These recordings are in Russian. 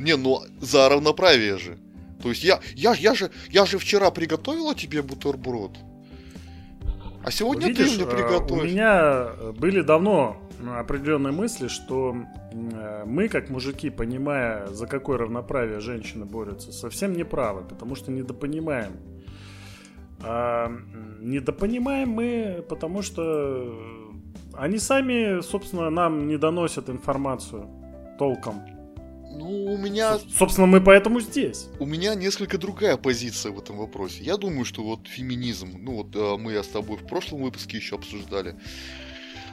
Не, ну за равноправие же. То есть я, я, я, же, я же вчера приготовила тебе бутерброд. А сегодня Видишь, ты мне э, приготовишь. У меня были давно определенные мысли, что э, мы, как мужики, понимая, за какое равноправие женщины борются, совсем не правы, потому что недопонимаем. А недопонимаем мы, потому что они сами, собственно, нам не доносят информацию толком. Ну, у меня, Собственно, мы поэтому здесь. у меня несколько другая позиция в этом вопросе. Я думаю, что вот феминизм, ну вот э, мы с тобой в прошлом выпуске еще обсуждали,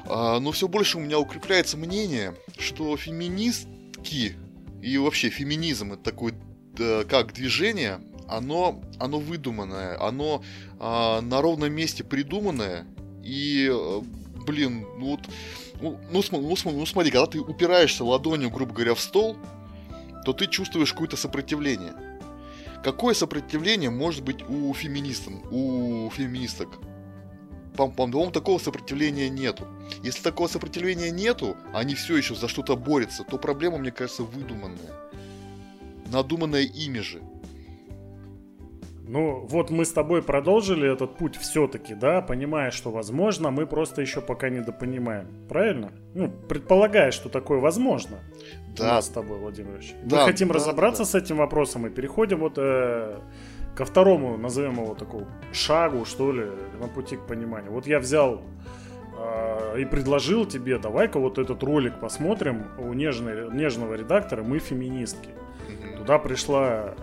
А, но все больше у меня укрепляется мнение, что феминистки и вообще феминизм это такой да, как движение, оно, оно выдуманное, оно а, на ровном месте придуманное и, э, блин, ну вот, ну, ну, ну, ну смотри, когда ты упираешься ладонью, грубо говоря, в стол, то ты чувствуешь какое-то сопротивление. Какое сопротивление может быть у феминистов, у феминисток? По- По-моему, такого сопротивления нету. Если такого сопротивления нету, они все еще за что-то борются, то проблема, мне кажется, выдуманная. Надуманная ими же. Ну, вот мы с тобой продолжили этот путь все-таки, да, понимая, что возможно, мы просто еще пока недопонимаем. Правильно? Ну, предполагая, что такое возможно. У Да, нас с тобой, Владимир Ильич. Да, мы хотим да, разобраться да. с этим вопросом и переходим вот э, ко второму, назовем его такому шагу, что ли, на пути к пониманию. Вот я взял э, и предложил тебе, давай-ка вот этот ролик посмотрим у нежной, нежного редактора «Мы феминистки». Мгм. Туда пришла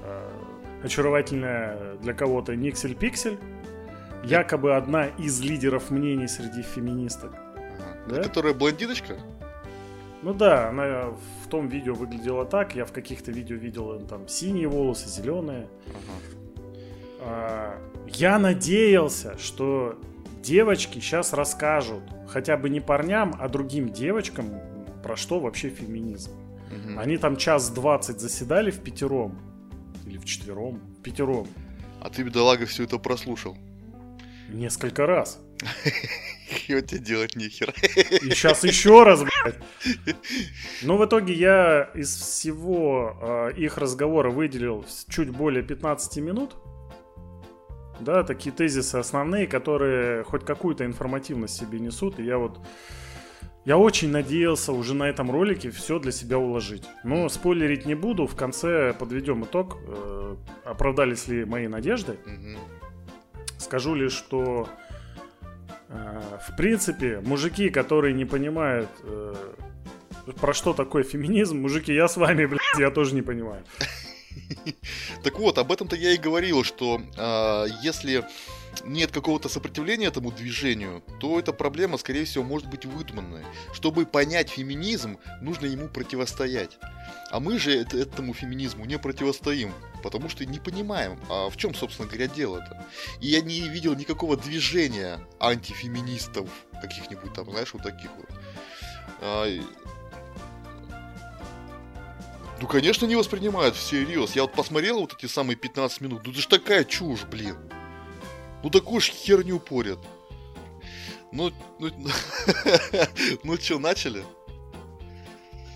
очаровательная для кого-то Никсель Пиксель, якобы одна из лидеров мнений среди феминисток. Ага. Да? Которая блондиночка? Ну да, она в том видео выглядела так, я в каких-то видео видел э, там синие волосы, зеленые. Ага. А, я надеялся, что девочки сейчас расскажут хотя бы не парням, а другим девочкам, про что вообще феминизм. Мгм. Они там час двадцать заседали в пятером. Или в четвером. В пятером. А ты, бедолага, все это прослушал. Несколько раз. И вот тебе делать нехер. И сейчас еще раз, блядь. Но в итоге я из всего э, их разговора выделил чуть более 15 минут. Да, такие тезисы основные, которые хоть какую-то информативность себе несут. И я вот... Я очень надеялся уже на этом ролике все для себя уложить. Но спойлерить не буду. В конце подведем итог. э, оправдались ли мои надежды. Мгм. Скажу лишь, что э, в принципе мужики, которые не понимают, э, про что такое феминизм, мужики, я с вами, блядь, я тоже не понимаю. Так вот, об этом-то я и говорил, что а, если нет какого-то сопротивления этому движению, то эта проблема, скорее всего, может быть выдуманная. Чтобы понять феминизм, нужно ему противостоять. А мы же эт- этому феминизму не противостоим, потому что не понимаем, а в чем, собственно говоря, дело-то. И я не видел никакого движения антифеминистов, каких-нибудь там, знаешь, вот таких вот. А, ну, конечно, не воспринимают всерьез. Я вот посмотрел вот эти самые 15 минут. Ну, это ж такая чушь, блин. Ну, такую ж херню порят. Ну, ну, ну что, начали?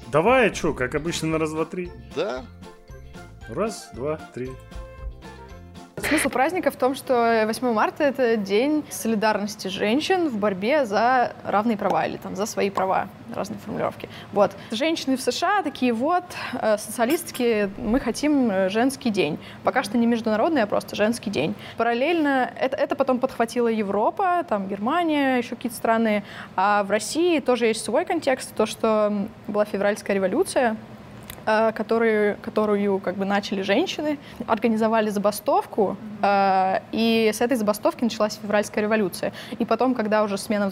Давай, что, как обычно на раз, два, три. Да? Раз, два, три. Смысл праздника в том, что 8 марта — это день солидарности женщин в борьбе за равные права или там за свои права, разные формулировки. Вот. Женщины в США такие вот, э, социалистки, мы хотим э, женский день. Пока что не международный, а просто женский день. Параллельно это, это потом подхватила Европа, там Германия, еще какие-то страны. А в России тоже есть свой контекст, то, что была февральская революция, которые, которую как бы начали женщины, организовали забастовку, э, и с этой забастовки началась февральская революция. И потом, когда уже смена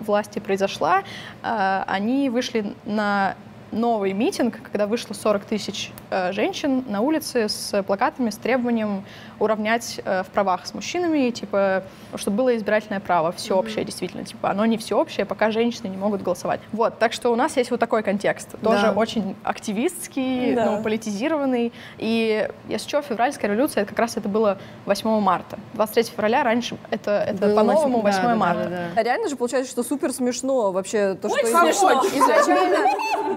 власти произошла, э, они вышли на новый митинг, когда вышло 40 тысяч э, женщин на улице с плакатами с требованием уравнять э, в правах с мужчинами, типа, чтобы было избирательное право, всеобщее, действительно, типа, оно не всеобщее, пока женщины не могут голосовать. Вот, так что у нас есть вот такой контекст, тоже Да. очень активистский, Да. ну, политизированный, и, если что, февральская революция, это как раз это было 8 марта. 23 февраля раньше, это, это Было по-новому 8 8 да, да, марта. да, да. А реально же получается, что супер смешно вообще то, что смешно. изначально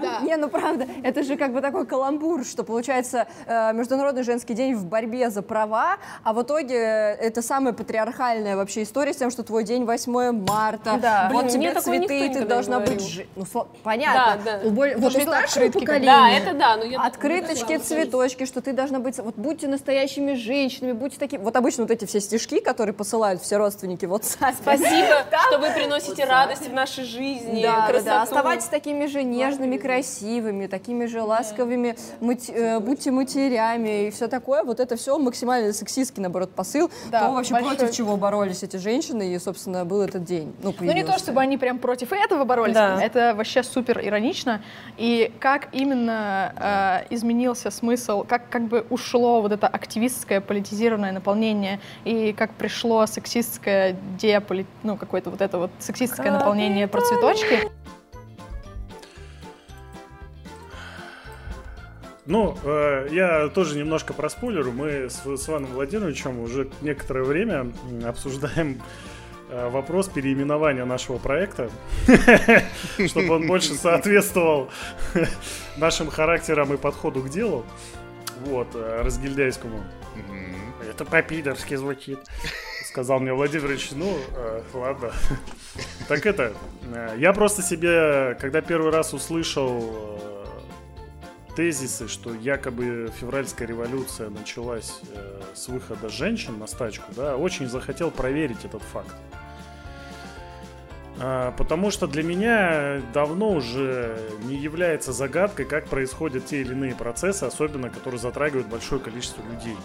Да. Не, ну правда, это же как бы такой каламбур, что получается э, Международный женский день в борьбе за права, а в итоге это самая патриархальная вообще история с тем, что твой день 8 марта, Да. вот Блин, тебе цветы, ты должна быть... жи- Ну, сло- понятно. Да, да. У боль- Вот у старшего поколения. Да, это да, но я... Открыточки, цветочки, что ты должна быть, вот будьте настоящими женщинами, будьте такими. Вот обычно вот эти все стишки, которые посылают все родственники в WhatsApp. Спасибо, что вы приносите радость в нашей жизни, Да, да. Оставайтесь такими же нежными, красивыми, такими же ласковыми, мать- э, будьте матерями и все такое. Вот это все максимально сексистский, наоборот, посыл. Да, то вообще большой. против чего боролись эти женщины, и, собственно, был этот день. Ну, Ну, не то, чтобы они прям против этого боролись, Да. это вообще супер иронично. И как именно э, изменился смысл, как как бы ушло вот это активистское политизированное наполнение, и как пришло сексистское деполи... ну, какое-то вот это вот сексистское наполнение про цветочки. Ну, э, я тоже немножко проспойлеру. Мы с, с Иваном Владимировичем уже некоторое время обсуждаем э, вопрос переименования нашего проекта, чтобы он больше соответствовал нашим характерам и подходу к делу. Вот, э, разгильдяйскому. Это по-пидорски звучит. Сказал мне Владимирович, ну, э, ладно. Так это, э, я просто себе, когда первый раз услышал э, тезисы, что якобы февральская революция началась э, с выхода женщин на стачку, да, очень захотел проверить этот факт. А, Потому что для меня давно уже не является загадкой, как происходят те или иные процессы, особенно которые затрагивают большое количество людей.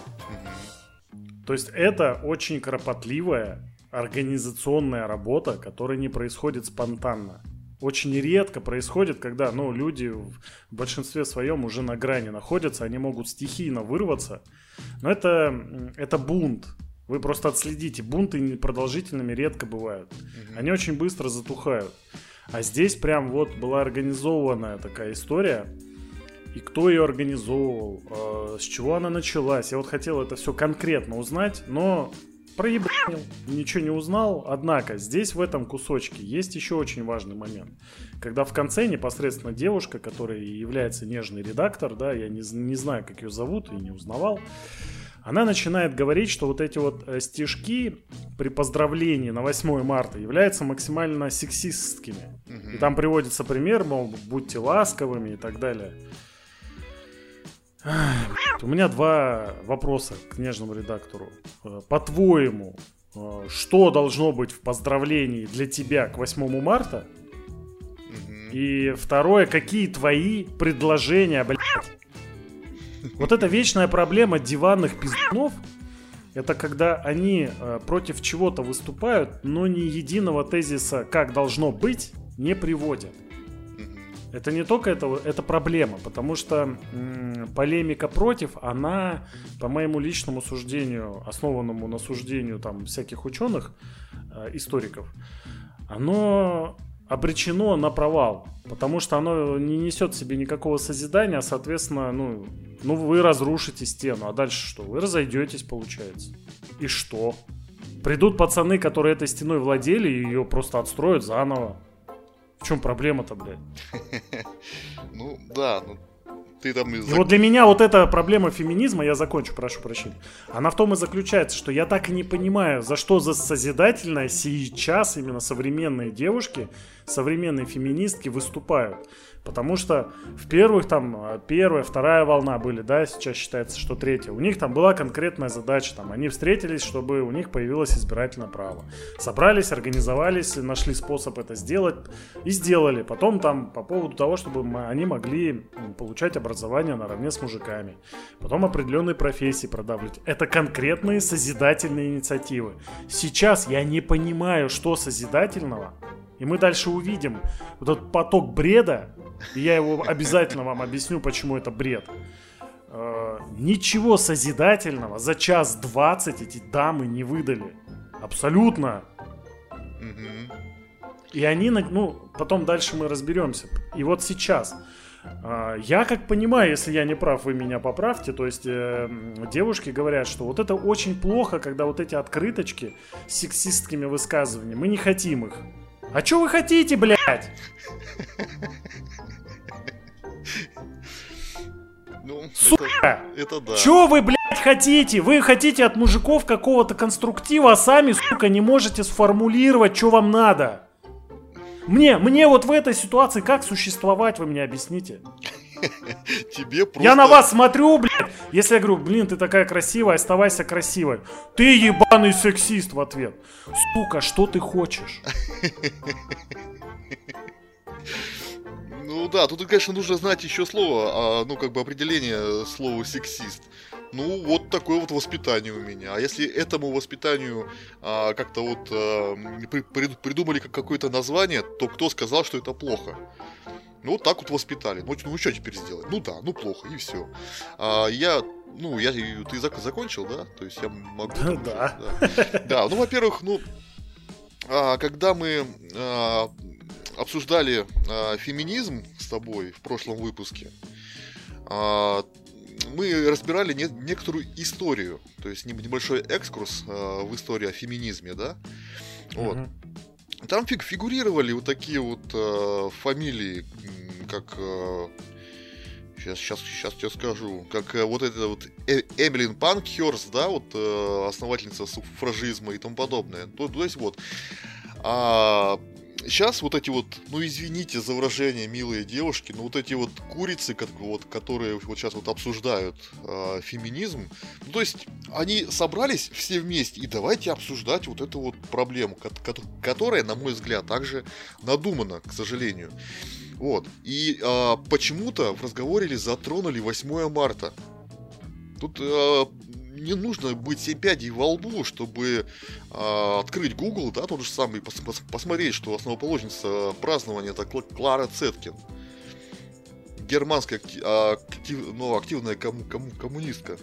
То есть это очень кропотливая организационная работа, которая не происходит спонтанно. Очень редко происходит, когда ну, люди в большинстве своем уже на грани находятся, они могут стихийно вырваться. Но это, это бунт. Вы просто отследите. Бунты продолжительными редко бывают. Они очень быстро затухают. А здесь прям вот была организованная такая история. И кто ее организовывал, э, с чего она началась. Я вот хотел это все конкретно узнать, но проебанил, ничего не узнал. Однако здесь в этом кусочке есть еще очень важный момент. Когда в конце непосредственно девушка, которая является нежный редактор, да, я не, не знаю, как ее зовут и не узнавал, она начинает говорить, что вот эти вот э, стишки при поздравлении на 8 марта являются максимально сексистскими. И там приводится пример, мол, будьте ласковыми и так далее. У меня два вопроса к нежному редактору. Э, По-твоему, э, что должно быть в поздравлении для тебя к 8 марта? И второе, какие твои предложения, блядь? Вот эта вечная проблема диванных пиздунов, это когда они э, против чего-то выступают, но ни единого тезиса, как должно быть, не приводят. Это не только это, это проблема, потому что м, полемика против, она, по моему личному суждению, основанному на суждению там всяких ученых, э, историков, оно обречено на провал, потому что оно не несет в себе никакого созидания, соответственно, ну, ну вы разрушите стену, а дальше что? Вы разойдетесь, получается. И что? Придут пацаны, которые этой стеной владели, и ее просто отстроят заново. В чем проблема-то, блядь? Ну, да, ну, ты там И вот для меня вот эта проблема феминизма, я закончу, прошу прощения, она в том и заключается, что я так и не понимаю, за что за созидательное сейчас именно современные девушки, современные феминистки выступают. Потому что в первых там, э, первая, вторая волна были, да, сейчас считается, что третья. У них там была конкретная задача, там, они встретились, чтобы у них появилось избирательное право. Собрались, организовались, нашли способ это сделать и сделали. Потом там по поводу того, чтобы мы- они могли получать образование наравне с мужиками. Потом определенные профессии продавливать. Это конкретные созидательные инициативы. Сейчас я не понимаю, что созидательного. И мы дальше увидим вот этот поток бреда, и я его обязательно вам объясню, почему это бред. Э, Ничего созидательного за час двадцать эти дамы не выдали. Абсолютно. Мгм. И они, ну, потом дальше мы разберемся. И вот сейчас. а, Я как понимаю, если я не прав, вы меня поправьте. То есть э, девушки говорят, что вот это очень плохо, когда вот эти открыточки с сексистскими высказываниями, мы не хотим их. А что вы хотите, блядь? Ну, Сука! Это, это да. Чё вы, блядь, хотите? Вы хотите от мужиков какого-то конструктива, а сами, сука, не можете сформулировать, что вам надо. Мне, мне вот в этой ситуации как существовать, вы мне объясните? Тебе просто... Я на вас смотрю, блядь. Если я говорю, блин, ты такая красивая, оставайся красивой. Ты ебаный сексист в ответ. Сука, что ты хочешь? Ну да, тут, конечно, нужно знать еще слово, а, ну, как бы определение слова сексист. Ну, вот такое вот воспитание у меня. А если этому воспитанию а, как-то вот а, при- при- придумали как какое-то название, то кто сказал, что это плохо? Ну, вот так вот воспитали. Ну, ну что теперь сделать? Ну да, ну плохо, и все. А, я, ну, я, ты зак- закончил, да? То есть я могу... там Да. да. Да, ну, во-первых, ну, а, когда мы а, обсуждали а, феминизм с тобой в прошлом выпуске, а, мы разбирали не- некоторую историю, то есть неб- небольшой экскурс а, в историю о феминизме, да? Вот. Мгм. Там фиг- фигурировали вот такие вот э, фамилии, как сейчас, сейчас, сейчас тебе скажу, как э, вот это вот Э- Эмилин Панкхерст, да, вот э, основательница суфражизма и тому подобное. То, то есть вот. А сейчас вот эти вот, ну извините за выражение, милые девушки, но вот эти вот курицы, как, вот, которые вот сейчас вот обсуждают э, феминизм, ну, то есть они собрались все вместе и давайте обсуждать вот эту вот проблему, ко- ко- которая, на мой взгляд, также надумана, к сожалению. Вот. И а, почему-то в разговоре затронули 8 марта. Тут а, не нужно быть семь пядей во лбу, чтобы а, открыть Google, да, тот же самый, пос- пос- посмотреть, что основоположница празднования это Кла- Клара Цеткин. Германская а, актив- ну, активная кому- кому- коммунистка.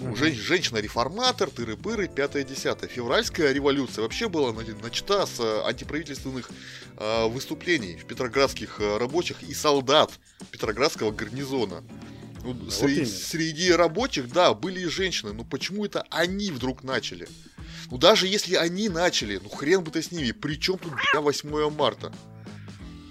Мгм. жен- Женщина-реформатор, тыры-пыры, пятое десятое. Февральская революция вообще была на- начата с э, антиправительственных э, выступлений в петроградских э, рабочих и солдат Петроградского гарнизона. Ну, Вот среди, среди рабочих, да, были и женщины, но почему это они вдруг начали? Ну даже если они начали, ну хрен бы ты с ними, при чем тут бля, 8 марта?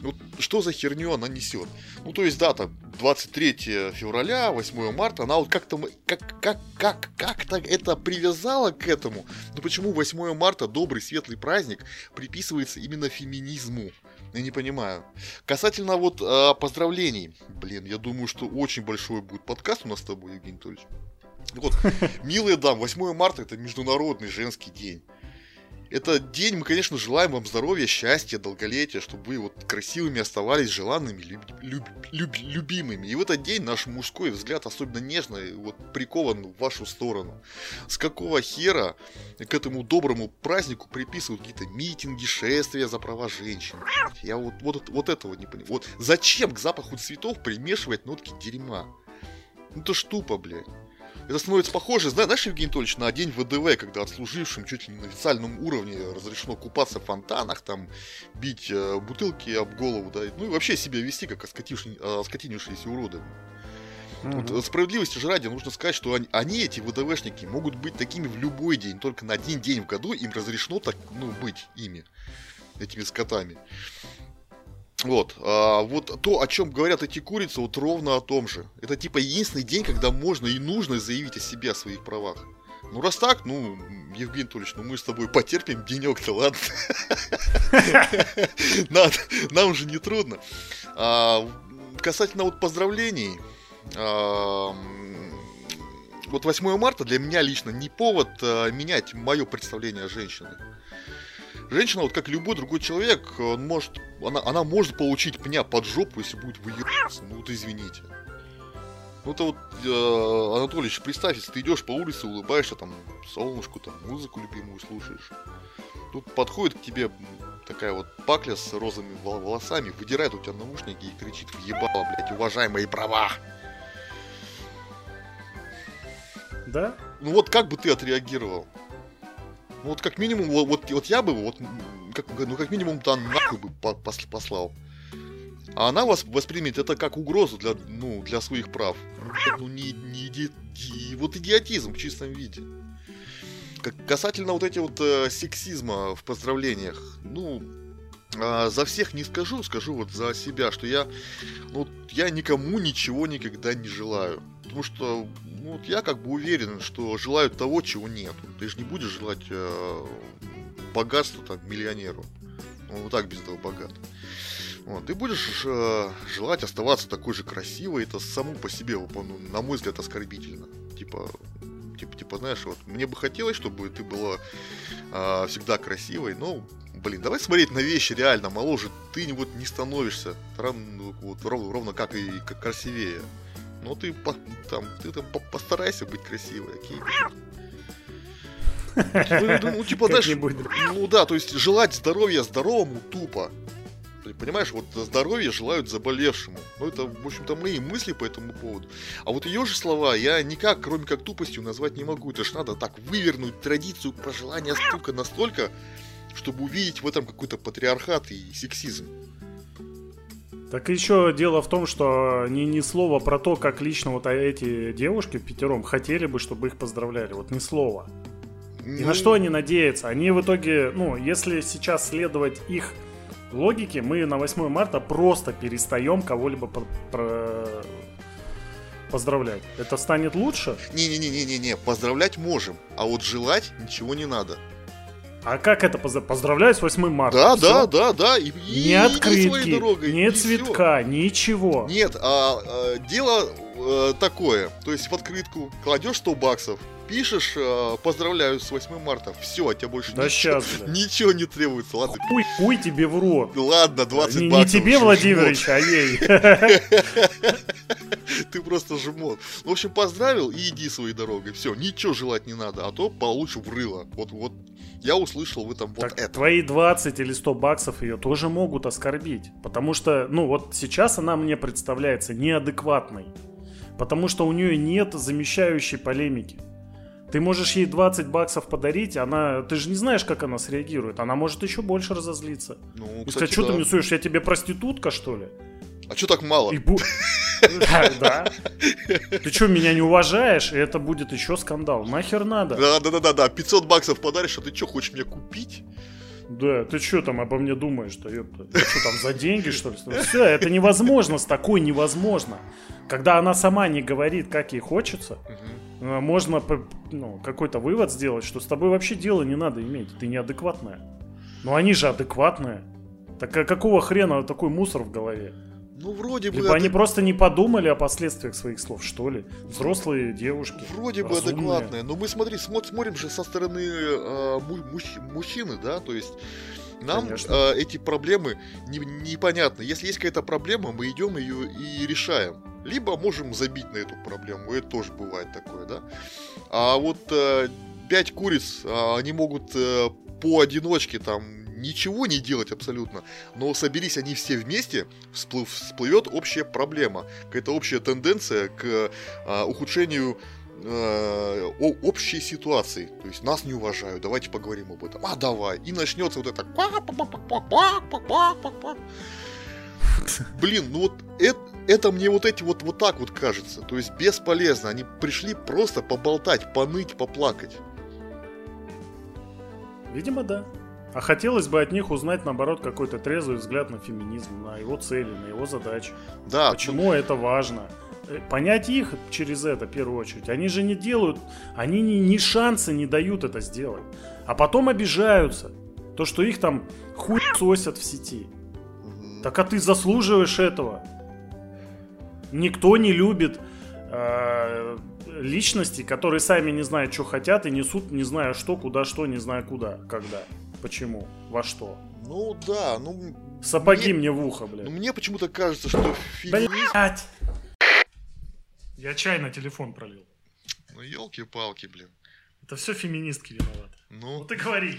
Ну что за херню она несет? Ну то есть дата 23 февраля, 8 марта, она вот как-то как, как, как, как-то это привязала к этому. Но почему 8 марта, добрый, светлый праздник, приписывается именно феминизму? Я не понимаю. Касательно вот а, поздравлений. Блин, я думаю, что очень большой будет подкаст у нас с тобой, Евгений Анатольевич. Вот, милые дам, 8 марта это Международный женский день. Это день, мы, конечно, желаем вам здоровья, счастья, долголетия, чтобы вы вот красивыми оставались, желанными, люб- люб- люб- любимыми. И в этот день наш мужской взгляд особенно нежно вот прикован в вашу сторону. С какого хера к этому доброму празднику приписывают какие-то митинги, шествия за права женщин? Я вот, вот, вот этого не понимаю. Вот зачем к запаху цветов примешивать нотки дерьма? Ну это ж тупо, блядь. Это становится похоже, зна- знаешь, Евгений Анатольевич, на день ВДВ, когда отслужившим чуть ли не на официальном уровне разрешено купаться в фонтанах, там, бить э, бутылки об голову, да, ну и вообще себя вести, как э, оскотинившиеся уроды. Вот, Мгм. э, справедливости же ради нужно сказать, что они, они, эти ВДВшники, могут быть такими в любой день, только на один день в году им разрешено так, ну, быть ими, этими скотами. Вот, а, вот то, о чем говорят эти курицы, вот ровно о том же. Это типа единственный день, когда можно и нужно заявить о себе, о своих правах. Ну, раз так, ну, Евгений Анатольевич, ну мы с тобой потерпим денек-то, ладно? Нам- же не трудно. А, Касательно вот поздравлений, а, вот 8 марта для меня лично не повод а, менять мое представление о женщине. Женщина, вот как любой другой человек, он может, она, она может получить пня под жопу, если будет выебаться. Ну вот извините. Ну это вот, э, Анатольевич, представь, если ты идешь по улице, улыбаешься, там, солнышку, там, музыку любимую слушаешь. Тут подходит к тебе такая вот пакля с розовыми вол- волосами, выдирает у тебя наушники и кричит въебало, блядь, уважай мои права. Да? Ну вот как бы ты отреагировал? Ну вот как минимум, вот, вот, вот я бы, вот, как, ну как минимум, там нахуй бы по- пос- послал. А она вас воспримет это как угрозу для, ну, для своих прав. Ну, не, не иди- и вот идиотизм в чистом виде. Как, касательно вот эти вот э, сексизма в поздравлениях, ну, а, за всех не скажу, скажу вот за себя, что я, ну, я никому ничего никогда не желаю. Потому что ну, вот я как бы уверен, что желаю того, чего нет. Ты же не будешь желать э, богатства там миллионеру. Он вот так без этого богат. Вот, ты будешь э, желать оставаться такой же красивой, это само по себе, ну, на мой взгляд, оскорбительно. Типа, типа, типа, знаешь, вот мне бы хотелось, чтобы ты была э, всегда красивой, но блин, давай смотреть на вещи реально, моложе ты вот не становишься, равно, вот, ровно, ровно как и как красивее. Но ты по, там, ты там постарайся быть красивой, окей? Ну, ну, типа, знаешь, ну да, то есть желать здоровья здоровому тупо. Понимаешь, вот здоровье желают заболевшему. Ну, это, в общем-то, мои мысли по этому поводу. А вот ее же слова я никак, кроме как тупостью, назвать не могу. Это ж надо так вывернуть традицию пожелания стука настолько, чтобы увидеть в этом какой-то патриархат и сексизм. Так еще дело в том, что ни, ни слова про то, как лично вот эти девушки пятером хотели бы, чтобы их поздравляли. Вот ни слова. И на ну, что они надеются? Они в итоге, ну, если сейчас следовать их логике, мы на 8 марта просто перестаем кого-либо по- про- поздравлять. Это станет лучше? Не-не-не-не-не, поздравлять можем, а вот желать ничего не надо. А как это поздравляю с 8 марта? Да, Всё? да, да, да. И, ни открытки, дорогой, ни цветка, все. ничего. Нет, а, а дело а, такое. То есть в открытку кладешь 100 баксов, пишешь, а, поздравляю с 8 марта, все, от тебя больше да ничего, сейчас, ничего не требуется. Ладно. Хуй, хуй тебе в рот. Ладно, 20 не, баксов. Не тебе, Владимирович, а ей. Ты просто жмот. В общем, поздравил и иди своей дорогой. Все, ничего желать не надо, а то получше в рыло. Вот, вот я услышал в этом так вот это. Твои 20 или 100 баксов ее тоже могут оскорбить. Потому что, ну вот сейчас она мне представляется неадекватной. Потому что у нее нет замещающей полемики. Ты можешь ей 20 баксов подарить, она, ты же не знаешь, как она среагирует. Она может еще больше разозлиться. Ну, кстати, сказать, что да. ты мне суешь, я тебе проститутка, что ли? А что так мало? И бу... Да. Ты что, меня не уважаешь? И это будет еще скандал. Нахер надо? Да, да, да, да, да. 500 баксов подаришь, а ты что, хочешь меня купить? Да, ты что там обо мне думаешь-то, ёпта? Ты что там, за деньги, что ли? Все, это невозможно, с такой невозможно. Когда она сама не говорит, как ей хочется, угу. можно ну, какой-то вывод сделать, что с тобой вообще дела не надо иметь, ты неадекватная. Но они же адекватные. Так а какого хрена такой мусор в голове? Ну, вроде бы... Либо адек... они просто не подумали о последствиях своих слов, что ли? Взрослые девушки. Вроде разумные. бы адекватные. Но мы, смотри, смотрим же со стороны э, мужч... мужчины, да? То есть нам э, эти проблемы не, непонятны. Если есть какая-то проблема, мы идем ее и решаем. Либо можем забить на эту проблему. Это тоже бывает такое, да? А вот э, пять куриц, э, они могут э, поодиночке там ничего не делать абсолютно, но соберись они все вместе, всплыв, всплывет общая проблема, какая-то общая тенденция к а, ухудшению э, общей ситуации. То есть нас не уважают, давайте поговорим об этом. А давай. И начнется вот это. Блин, ну вот это, это мне вот эти вот вот так вот кажется. То есть бесполезно. Они пришли просто поболтать, поныть, поплакать. Видимо, да. А хотелось бы от них узнать, наоборот, какой-то трезвый взгляд на феминизм, на его цели, на его задачи. Да. Почему это важно? Э, понять их через это, в первую очередь. Они же не делают, они ни, ни шанса не дают это сделать. А потом обижаются. То, что их там хуй сосят в сети. Так а ты заслуживаешь этого. Никто не любит э, личности, которые сами не знают, что хотят, и несут не знаю что, куда что, не знаю куда, когда. Почему? Во что? Ну да, ну... Сапоги мне, мне в ухо, блядь. Ну мне почему-то кажется, что феминизм... Блядь! Я чай на телефон пролил. Ну елки-палки, блин. Это все феминистки виноваты. Ну, ну ты говори.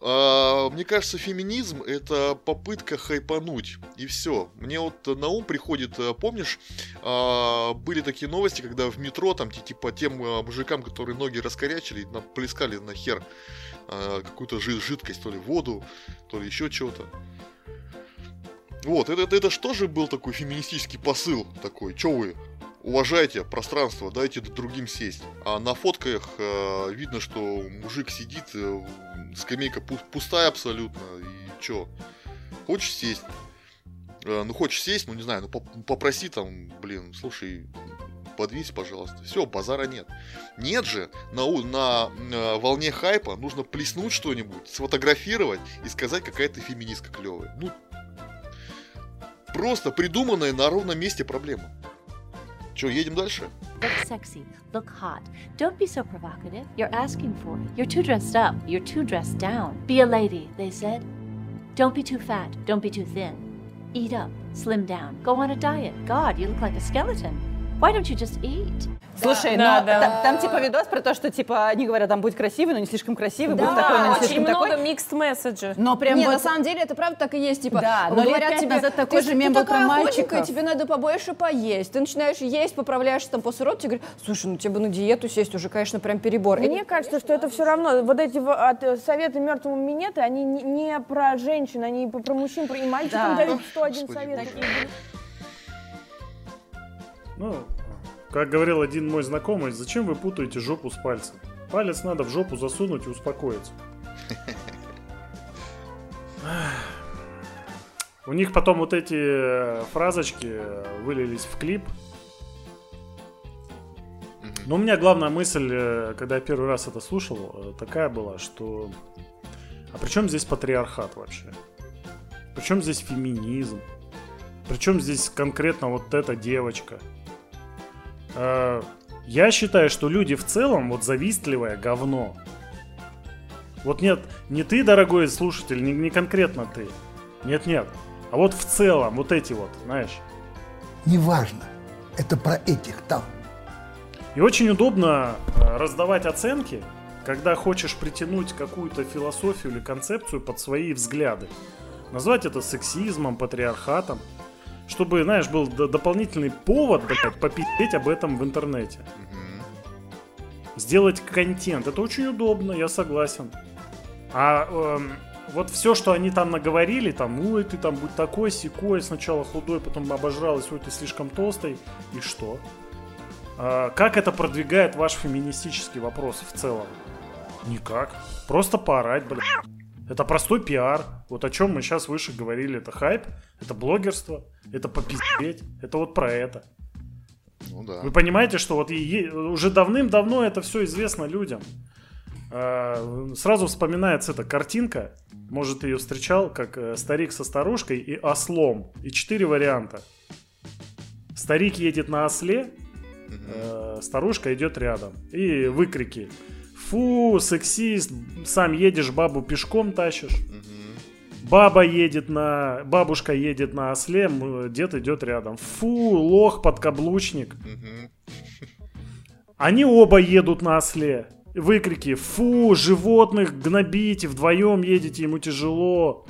А, мне кажется, феминизм это попытка хайпануть. И все. Мне вот на ум приходит, э, помнишь, а, были такие новости, когда в метро, там, типа, тем а, мужикам, которые ноги раскорячили, плескали на хер какую-то жидкость, то ли воду, то ли еще чего-то. Вот, это, это, это же был такой феминистический посыл такой? Че вы, уважайте пространство, дайте другим сесть. А на фотках э, видно, что мужик сидит, э, скамейка пустая абсолютно, и чё? Хочешь сесть? Э, ну, хочешь сесть, ну, не знаю, ну, поп- попроси там, блин, слушай, подвись, пожалуйста. Все, базара нет. Нет же, на, у- на, э, волне хайпа нужно плеснуть что-нибудь, сфотографировать и сказать, какая ты феминистка клевая. Ну, просто придуманная на ровном месте проблема. Че, едем дальше? Look sexy. Look hot. Don't be so provocative. You're asking for it. You're too dressed up. You're too dressed down. Be a lady, they said. Don't be too fat. Don't be too thin. Eat up. Slim down. Go on a diet. God, you look like a skeleton. Why don't you just eat? Слушай, Да, но да. та- там типа видос про то, что типа они говорят, там будь красивый, но не слишком красивый, будь Да, такой, но не Очень слишком много такой. mixed messages. Но прям Не, вот- на самом деле это правда так и есть. Типа, Да, но говорят тебе, назад такой ты, же мем был про худенькая, тебе надо побольше поесть. Ты начинаешь есть, поправляешься там после родов, тебе говорят, слушай, ну тебе бы на диету сесть уже, конечно, прям перебор. Мне кажется, что это все равно. Вот эти от, э, советы мертвому минеты, они не, не про женщин, они про, мужчин, про, и мальчикам Да. дают 101 Господи совет. боже. Ну, как говорил один мой знакомый, зачем вы путаете жопу с пальцем? Палец надо в жопу засунуть и успокоиться. У них потом вот эти э, фразочки э, вылились в клип. Но у меня главная мысль, э, когда я первый раз это слушал, такая была, что... А при чем здесь патриархат вообще? Причем здесь феминизм? Причем здесь конкретно вот эта девочка? Э, Я считаю, что люди в целом вот завистливое говно. Вот нет, не ты, дорогой слушатель, не, не конкретно ты. Нет-нет. А вот в целом, вот эти вот, знаешь. Неважно. Это про этих там. И очень удобно э, раздавать оценки, когда хочешь притянуть какую-то философию или концепцию под свои взгляды. Назвать это сексизмом, патриархатом. Чтобы, знаешь, был дополнительный повод, блядь, попить об этом в интернете. Сделать контент. Это очень удобно, я согласен. А эм, вот все, что они там наговорили, там, ой, ты там будь такой, секой, сначала худой, потом обожралась, ой, ты слишком толстый, и что? А, как это продвигает ваш феминистический вопрос в целом? Никак. Просто поорать, блядь. Это простой пиар. Вот о чем мы сейчас выше говорили. Это хайп, это блогерство, это попиздеть. Это вот про это. Ну да. Вы понимаете, что вот и уже давным-давно это все известно людям. А, Сразу вспоминается эта картинка. Может, ты ее встречал, как э, старик со старушкой и ослом. И четыре варианта. Старик едет на осле, э, старушка идет рядом. И выкрики. Фу, сексист, сам едешь, бабу пешком тащишь. Баба едет на... Бабушка едет на осле, дед идет рядом. Фу, лох, подкаблучник. Они оба едут на осле. Выкрики «Фу, животных гнобите, вдвоем едете, ему тяжело».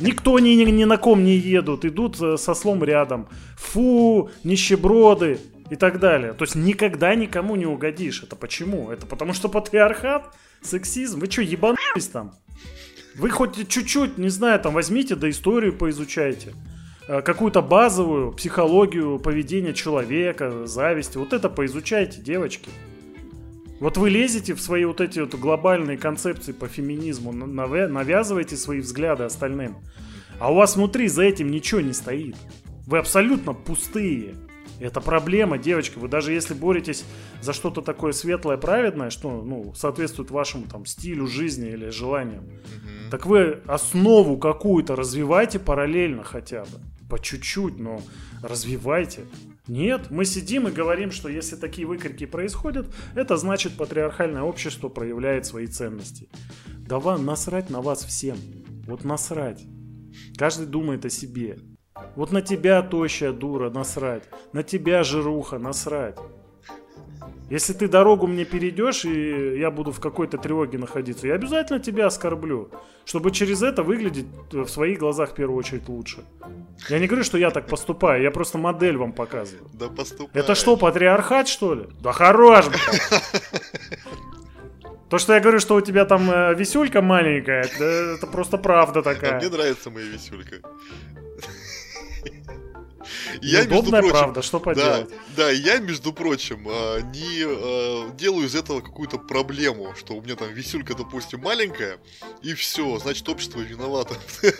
Никто ни, ни, ни на ком не едут, идут э, со слом рядом. Фу, нищеброды и так далее. То есть никогда никому не угодишь. Это почему? Это потому что патриархат, сексизм. Вы что, ебанулись там? Вы хоть чуть-чуть, не знаю, там возьмите, да историю поизучайте. Э, Какую-то базовую психологию поведения человека, зависти. Вот это поизучайте, девочки. Вот вы лезете в свои вот эти вот глобальные концепции по феминизму, на- навя- навязываете свои взгляды остальным. А у вас внутри за этим ничего не стоит. Вы абсолютно пустые. Это проблема, девочки. Вы даже если боретесь за что-то такое светлое, праведное, что ну, соответствует вашему там стилю жизни или желаниям, так вы основу какую-то развивайте параллельно хотя бы. По чуть-чуть, но развивайте. Нет, мы сидим и говорим, что если такие выкрики происходят, это значит патриархальное общество проявляет свои ценности. Да вам насрать на вас всем. Вот насрать. Каждый думает о себе. Вот на тебя, тощая дура, насрать. На тебя, жируха, насрать. Если ты дорогу мне перейдешь, и я буду в какой-то тревоге находиться, я обязательно тебя оскорблю. Чтобы через это выглядеть э, в своих глазах в первую очередь лучше. Я не говорю, что я так поступаю, я просто модель вам показываю. Да поступай. Это что, патриархат, что ли? Да хорош. То, что я говорю, что у тебя там э, висюлька маленькая, это, это просто правда А такая. мне нравится моя висюлька. Я, между прочим, правда, что Да, поделать. да, я, между прочим, а, не а, делаю из этого какую-то проблему, что у меня там висюлька, допустим, маленькая, и все, значит, общество виновато.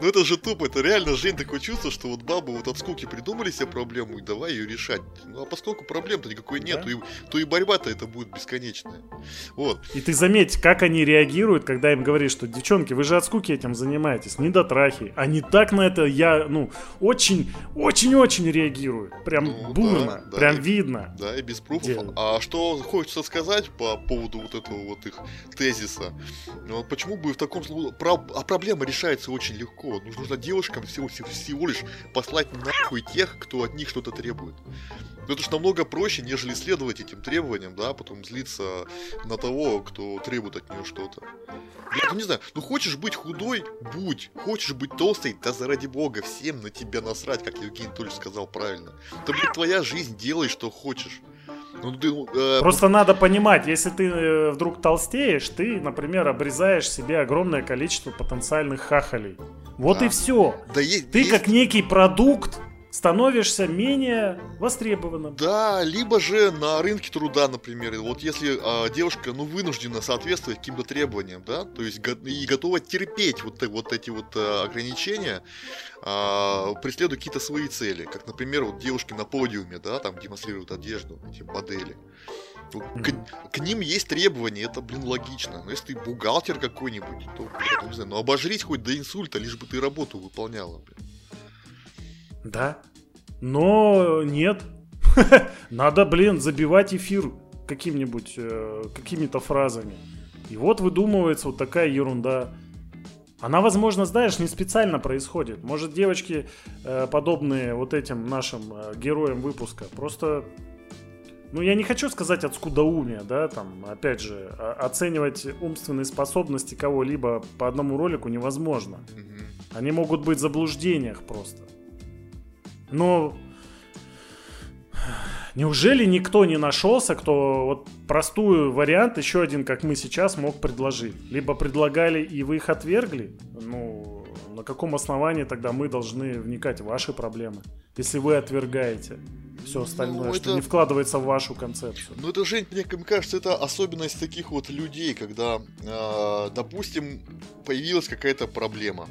Ну это же тупо, это реально, Жень, такое чувство, что вот бабы вот от скуки придумали себе проблему, и давай ее решать. Ну а поскольку проблем-то никакой нет, Да. то и- то и борьба-то это будет бесконечная. Вот. И ты заметь, как они реагируют, когда им говоришь, что девчонки, вы же от скуки этим занимаетесь, не дотрахи. Они так на это, я, ну, очень, очень-очень реагируют. Прям Ну, бурно, да, да. прям видно. Да, и без пруфов. Делают. А что хочется сказать по поводу вот этого вот их тезиса? Ну, почему бы в таком случае... про- А проблема решается очень легко. Нужно, девушкам всего, всего, лишь послать нахуй тех, кто от них что-то требует. Ну, Это же намного проще, нежели следовать этим требованиям, да, потом злиться на того, кто требует от нее что-то. Блин, ну не знаю, ну хочешь быть худой, будь. Хочешь быть толстой, да заради бога, всем на тебя насрать, как Евгений Анатольевич сказал правильно. Это, блин, твоя жизнь, делай, что хочешь. Ну, ты, э, Просто надо понимать, если ты э, вдруг толстеешь, ты, например, обрезаешь себе огромное количество потенциальных хахалей. Вот Да. и все. да есть, Ты есть- как некий продукт становишься менее востребованным. Да, либо же на рынке труда, например, вот если а, девушка, ну, вынуждена соответствовать каким-то требованиям, да, то есть го- и готова терпеть вот, вот эти вот а, ограничения, а, преследуя какие-то свои цели, как, например, вот девушки на подиуме, да, там демонстрируют одежду, эти модели. К, к ним есть требования, это, блин, логично. Но если ты бухгалтер какой-нибудь, то, ну, не знаю, ну обожрись хоть до инсульта, лишь бы ты работу выполняла, блин. Да. Но нет. Надо, блин, забивать эфир каким-нибудь, э, какими-то фразами. И вот выдумывается вот такая ерунда. Она, возможно, знаешь, не специально происходит. Может, девочки, э, подобные вот этим нашим э, героям выпуска, просто... Ну, я не хочу сказать от скудоумия, да, там, опять же, оценивать умственные способности кого-либо по одному ролику невозможно. Они могут быть в заблуждениях просто. Но неужели никто не нашелся, кто вот простую вариант, еще один, как мы сейчас, мог предложить? Либо предлагали и вы их отвергли? Ну, на каком основании тогда мы должны вникать в ваши проблемы? Если вы отвергаете все остальное, Ну, что это- не вкладывается в вашу концепцию. Ну это, Жень, мне мне кажется, это особенность таких вот людей, когда, э, допустим, появилась какая-то проблема.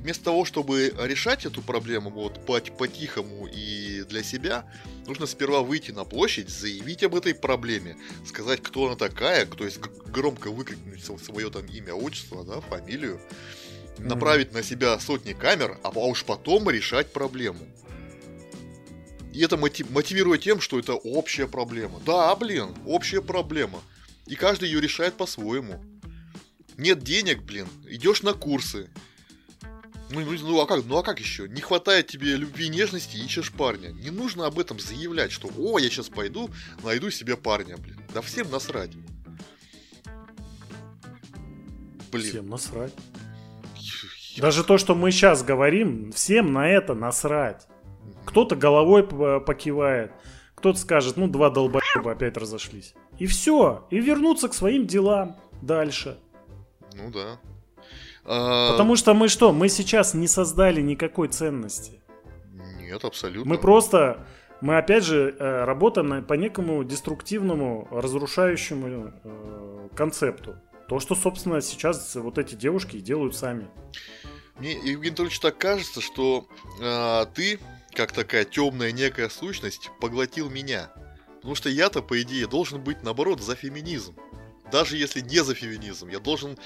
Вместо того, чтобы решать эту проблему вот по- по-тихому и для себя, нужно сперва выйти на площадь, заявить об этой проблеме, сказать, кто она такая, то есть громко выкрикнуть свое там имя, отчество, да, фамилию, Мгм. направить на себя сотни камер, а уж потом решать проблему. И это моти- мотивирует тем, что это общая проблема. Да, блин, общая проблема. И каждый ее решает по-своему. Нет денег, блин, идешь на курсы. Ну, ну, а как, ну а как еще? Не хватает тебе любви и нежности, ищешь парня. Не нужно об этом заявлять, что о, я сейчас пойду, найду себе парня, блин. Да всем насрать. Блин. Всем насрать. Даже то, что мы сейчас говорим, всем на это насрать. Кто-то головой п- покивает, кто-то скажет, ну, два долбоеба опять разошлись. И все. И вернуться к своим делам дальше. Ну да. А, Потому что мы что? Мы сейчас не создали никакой ценности. Нет, абсолютно. Мы просто, мы опять же э, работаем по некому деструктивному, разрушающему э, концепту. То, что, собственно, сейчас вот эти девушки делают сами. Мне, Евгений Анатольевич, так кажется, что а, ты, как такая темная некая сущность, поглотил меня. Потому что я-то, по идее, должен быть, наоборот, за феминизм. Даже если не за феминизм, я должен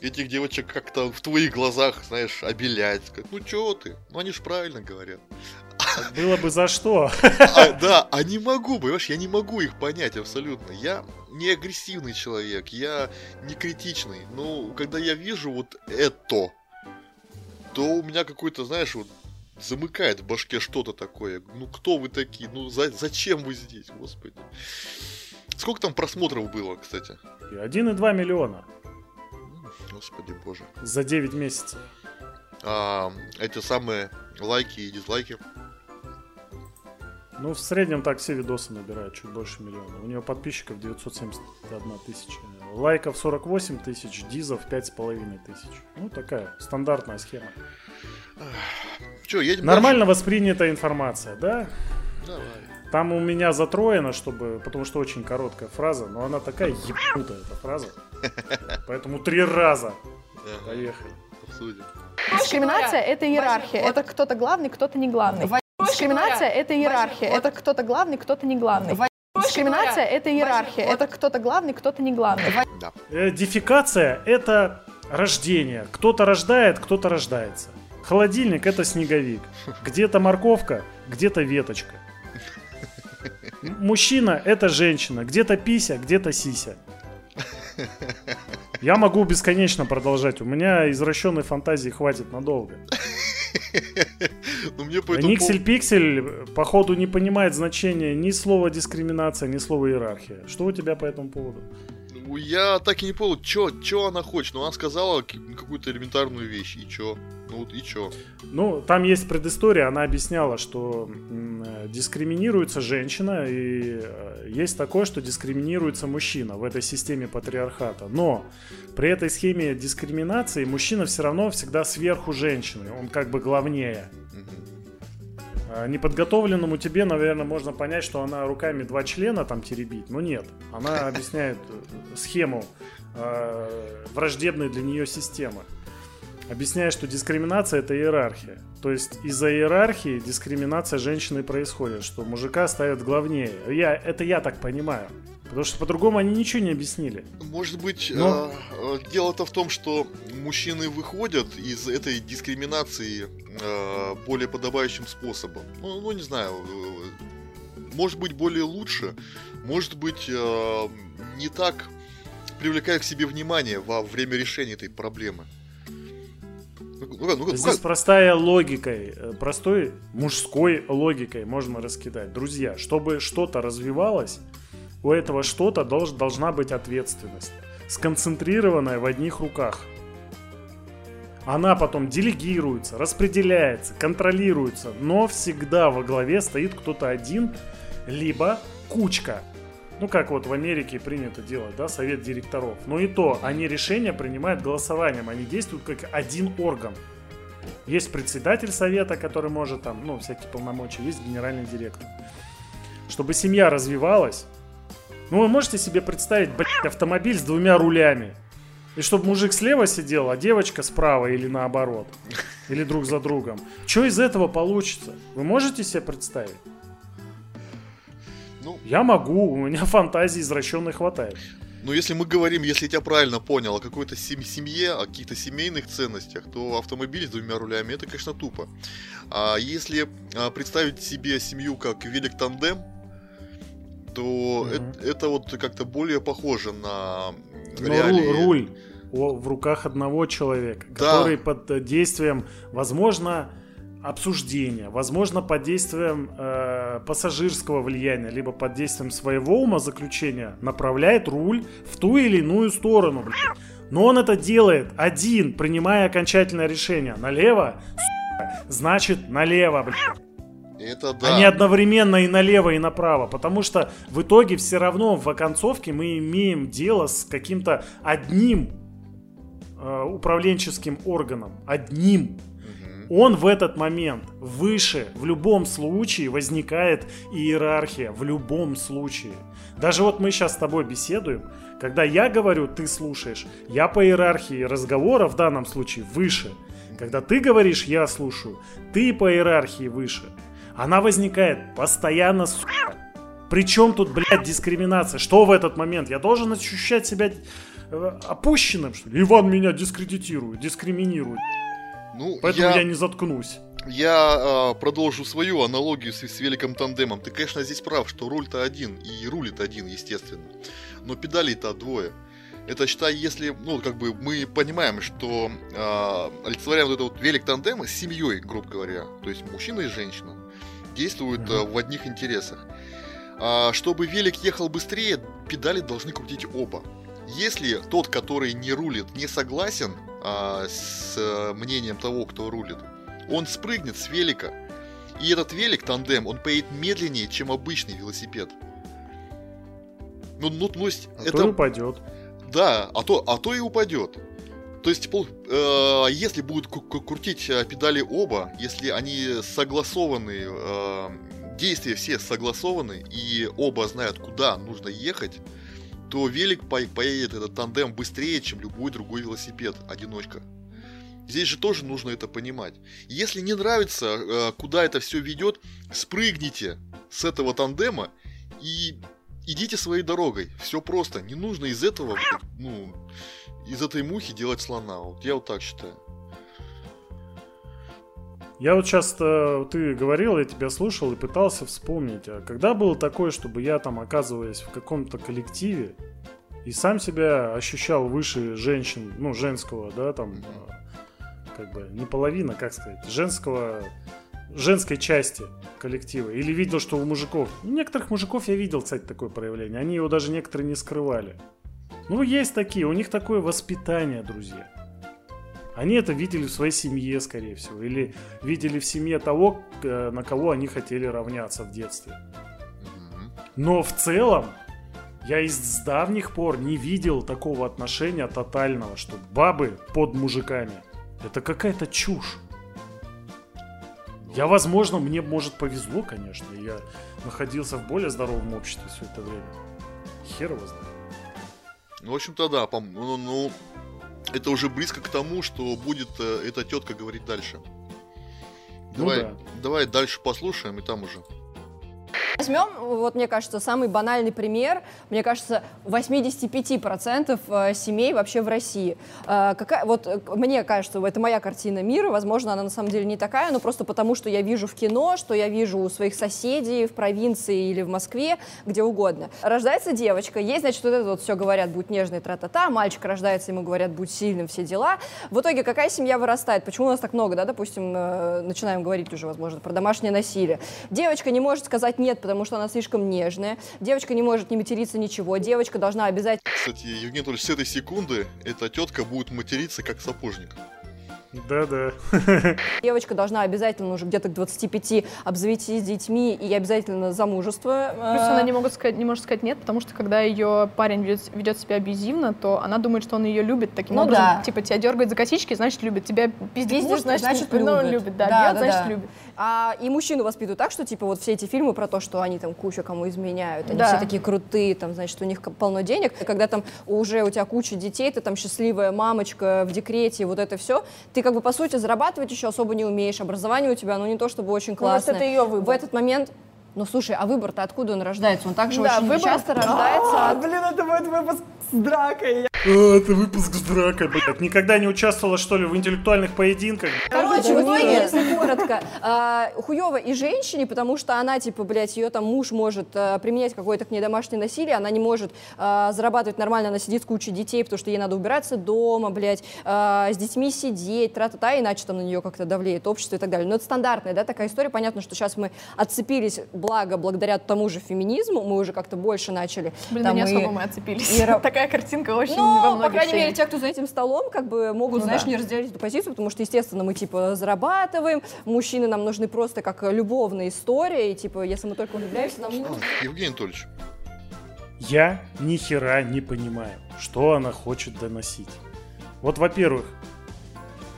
этих девочек как-то в твоих глазах, знаешь, обелять. Сказать, ну чё ты? Ну они же правильно говорят. Было бы за что. А, да, а не могу, понимаешь, я не могу их понять абсолютно. Я не агрессивный человек, я не критичный. Но когда я вижу вот это, то у меня какой-то, знаешь, вот замыкает в башке что-то такое. Ну кто вы такие? Ну за- зачем вы здесь, господи? Сколько там просмотров было, кстати? И 1,2 миллиона Господи боже. за 9 месяцев. А, эти самые лайки и дизлайки. Ну, в среднем так все видосы набирают чуть больше миллиона. У нее подписчиков 971 тысяча. Лайков 48 тысяч, дизов 5,5 тысяч. Ну, такая стандартная схема. Че, едем Нормально воспринята информация, да? дальше? Давай. Там у меня затроено, чтобы, потому что очень короткая фраза, но она такая ебанутая, эта фраза. Поэтому три раза. Поехали. обсудим. Дискриминация — это иерархия. Это кто-то главный, кто-то не главный. Дискриминация — это иерархия. Это кто-то главный, кто-то не главный. Дискриминация — это иерархия. Это кто-то главный, кто-то не главный. Да. Э, это рождение. Кто-то рождает, кто-то рождается. Холодильник – это снеговик. Где-то морковка, где-то веточка. Мужчина – это женщина. Где-то пися, где-то сися. Я могу бесконечно продолжать. У меня извращенной фантазии хватит надолго. Ну, мне по этому Никсель Пиксель, э, походу, не понимает значения ни слова дискриминация, ни слова иерархия. Что у тебя по этому поводу? Я так и не понял, что она хочет. Ну, она сказала какую-то элементарную вещь. И чё? Ну, вот и чё? Ну, там есть предыстория, она объясняла, что э, дискриминируется женщина, и э, есть такое, что дискриминируется мужчина в этой системе патриархата. Но при этой схеме дискриминации мужчина все равно всегда сверху женщины, он как бы главнее. Мгм. А Неподготовленному тебе, наверное, можно понять, что она руками два члена там теребит, но нет. Она объясняет э, схему э, враждебной для нее системы. Объясняет, что дискриминация это иерархия. То есть из-за иерархии дискриминация женщины происходит, что мужика ставят главнее. Я, это я так понимаю. Потому что по-другому они ничего не объяснили. Может быть, Но- э, э, дело-то в том, что мужчины выходят из этой дискриминации э, более подобающим способом. Ну, ну, не знаю, э, может быть более лучше, может быть э, не так привлекая к себе внимание во время решения этой проблемы. Ну, ну как- ну как- Здесь простая логикой, э, простой мужской логикой можно раскидать. Друзья, чтобы что-то развивалось, у этого что-то долж- должна быть ответственность, сконцентрированная в одних руках. Она потом делегируется, распределяется, контролируется, но всегда во главе стоит кто-то один, либо кучка. Ну, как вот в Америке принято делать, да, совет директоров. Но и то, они решения принимают голосованием, они действуют как один орган. Есть председатель совета, который может там, ну, всякие полномочия, есть генеральный директор. Чтобы семья развивалась, ну, вы можете себе представить, блядь, автомобиль с двумя рулями. И чтобы мужик слева сидел, а девочка справа или наоборот. Или друг за другом. Что из этого получится? Вы можете себе представить? Ну, Я могу, у меня фантазии извращенной хватает. Ну, если мы говорим, если я тебя правильно понял, о какой-то сем- семье, о каких-то семейных ценностях, то автомобиль с двумя рулями это, конечно, тупо. А если а, представить себе семью как велик тандем, то Мгм. эт- это вот как-то более похоже на Но реалии. руль, в руках одного человека, Да. который под э, действием, возможно, обсуждения, возможно, под действием э, пассажирского влияния, либо под действием своего умозаключения направляет руль в ту или иную сторону. Но он это делает один, принимая окончательное решение. Налево, сука, значит налево, блядь. Это да. не одновременно и налево, и направо. Потому что в итоге все равно в оконцовке мы имеем дело с каким-то одним э, управленческим органом. Одним. Он в этот момент выше. В любом случае возникает иерархия. В любом случае. Даже вот мы сейчас с тобой беседуем. Когда я говорю, ты слушаешь. Я по иерархии разговора в данном случае выше. Когда ты говоришь, я слушаю. Ты по иерархии выше. Она возникает постоянно, сука. Причем тут, блядь, дискриминация? Что в этот момент? Я должен ощущать себя э, опущенным, что ли? Иван меня дискредитирует, дискриминирует. Ну, Поэтому я, я, не заткнусь. я, а, продолжу свою аналогию с, с великим тандемом. Ты, конечно, здесь прав, что руль-то один, и рулит один, естественно. Но педалей-то двое. Это считай, если, ну, как бы мы понимаем, что а, олицетворяем вот это вот велик тандема с семьей, грубо говоря, то есть мужчина и женщина, действуют а, в одних интересах. А, чтобы велик ехал быстрее, педали должны крутить оба. Если тот, который не рулит, не согласен а, с э, мнением того, кто рулит, он спрыгнет с велика. И этот велик, тандем, он поедет медленнее, чем обычный велосипед. Ну, ну, есть, А это... то и упадет. Да, а то, а то и упадет. То есть, э, если будут крутить э, педали оба, если они согласованы, э, действия все согласованы, и оба знают, куда нужно ехать, то велик по- поедет этот тандем быстрее, чем любой другой велосипед, одиночка. Здесь же тоже нужно это понимать. Если не нравится, э, куда это все ведет, спрыгните с этого тандема и идите своей дорогой. Все просто. Не нужно из этого, ну, из этой мухи делать слона. Вот я вот так считаю. Я вот сейчас ты говорил, я тебя слушал и пытался вспомнить, а когда было такое, чтобы я там, оказываясь в каком-то коллективе, и сам себя ощущал выше женщин, ну, женского, да, там, а, как бы, не половина, как сказать, женского, женской части коллектива. Или видел, что у мужиков, у некоторых мужиков я видел, кстати, такое проявление, они его даже некоторые не скрывали. Ну, есть такие, у них такое воспитание, друзья. Они это видели в своей семье, скорее всего, или видели в семье того, э, на кого они хотели равняться в детстве. Но в целом я из давних пор не видел такого отношения тотального, что бабы под мужиками. Это какая-то чушь. Я, возможно, мне, может, повезло, конечно. Я находился в более здоровом обществе все это время. Хер его знает. Ну, в общем-то, да, пом- ну, ну, это уже близко к тому, что будет э, эта тетка говорить дальше. Ну Давай, да. давай дальше послушаем, и там уже. Возьмем, вот мне кажется, самый банальный пример. Мне кажется, 85% э, семей вообще в России. Э, Какая, вот э, мне кажется, это моя картина мира. Возможно, она на самом деле не такая, но просто потому, что я вижу в кино, что я вижу у своих соседей в провинции или в Москве, где угодно. Рождается девочка, ей, значит, вот это вот все говорят, будь нежный, тра-та-та. Мальчик рождается, ему говорят, будь сильным, все дела. В итоге какая семья вырастает? Почему у нас так много, да, допустим, начинаем говорить уже, возможно, про домашнее насилие. Девочка не может сказать нет, потому что она слишком нежная. Девочка не может не материться ничего. Девочка должна обязательно Кстати, Евгений Анатольевич, с этой секунды эта тетка будет материться как сапожник. Да-да. Девочка должна обязательно уже где-то к 25 обзавестись детьми и обязательно замужество. Плюс она не, могут сказать, не может сказать нет, потому что когда ее парень ведет, ведет себя абьюзивно, то она думает, что он ее любит таким Ну образом. да. Типа тебя дергает за косички, значит любит. Тебя пиздит значит, значит, ну, любит. любит. Да, Да, бьет, да, значит да. любит. А, и мужчину воспитывают так, что, типа, вот все эти фильмы про то, что они там куча кому изменяют, они Да. все такие крутые, там, значит, у них полно денег. И когда там уже у тебя куча детей, ты там счастливая мамочка в декрете, вот это все, ты как бы, по сути, зарабатывать еще особо не умеешь. Образование у тебя, ну, не то чтобы очень Ну, может, классное. это её выбор. В этот момент ну слушай, а выбор-то откуда он рождается? Он также Да, очень выбор- часто рождается от блин, это будет выпуск с дракой. А, это выпуск с дракой, блядь. Никогда не участвовала, что ли, в интеллектуальных поединках? Короче, в итоге, если коротко, а, хуёво и женщине, потому что она, типа, блядь, ее там муж может а, применять какое-то к ней домашнее насилие, она не может а, зарабатывать нормально, она сидит с кучей детей, потому что ей надо убираться дома, блядь, а, с детьми сидеть, тра-та-та, иначе там на нее как-то давлеет общество и так далее. Но это стандартная, да, такая история. Понятно, что сейчас мы отцепились, благо, благодаря тому же феминизму, мы уже как-то больше начали. Блин, там да не и- особо мы отцепились. и Такая картинка очень ну, по крайней мере, те, кто за этим столом, как бы могут, Ну знаешь, да. не разделять эту позицию, потому что, естественно, мы, типа, зарабатываем, мужчины нам нужны просто как любовная история, и, типа, если мы только влюбляемся, нам Евгений Анатольевич, Я ни хера не понимаю, что она хочет доносить. Вот, во-первых,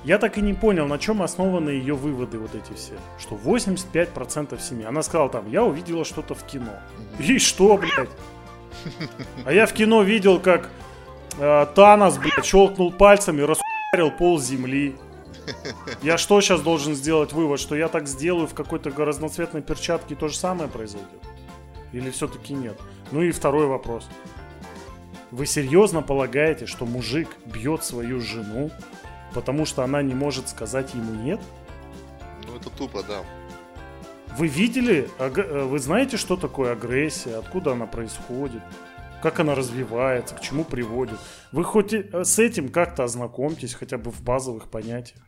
я так и не понял, на чем основаны ее выводы вот эти все. Что 85% семьи. Она сказала там, я увидела что-то в кино. И что, блядь? А я в кино видел, как э, Танос, блядь, щелкнул пальцами, расхуярил пол земли. Я что сейчас должен сделать вывод, что я так сделаю в какой-то разноцветной перчатке и то же самое произойдет? Или все-таки нет? Ну и второй вопрос. Вы серьезно полагаете, что мужик бьет свою жену, потому что она не может сказать ему нет? ну это тупо, да. Вы видели, э, вы знаете, что такое агрессия, откуда она происходит, как она развивается, к чему приводит? Вы хоть э, с этим как-то ознакомьтесь, хотя бы в базовых понятиях.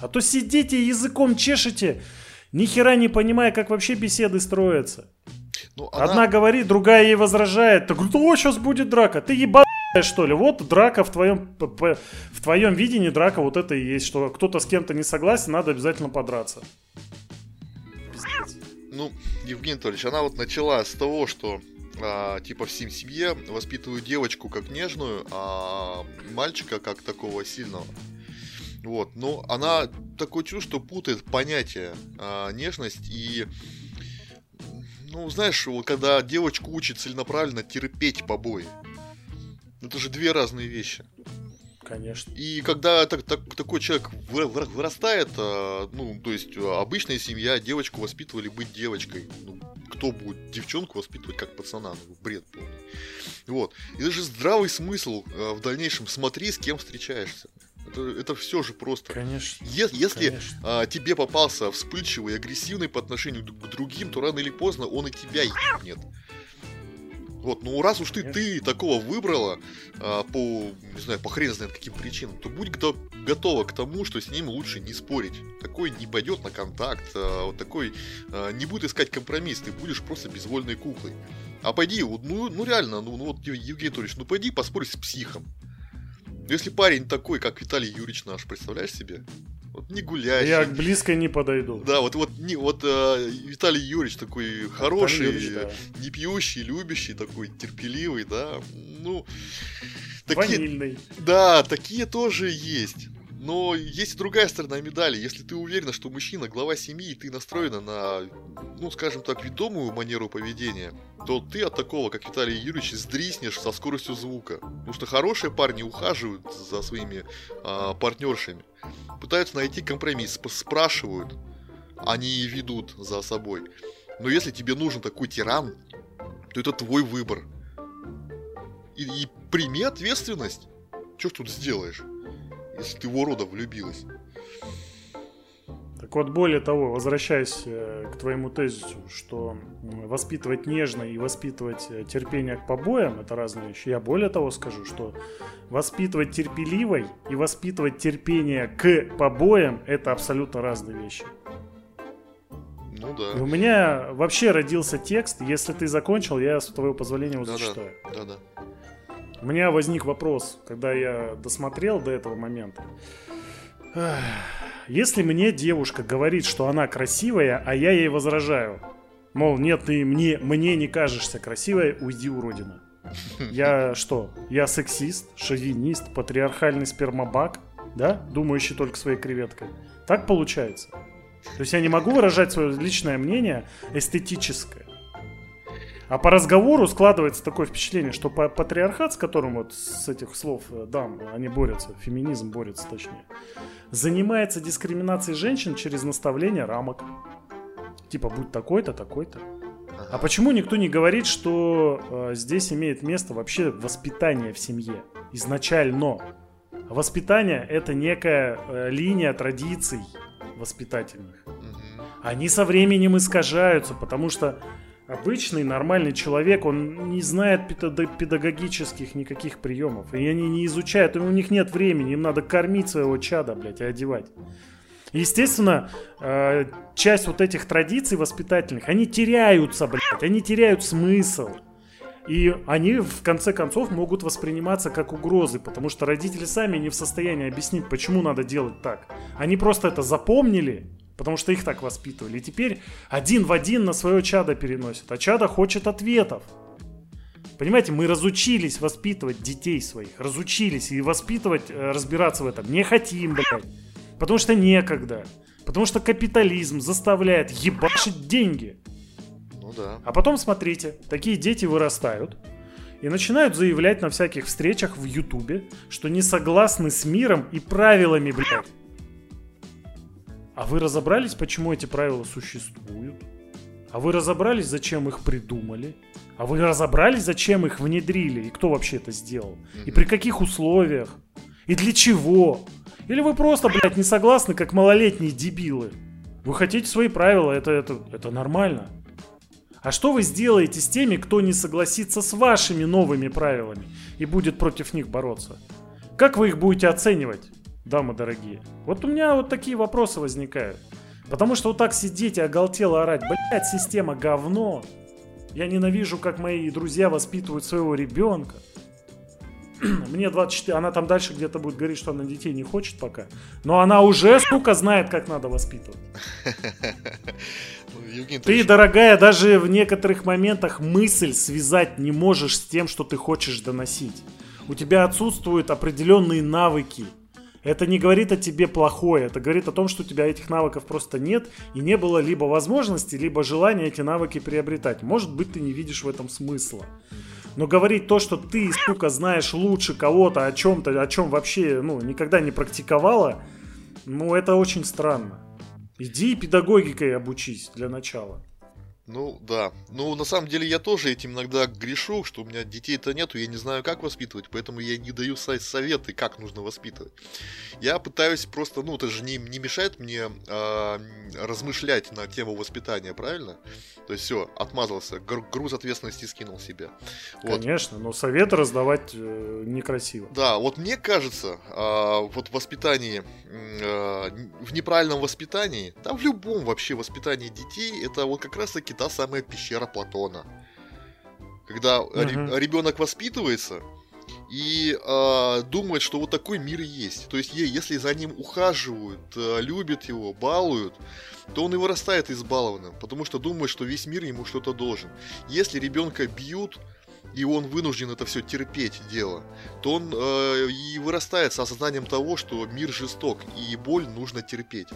А то сидите языком чешете, ни хера не понимая, как вообще беседы строятся. Ну, она... Одна говорит, другая ей возражает. Так о, сейчас будет драка. Ты ебаная, что ли? Вот драка в твоем, в твоем видении драка вот это и есть, что кто-то с кем-то не согласен, надо обязательно подраться. Ну, Евгений Анатольевич, она вот начала с того, что а, типа в сем- семье воспитывают девочку как нежную, а мальчика как такого сильного. Вот, но она такое чувство, что путает понятие а, нежность и ну, знаешь, вот когда девочку учат целенаправленно терпеть побои. Это же две разные вещи. Конечно. И когда так, так- такой человек вы- вы- вырастает, а, ну, то есть а, обычная семья, девочку воспитывали быть девочкой. Ну, кто будет девчонку воспитывать как пацана? Ну, бред полный. Вот. И даже здравый смысл а, в дальнейшем смотри, с кем встречаешься. Это, это все же просто. Конечно. Е- если Конечно. а, тебе попался вспыльчивый агрессивный по отношению к другим, то рано или поздно он и тебя нет. Вот, ну раз уж ты, ты такого выбрала а, по, не знаю, по хрен знает каким причинам, то будь гото- готова к тому, что с ним лучше не спорить. Такой не пойдет на контакт, а, вот такой а, не будет искать компромисс, ты будешь просто безвольной куклой. А пойди, ну, ну реально, ну, ну вот, Ев- Евгений Анатольевич, ну пойди поспорь с психом. Если парень такой, как Виталий Юрьевич наш, представляешь себе? Вот не гуляющий. Я близко не подойду. Да, вот, вот, не, вот э, Виталий Юрьевич такой хороший, Юрьевич, да. не пьющий, любящий, такой терпеливый, да. Ну, Ванильный. Да, такие тоже есть. Но есть и другая сторона медали. Если ты уверена, что мужчина глава семьи, и ты настроена на, ну, скажем так, ведомую манеру поведения, то ты от такого, как Виталий Юрьевич, сдриснешь со скоростью звука. Потому что хорошие парни ухаживают за своими а, партнершами, пытаются найти компромисс, сп- спрашивают, они ведут за собой. Но если тебе нужен такой тиран, то это твой выбор. И, и прими ответственность. Что тут сделаешь, если ты в урода влюбилась? Так вот, более того, возвращаясь э, к твоему тезису, что воспитывать нежно и воспитывать э, терпение к побоям – это разные вещи. Я более того скажу, что воспитывать терпеливой и воспитывать терпение к побоям – это абсолютно разные вещи. Ну да. И у меня вообще родился текст, если ты закончил, я, с твоего позволения, его Да-да. зачитаю. Да-да. У меня возник вопрос, когда я досмотрел до этого момента. Если мне девушка говорит, что она красивая, а я ей возражаю, мол, нет, ты мне, мне не кажешься красивой, уйди, уродина. Я что? Я сексист, шовинист, патриархальный спермобак, да? Думающий только своей креветкой. Так получается. То есть я не могу выражать свое личное мнение эстетическое. А по разговору складывается такое впечатление, что па- патриархат, с которым вот с этих слов э, дам, они борются, феминизм борется точнее, занимается дискриминацией женщин через наставление рамок. Типа, будь такой-то, такой-то. А почему никто не говорит, что э, здесь имеет место вообще воспитание в семье изначально? Воспитание это некая э, линия традиций воспитательных. Они со временем искажаются, потому что обычный нормальный человек, он не знает педагогических никаких приемов. И они не изучают, у них нет времени, им надо кормить своего чада, блядь, и одевать. Естественно, э, часть вот этих традиций воспитательных, они теряются, блядь, они теряют смысл. И они в конце концов могут восприниматься как угрозы, потому что родители сами не в состоянии объяснить, почему надо делать так. Они просто это запомнили, потому что их так воспитывали. И теперь один в один на свое чадо переносят. А чадо хочет ответов. Понимаете, мы разучились воспитывать детей своих, разучились и воспитывать, э, разбираться в этом не хотим, блядь. Потому что некогда. Потому что капитализм заставляет ебашить деньги. Ну да. А потом, смотрите, такие дети вырастают и начинают заявлять на всяких встречах в Ютубе, что не согласны с миром и правилами, блядь. А вы разобрались, почему эти правила существуют? А вы разобрались, зачем их придумали? А вы разобрались, зачем их внедрили? И кто вообще это сделал? И при каких условиях? И для чего? Или вы просто, блядь, не согласны, как малолетние дебилы? Вы хотите свои правила, это, это, это нормально. А что вы сделаете с теми, кто не согласится с вашими новыми правилами и будет против них бороться? Как вы их будете оценивать, дамы дорогие? Вот у меня вот такие вопросы возникают. Потому что вот так сидеть и оголтело орать, блядь, система говно. Я ненавижу, как мои друзья воспитывают своего ребенка. Мне 24, она там дальше где-то будет говорить, что она детей не хочет пока. Но она уже, сука, знает, как надо воспитывать. Ну, Ты, дорогая, даже в некоторых моментах мысль связать не можешь с тем, что ты хочешь доносить. У тебя отсутствуют определенные навыки. Это не говорит о тебе плохое, это говорит о том, что у тебя этих навыков просто нет, и не было либо возможности, либо желания эти навыки приобретать. Может быть, ты не видишь в этом смысла. Но говорить то, что ты, сука, знаешь лучше кого-то о чем-то, о чем вообще, ну, никогда не практиковала, ну, это очень странно. Иди педагогикой обучись для начала. Ну, да. Ну, на самом деле, я тоже этим иногда грешу, что у меня детей-то нету, я не знаю, как воспитывать, поэтому я не даю со- советы, как нужно воспитывать. Я пытаюсь просто, ну, это же не, не мешает мне а, размышлять на тему воспитания, правильно? То есть все, отмазался, гр- груз ответственности скинул себе. Вот. Конечно, но советы раздавать э, некрасиво. Да, вот мне кажется, а, вот в воспитании, м, а, в неправильном воспитании, да в любом вообще воспитании детей, это вот как раз таки та самая пещера Платона. Когда Мгм. ребенок воспитывается и а, думает, что вот такой мир есть. То есть, если за ним ухаживают, а, любят его, балуют, то он и вырастает избалованным, потому что думает, что весь мир ему что-то должен. Если ребенка бьют, и он вынужден это все терпеть дело, то он э, и вырастает с осознанием того, что мир жесток и боль нужно терпеть.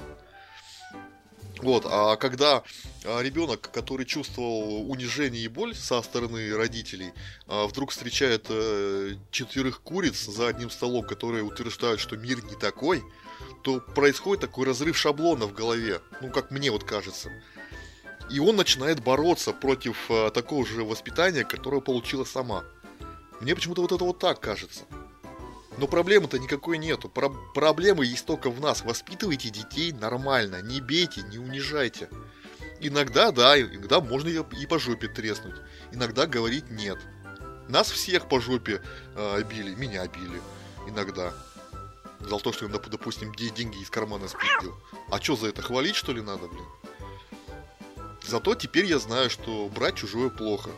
Вот, а когда а, ребенок, который чувствовал унижение и боль со стороны родителей, а, вдруг встречает э, четверых куриц за одним столом, которые утверждают, что мир не такой, то происходит такой разрыв шаблона в голове, ну как мне вот кажется. И он начинает бороться против э, такого же воспитания, которое получила сама. Мне почему-то вот это вот так кажется. Но проблемы-то никакой нету. Про- проблемы есть только в нас. Воспитывайте детей нормально. Не бейте, не унижайте. Иногда, да, иногда можно и по жопе треснуть. Иногда говорить нет. Нас всех по жопе э, били. Меня били. Иногда. За то, что я, доп- допустим, де- деньги из кармана спиздил. А что за это, хвалить что ли надо, блин? Зато теперь я знаю, что брать чужое плохо.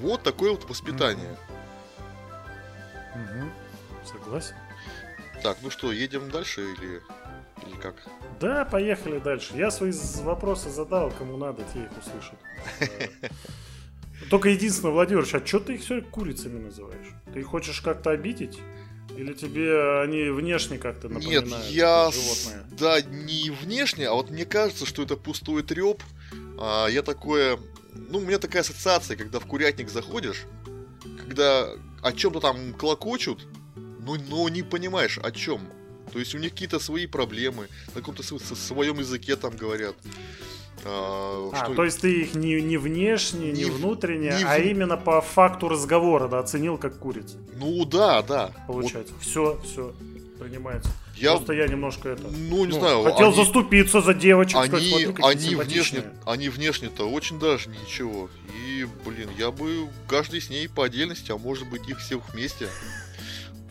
Вот такое вот воспитание. Мгм. Согласен. Так, ну что, едем дальше или, или как? Да, поехали дальше. Я свои вопросы задал, кому надо, те их услышат. Только единственное, Владимир, а что ты их все курицами называешь? Ты их хочешь как-то обидеть? Или тебе они внешне как-то Нет, напоминают я... это с- животное? Да, не внешне, а вот мне кажется, что это пустой треп. А, я такое... Ну, у меня такая ассоциация, когда в курятник заходишь, когда о чем-то там клокочут, ну, но не понимаешь, о чем. То есть у них какие-то свои проблемы, на каком-то своем языке там говорят. А, А, что- то есть ты их не, не внешне, не, Не внутренне, не а в- именно по факту разговора, да, оценил как курица, Ну да, да. получается. Все, все, принимается. Я- Просто я немножко это... Ну, не знаю, Хотел они- заступиться за девочек, сказать, Они, смотри, какие они внешне, они внешне-то очень даже ничего. И, блин, я бы каждый с ней по отдельности, а может быть их всех вместе.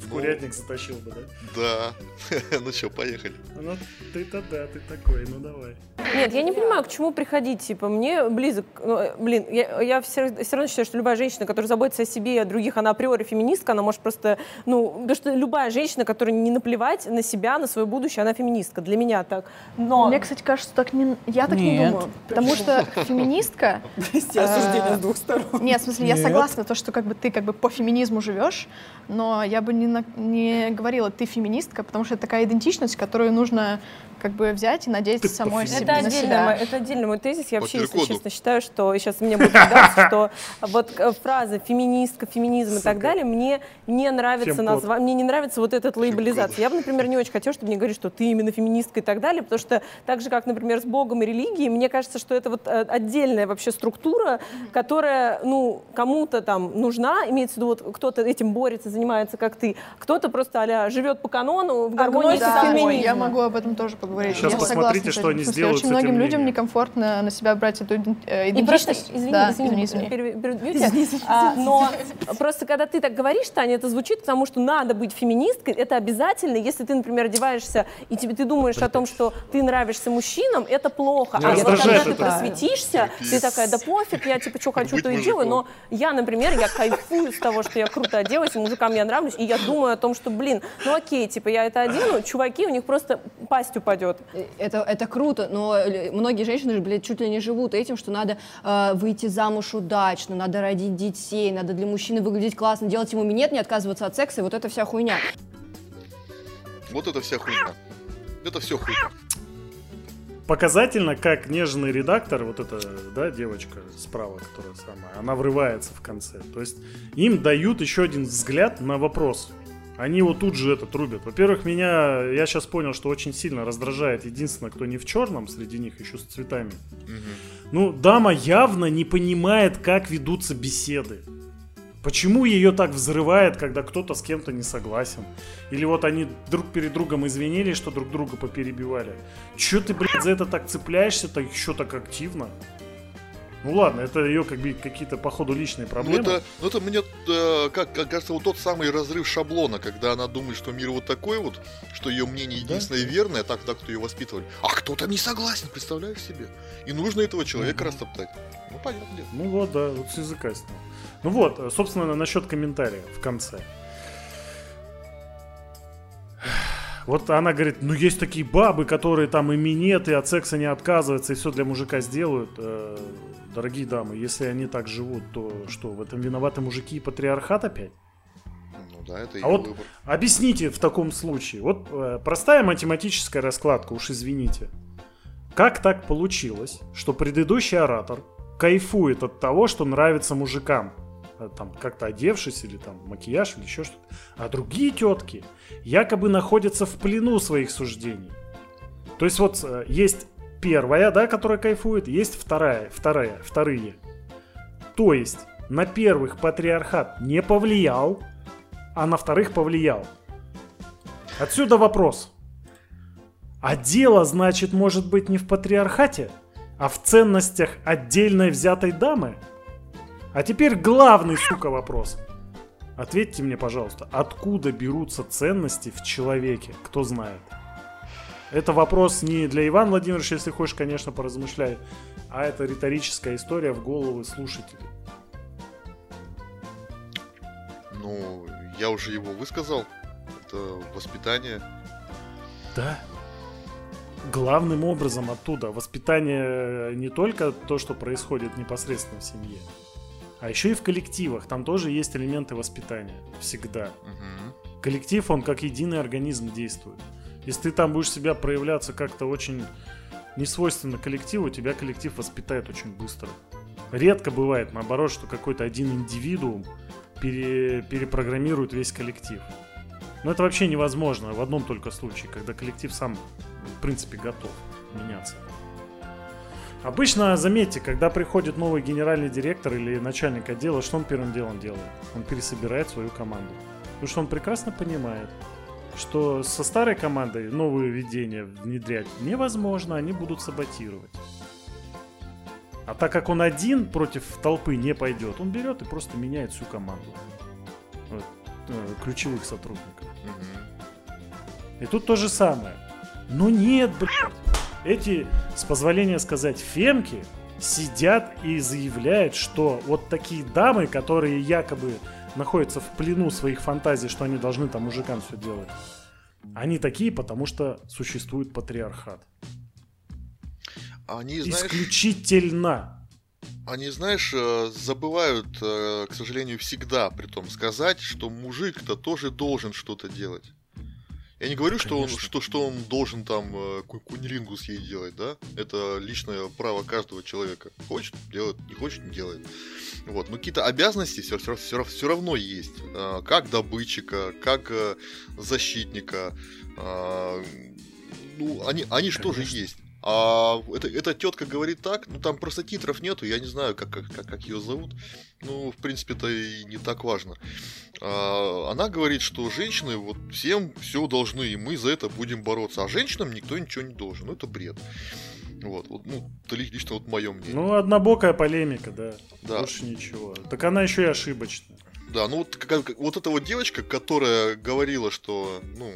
В Ну, курятник затащил бы, да? Да. ну что, поехали. Ну, ты-то да, ты такой, ну давай. Нет, я не понимаю, к чему приходить. Типа, мне близок... ну, э, блин, я, я все, равно считаю, что любая женщина, которая заботится о себе и о других, она априори феминистка, она может просто... Ну, потому что любая женщина, которая не наплевать на себя, на свое будущее, она феминистка. Для меня так. Но... Мне, кстати, кажется, так не... я так не Нет. думаю. Потому что феминистка... Прости, осуждение э, с двух сторон. Нет, в смысле, я согласна, то, что как бы ты как бы по феминизму живешь, но я бы не, на- не говорила, ты феминистка, потому что это такая идентичность, которую нужно как бы взять и надеяться самой себе Это на отдельно, себя. это отдельно мой тезис. Я По вообще, если честно, считаю, что сейчас мне будет кидаться, что вот э, фраза феминистка, феминизм и так далее, мне не нравится название, мне не нравится вот этот лейбелизация. Я бы, например, не очень хотела, чтобы мне говорили, что ты именно феминистка и так далее, потому что так же, как, например, с Богом и религией, мне кажется, что это вот э, отдельная вообще структура, которая, ну, кому-то там нужна, имеется в виду, вот кто-то этим борется, занимается, как ты, кто-то просто а живет по канону в гармонии с Да, феминизмом. я могу об этом тоже поговорить. Сейчас я посмотрите, согласна с что этим. они сделают Очень с многим людям мнением. некомфортно на себя брать эту э, И просто, идентичность. извини, да, извини, извини, извини. А, но просто когда ты так говоришь, Таня, это звучит, потому что надо быть феминисткой, это обязательно. Если ты, например, одеваешься и тебе ты думаешь о том, что ты нравишься мужчинам, это плохо. Меня а вот когда ты просветишься, ты такая, да пофиг, я типа что хочу, Быть то и делаю. Но я, например, я кайфую с того, что я круто оделась, и мужикам я нравлюсь, и я думаю о том, что, блин, ну окей, типа я это одену, чуваки, у них просто пастью по упадет. Э, Это, это круто, но э, многие женщины же, блядь, чуть ли не живут этим, что надо э, выйти замуж удачно, надо родить детей, надо для мужчины выглядеть классно, делать ему минет, не отказываться от секса, и вот эта вся хуйня. Вот это вся хуйня. Это все хуйня. Показательно, как нежный редактор, вот эта, да, девочка справа, которая самая, она врывается в конце. То есть им дают еще один взгляд на вопрос. Они вот тут же это трубят. Во-первых, меня, я сейчас понял, что очень сильно раздражает единственное, кто не в черном среди них, еще с цветами. Ну, дама явно не понимает, как ведутся беседы. Почему ее так взрывает, когда кто-то с кем-то не согласен? Или вот они друг перед другом извинились, что друг друга поперебивали. Че ты, блядь, за это так цепляешься, так еще так активно? Ну ладно, это ее как бы какие-то, походу, личные Ну проблемы. это, ну это мне, э, как, как кажется, вот тот самый разрыв шаблона, когда она думает, что мир вот такой вот, что ее мнение единственное верное, так так кто ее воспитывали. А кто-то не согласен, представляешь себе? И нужно этого человека растоптать. Ну понятно. дело. Ну вот, да, вот с языка снял. Ну вот, собственно, насчет комментария в конце. Вот она говорит, ну есть такие бабы, которые там и минет, и от секса не отказываются, и все для мужика сделают. Э, дорогие дамы, если они так живут, то что, в этом виноваты мужики и патриархат опять? Ну да, это А вот выбор. объясните в таком случае. Вот э, простая математическая раскладка, уж извините. Как так получилось, что предыдущий оратор кайфует от того, что нравится мужикам? Э, Там как-то одевшись или там макияж или еще что-то. А другие тетки якобы находятся в плену своих суждений. То есть вот э, есть первая, да, которая кайфует, есть вторая, вторая, вторые. То есть на первых патриархат не повлиял, а на вторых повлиял. Отсюда вопрос. А дело, значит, может быть не в патриархате, а в ценностях отдельной взятой дамы? А теперь главный, сука, вопрос. Ответьте мне, пожалуйста, откуда берутся ценности в человеке, кто знает? Это вопрос не для Ивана Владимировича, если хочешь, конечно, поразмышляй, а это риторическая история в головы слушателей. Ну, я уже его высказал. Это воспитание. Да. Главным образом оттуда воспитание не только то, что происходит непосредственно в семье, а еще и в коллективах. Там тоже есть элементы воспитания. Всегда. Мгм. Коллектив, он как единый организм действует. Если ты там будешь себя проявляться как-то очень несвойственно коллективу, тебя коллектив воспитает очень быстро. Редко бывает, наоборот, что какой-то один индивидуум пере- перепрограммирует весь коллектив. Но это вообще невозможно в одном только случае, когда коллектив сам, в принципе, готов меняться. Обычно, заметьте, когда приходит новый генеральный директор или начальник отдела, что он первым делом делает? Он пересобирает свою команду. Потому что он прекрасно понимает, что со старой командой новые введения внедрять невозможно, они будут саботировать. А так как он один против толпы не пойдет, он берет и просто меняет всю команду. Вот, э, ключевых сотрудников. Мгм. И тут то же самое. Но нет, блядь. Эти, с позволения сказать, фемки сидят и заявляют, что вот такие дамы, которые якобы находятся в плену своих фантазий, что они должны там мужикам все делать, они такие, потому что существует патриархат. Они, знаешь, Исключительно. они, знаешь, э, забывают, э, к сожалению, всегда при том сказать, что мужик-то тоже должен что-то делать. Я не говорю, что он, что, что он должен там э, ку- кунилингус ей делать, да? Это личное право каждого человека. Хочет делать, не хочет не делает. Вот, но какие-то обязанности все, все, равно есть. Э, Как добытчика, как э, защитника. э, Ну, они, они же тоже есть. А эта, эта тетка говорит так, ну там просто титров нету, я не знаю, как, как, как, как ее зовут. Ну, в принципе, это и не так важно. А, она говорит, что женщины вот всем все должны, и мы за это будем бороться. А женщинам никто ничего не должен. Ну, это бред. Вот, вот ну, это ли- лично вот мое мнение. Ну, однобокая полемика, да. Да. Больше ничего. Так она еще и ошибочная. Да, ну вот, как- вот эта вот девочка, которая говорила, что, ну,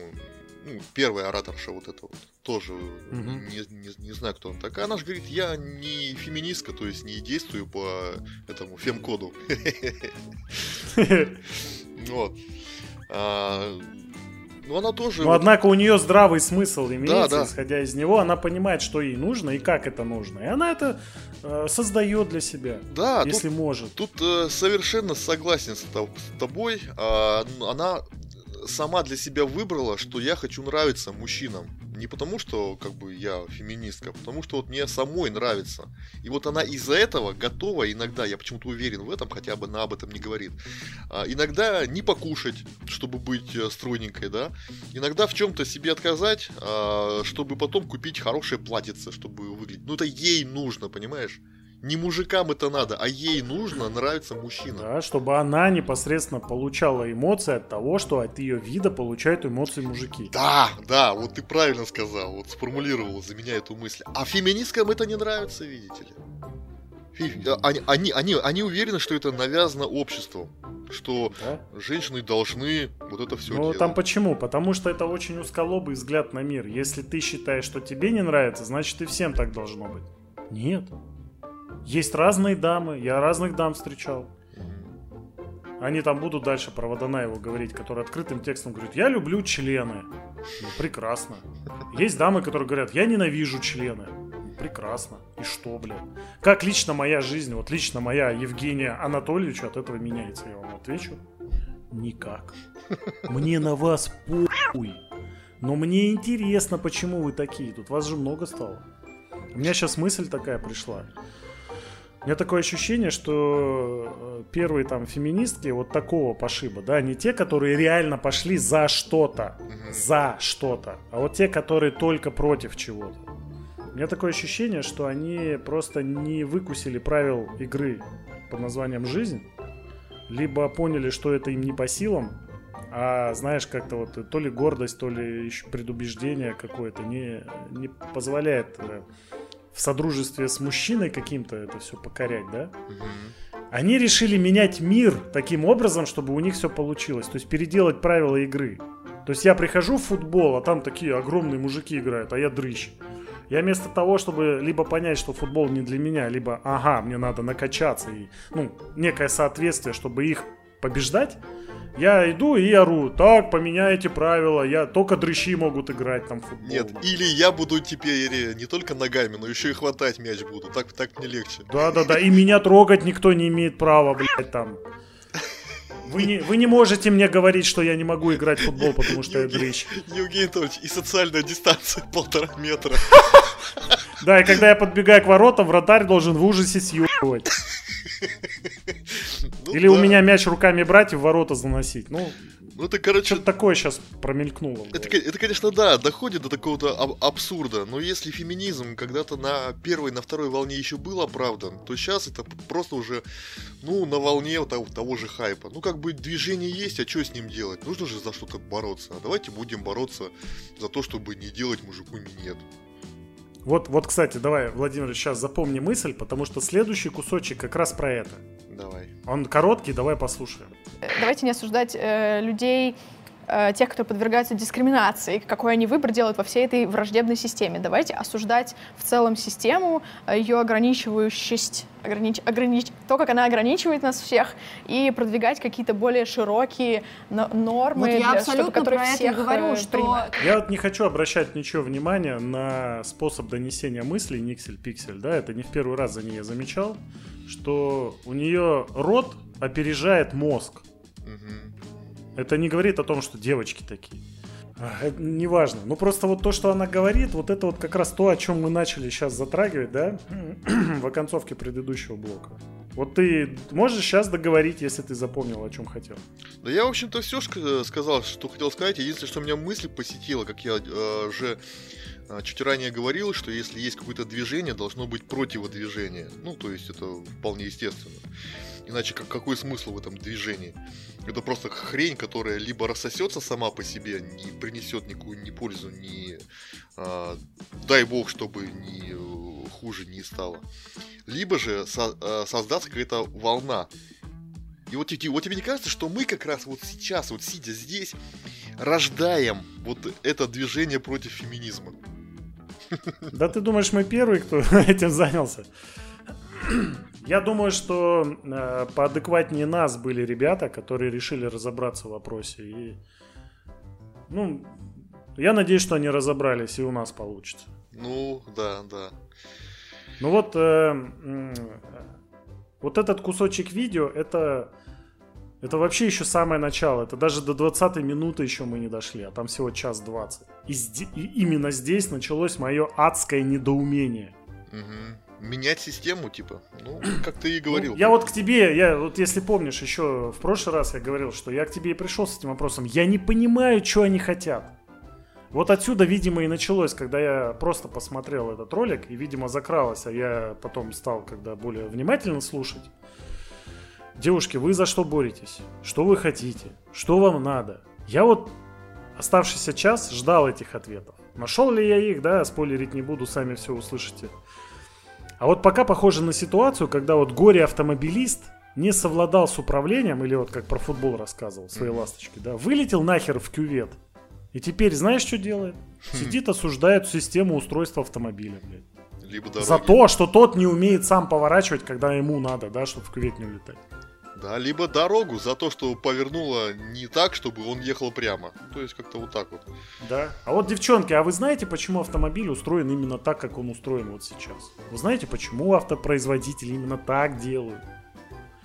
ну, первая ораторша вот эта вот, тоже Мгм. не, не- не знаю, кто она такая, она же говорит, я не феминистка, то есть не действую по этому фемкоду. Вот. А, Ну, она тоже... Но однако у нее здравый смысл имеется, да. исходя из него, она понимает, что ей нужно и как это нужно. И она это э, создает для себя, Да, если тут, может. тут э, совершенно согласен с, с тобой. Н- она сама для себя выбрала, что я хочу нравиться мужчинам. Не потому, что как бы я феминистка, а потому что вот мне самой нравится. И вот она из-за этого готова иногда, я почему-то уверен в этом, хотя бы она об этом не говорит, а, иногда не покушать, чтобы быть э, стройненькой, да, иногда в чем-то себе отказать, а, чтобы потом купить хорошее платьице, чтобы выглядеть. Ну это ей нужно, понимаешь? Не мужикам это надо, а ей нужно нравится мужчина. Да, чтобы она непосредственно получала эмоции от того, что от ее вида получают эмоции мужики. Да, да, вот ты правильно сказал, вот сформулировал за меня эту мысль. А феминисткам это не нравится, видите ли. А- Они, они, они, они уверены, что это навязано обществом, что Да? женщины должны вот это все Ну, там почему? Потому что это очень узколобый взгляд на мир. Если ты считаешь, что тебе не нравится, значит и всем так должно быть. Нет. Есть разные дамы, я разных дам встречал. Они там будут дальше про Водонаеву говорить, который открытым текстом говорит, я люблю члены. Ну, прекрасно. Есть дамы, которые говорят, я ненавижу члены. Прекрасно. И что, блядь? Как лично моя жизнь, вот лично моя Евгения Анатольевича от этого меняется, я вам отвечу. Никак. Мне на вас похуй. Но мне интересно, почему вы такие. Тут вас же много стало. У меня сейчас мысль такая пришла. У меня такое ощущение, что э, первые там феминистки вот такого пошиба, да, не те, которые реально пошли за что-то, за что-то, а вот те, которые только против чего-то. У меня такое ощущение, что они просто не выкусили правил игры под названием «Жизнь», либо поняли, что это им не по силам, а знаешь, как-то вот то ли гордость, то ли еще предубеждение какое-то не, не позволяет э, в содружестве с мужчиной каким-то это все покорять, да? Они решили менять мир таким образом, чтобы у них все получилось. То есть переделать правила игры. То есть я прихожу в футбол, а там такие огромные мужики играют, а я дрыщ. Я вместо того, чтобы либо понять, что футбол не для меня, либо, ага, мне надо накачаться и, ну, некое соответствие, чтобы их побеждать, я иду и ору, так, поменяйте правила, я только дрыщи могут играть там в футбол. Нет, или я буду теперь э, не только ногами, но еще и хватать мяч буду. Так, так мне легче. Да-да-да, и меня трогать никто не имеет права, блядь, там. Вы не, вы не можете мне говорить, что я не могу играть в футбол, потому что я дрыщ. Евгений Анатольевич, и социальная дистанция полтора метра. Да, и когда я подбегаю к воротам, вратарь должен в ужасе съебывать. Ну Или у меня мяч руками брать и в ворота заносить. Ну, Ну это, короче, что-то такое сейчас промелькнуло. Это, это, конечно, да, доходит до такого-то аб- абсурда, но если феминизм когда-то на первой, на второй волне еще был оправдан, то сейчас это просто уже, ну, на волне того, того же хайпа. Ну, как бы движение есть, а что с ним делать? Нужно же за что-то бороться. А давайте будем бороться за то, чтобы не делать мужику минет. Вот, вот, кстати, давай, Владимир, сейчас запомни мысль, потому что следующий кусочек как раз про это. Давай. Он короткий, давай послушаем. Давайте не осуждать э, людей, э, тех, кто подвергаются дискриминации, какой они выбор делают во всей этой враждебной системе. Давайте осуждать в целом систему, э, ее ограничивающесть, огранич- огранич- то, как она ограничивает нас всех, и продвигать какие-то более широкие но- нормы, Вот я для- чтобы- абсолютно которые про это всех, говорю, э, что принимают. Я вот не хочу обращать ничего внимания на способ донесения мыслей Никсель-Пиксель, да, это не в первый раз за ней я замечал, что у нее рот опережает мозг. Это не говорит о том, что девочки такие. А, Это неважно. Ну просто вот то, что она говорит, вот это вот как раз то, о чем мы начали сейчас затрагивать, да, в оконцовке предыдущего блока. Вот ты можешь сейчас договорить, если ты запомнил, о чем хотел. Да я, в общем-то, все сказал, что хотел сказать. Единственное, что меня мысль посетила, как я э, уже э, чуть ранее говорил, что если есть какое-то движение, должно быть противодвижение. Ну, то есть это вполне естественно. Иначе как, какой смысл в этом движении? Это просто хрень, которая либо рассосется сама по себе, не принесет никакую ни пользу, ни а, дай бог, чтобы ни э, хуже не стало. Либо же со- э, создаться какая-то волна. И вот, тебе- вот тебе не кажется, что мы как раз вот сейчас, вот сидя здесь, рождаем вот это движение против феминизма? Да ты думаешь, мы первые, кто этим занялся? Я думаю, что э, поадекватнее нас были ребята, которые решили разобраться в вопросе и Ну, я надеюсь, что они разобрались и у нас получится. Ну, да, да. Ну вот, э, м, вот этот кусочек видео, это, это вообще еще самое начало. Это даже до 20 минуты еще мы не дошли, а там всего час 20. И, и именно здесь началось мое адское недоумение. Мгм. Менять систему, типа. Ну, как ты и говорил. Ну, я вот к тебе, я вот если помнишь, еще в прошлый раз я говорил, что я к тебе и пришел с этим вопросом. Я не понимаю, что они хотят. Вот отсюда, видимо, и началось, когда я просто посмотрел этот ролик, и, видимо, закралось, а я потом стал, когда более внимательно слушать. Девушки, вы за что боретесь? Что вы хотите? Что вам надо? Я вот оставшийся час ждал этих ответов. Нашел ли я их, да, спойлерить не буду, сами все услышите. А вот пока похоже на ситуацию, когда вот горе-автомобилист не совладал с управлением, или вот как про футбол рассказывал, свои ласточки, да, вылетел нахер в кювет. И теперь знаешь, что делает? Сидит, осуждает систему устройства автомобиля, блядь. Либо дороги. За то, что тот не умеет сам поворачивать, когда ему надо, да, чтобы в кювет не улетать. Да, либо дорогу за то, что повернула не так, чтобы он ехал прямо. То есть как-то вот так вот. Да. А вот, девчонки, а вы знаете, почему автомобиль устроен именно так, как он устроен вот сейчас? Вы знаете, почему автопроизводители именно так делают?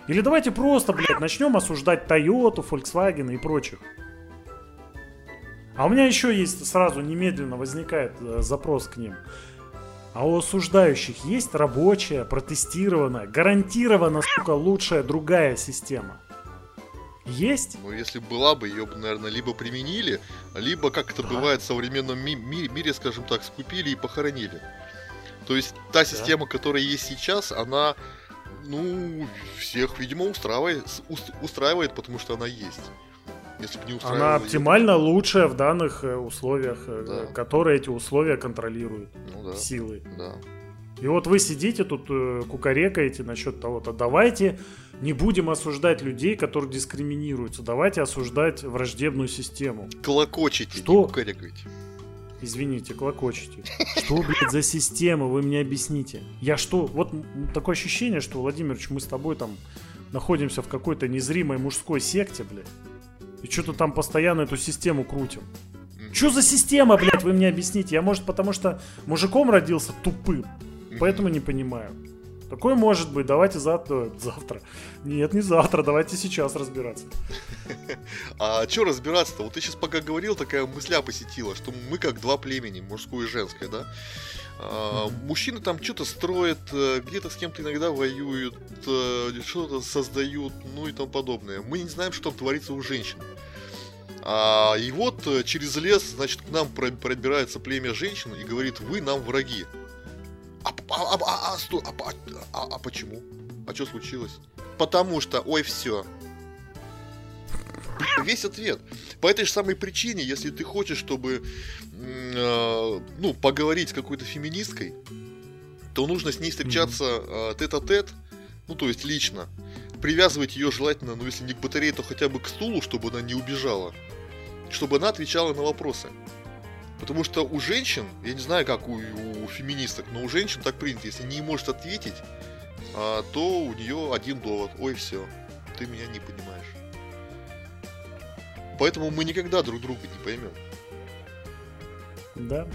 Или давайте просто, блядь, начнем осуждать Toyota, Volkswagen и прочих. А у меня еще есть сразу немедленно возникает э, запрос к ним. А у осуждающих есть рабочая, протестированная, гарантированно, сука, лучшая другая система? Есть? Ну, если была бы, ее бы, наверное, либо применили, либо, как это бывает в современном ми- ми- мире, скажем так, скупили и похоронили. То есть та система, которая есть сейчас, она, ну, всех, видимо, устраивает, устраивает потому что она есть. Если бы не устраивала... Она оптимально лучшая в данных э, условиях, э, Да. которые эти условия контролируют. Ну да, Силы. да. И вот вы сидите тут э, кукарекаете насчет того-то. Давайте не будем осуждать людей, которые дискриминируются. Давайте осуждать враждебную систему. Колокочете, Что? не кукарекайте. Извините, клокочете. Что, блядь, за система? Вы мне объясните. Я что? Вот такое ощущение, что, Владимирович, мы с тобой там находимся в какой-то незримой мужской секте, блядь. И что-то там постоянно эту систему крутим. Что за система, блядь, вы мне объясните? Я, может, потому что мужиком родился тупым, поэтому не понимаю. Такое может быть. Давайте завтра. Завтра. Нет, не завтра. Давайте сейчас разбираться. А что разбираться-то? Вот ты сейчас пока говорил, такая мысля посетила, что мы как два племени, мужское и женское, да? А, мужчины там что-то строят, э, где-то с кем-то иногда воюют, э, что-то создают, ну и тому подобное. Мы не знаем, что там творится у женщин. А, и вот э, через лес, значит, к нам про- пробирается племя женщин и говорит, вы нам враги. А, а, а, а, а, а, а, а- а почему? А что случилось? Потому что, ой, все. Весь ответ. По этой же самой причине, если ты хочешь, чтобы э, ну, поговорить с какой-то феминисткой, то нужно с ней встречаться э, тет-а-тет, ну, то есть лично. Привязывать ее желательно, ну, если не к батарее, то хотя бы к стулу, чтобы она не убежала. Чтобы она отвечала на вопросы. Потому что у женщин, я не знаю, как у, у феминисток, но у женщин так принято, если не может ответить, а, то у нее один довод. Ой, все, ты меня не понимаешь. Поэтому мы никогда друг друга не поймем. Да.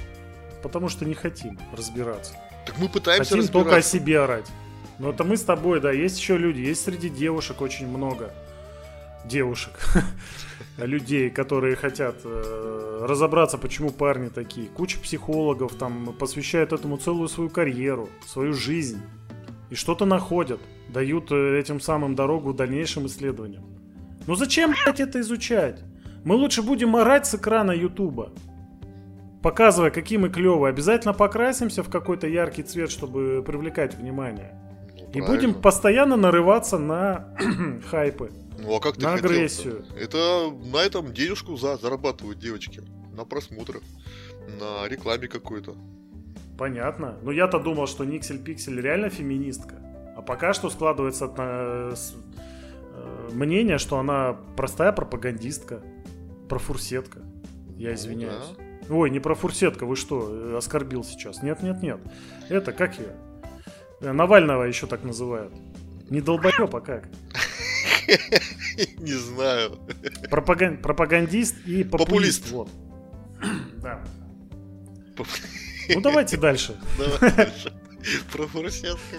Потому что не хотим разбираться. Так мы пытаемся Хотим только о себе орать. Но это мы с тобой, да. Есть еще люди. Есть среди девушек очень много девушек. Людей, которые хотят э, разобраться, почему парни такие. Куча психологов там посвящают этому целую свою карьеру, свою жизнь. И что-то находят. Дают э, этим самым дорогу дальнейшим исследованиям. Ну зачем, блядь, это изучать? Мы лучше будем орать с экрана Ютуба. Показывая, какие мы клевые. Обязательно покрасимся в какой-то яркий цвет, чтобы привлекать внимание. Ну, И будем постоянно нарываться на хайпы. Ну а как ты на хотел-то? агрессию. Это на этом денежку за, зарабатывают девочки. На просмотрах. На рекламе какой-то. Понятно. Но я-то думал, что Никсель Пиксель реально феминистка. А пока что складывается э, с- э, мнение, что она простая пропагандистка. Профурсетка. Я извиняюсь. Ой, не профурсетка, вы что, э, оскорбил сейчас? Нет, нет, нет. Это как я? Навального еще так называют. Не долбоеб, а как? Не знаю. Пропаган- Пропагандист и популист. Популист. Вот. Да. Поп- Ну давайте дальше. Давай дальше. Про поросятка.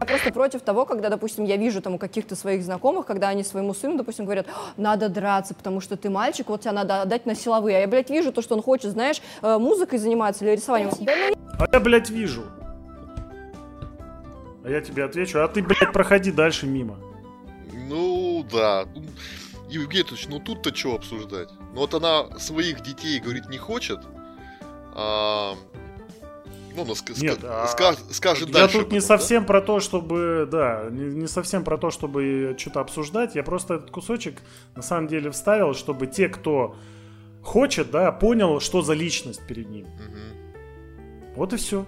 Я просто против того, когда, допустим, я вижу там у каких-то своих знакомых, когда они своему сыну, допустим, говорят, «А, надо драться, потому что ты мальчик, вот тебя надо отдать на силовые. А я, блядь, вижу то, что он хочет, знаешь, э, музыкой заниматься или рисованием. Да ну А я, блядь, вижу. А я тебе отвечу, а ты, блядь, проходи дальше мимо. Ну, да. Евгений Анатольевич, ну тут-то что обсуждать? Ну вот она своих детей, говорит, не хочет. А, ну, она ска- Нет, ска- а ска- скажет Я дальше. тут не да? совсем про то, чтобы, да, не, не совсем про то, чтобы что-то обсуждать. Я просто этот кусочек на самом деле вставил, чтобы те, кто хочет, да, понял, что за личность перед ним. Мгм. Вот и все.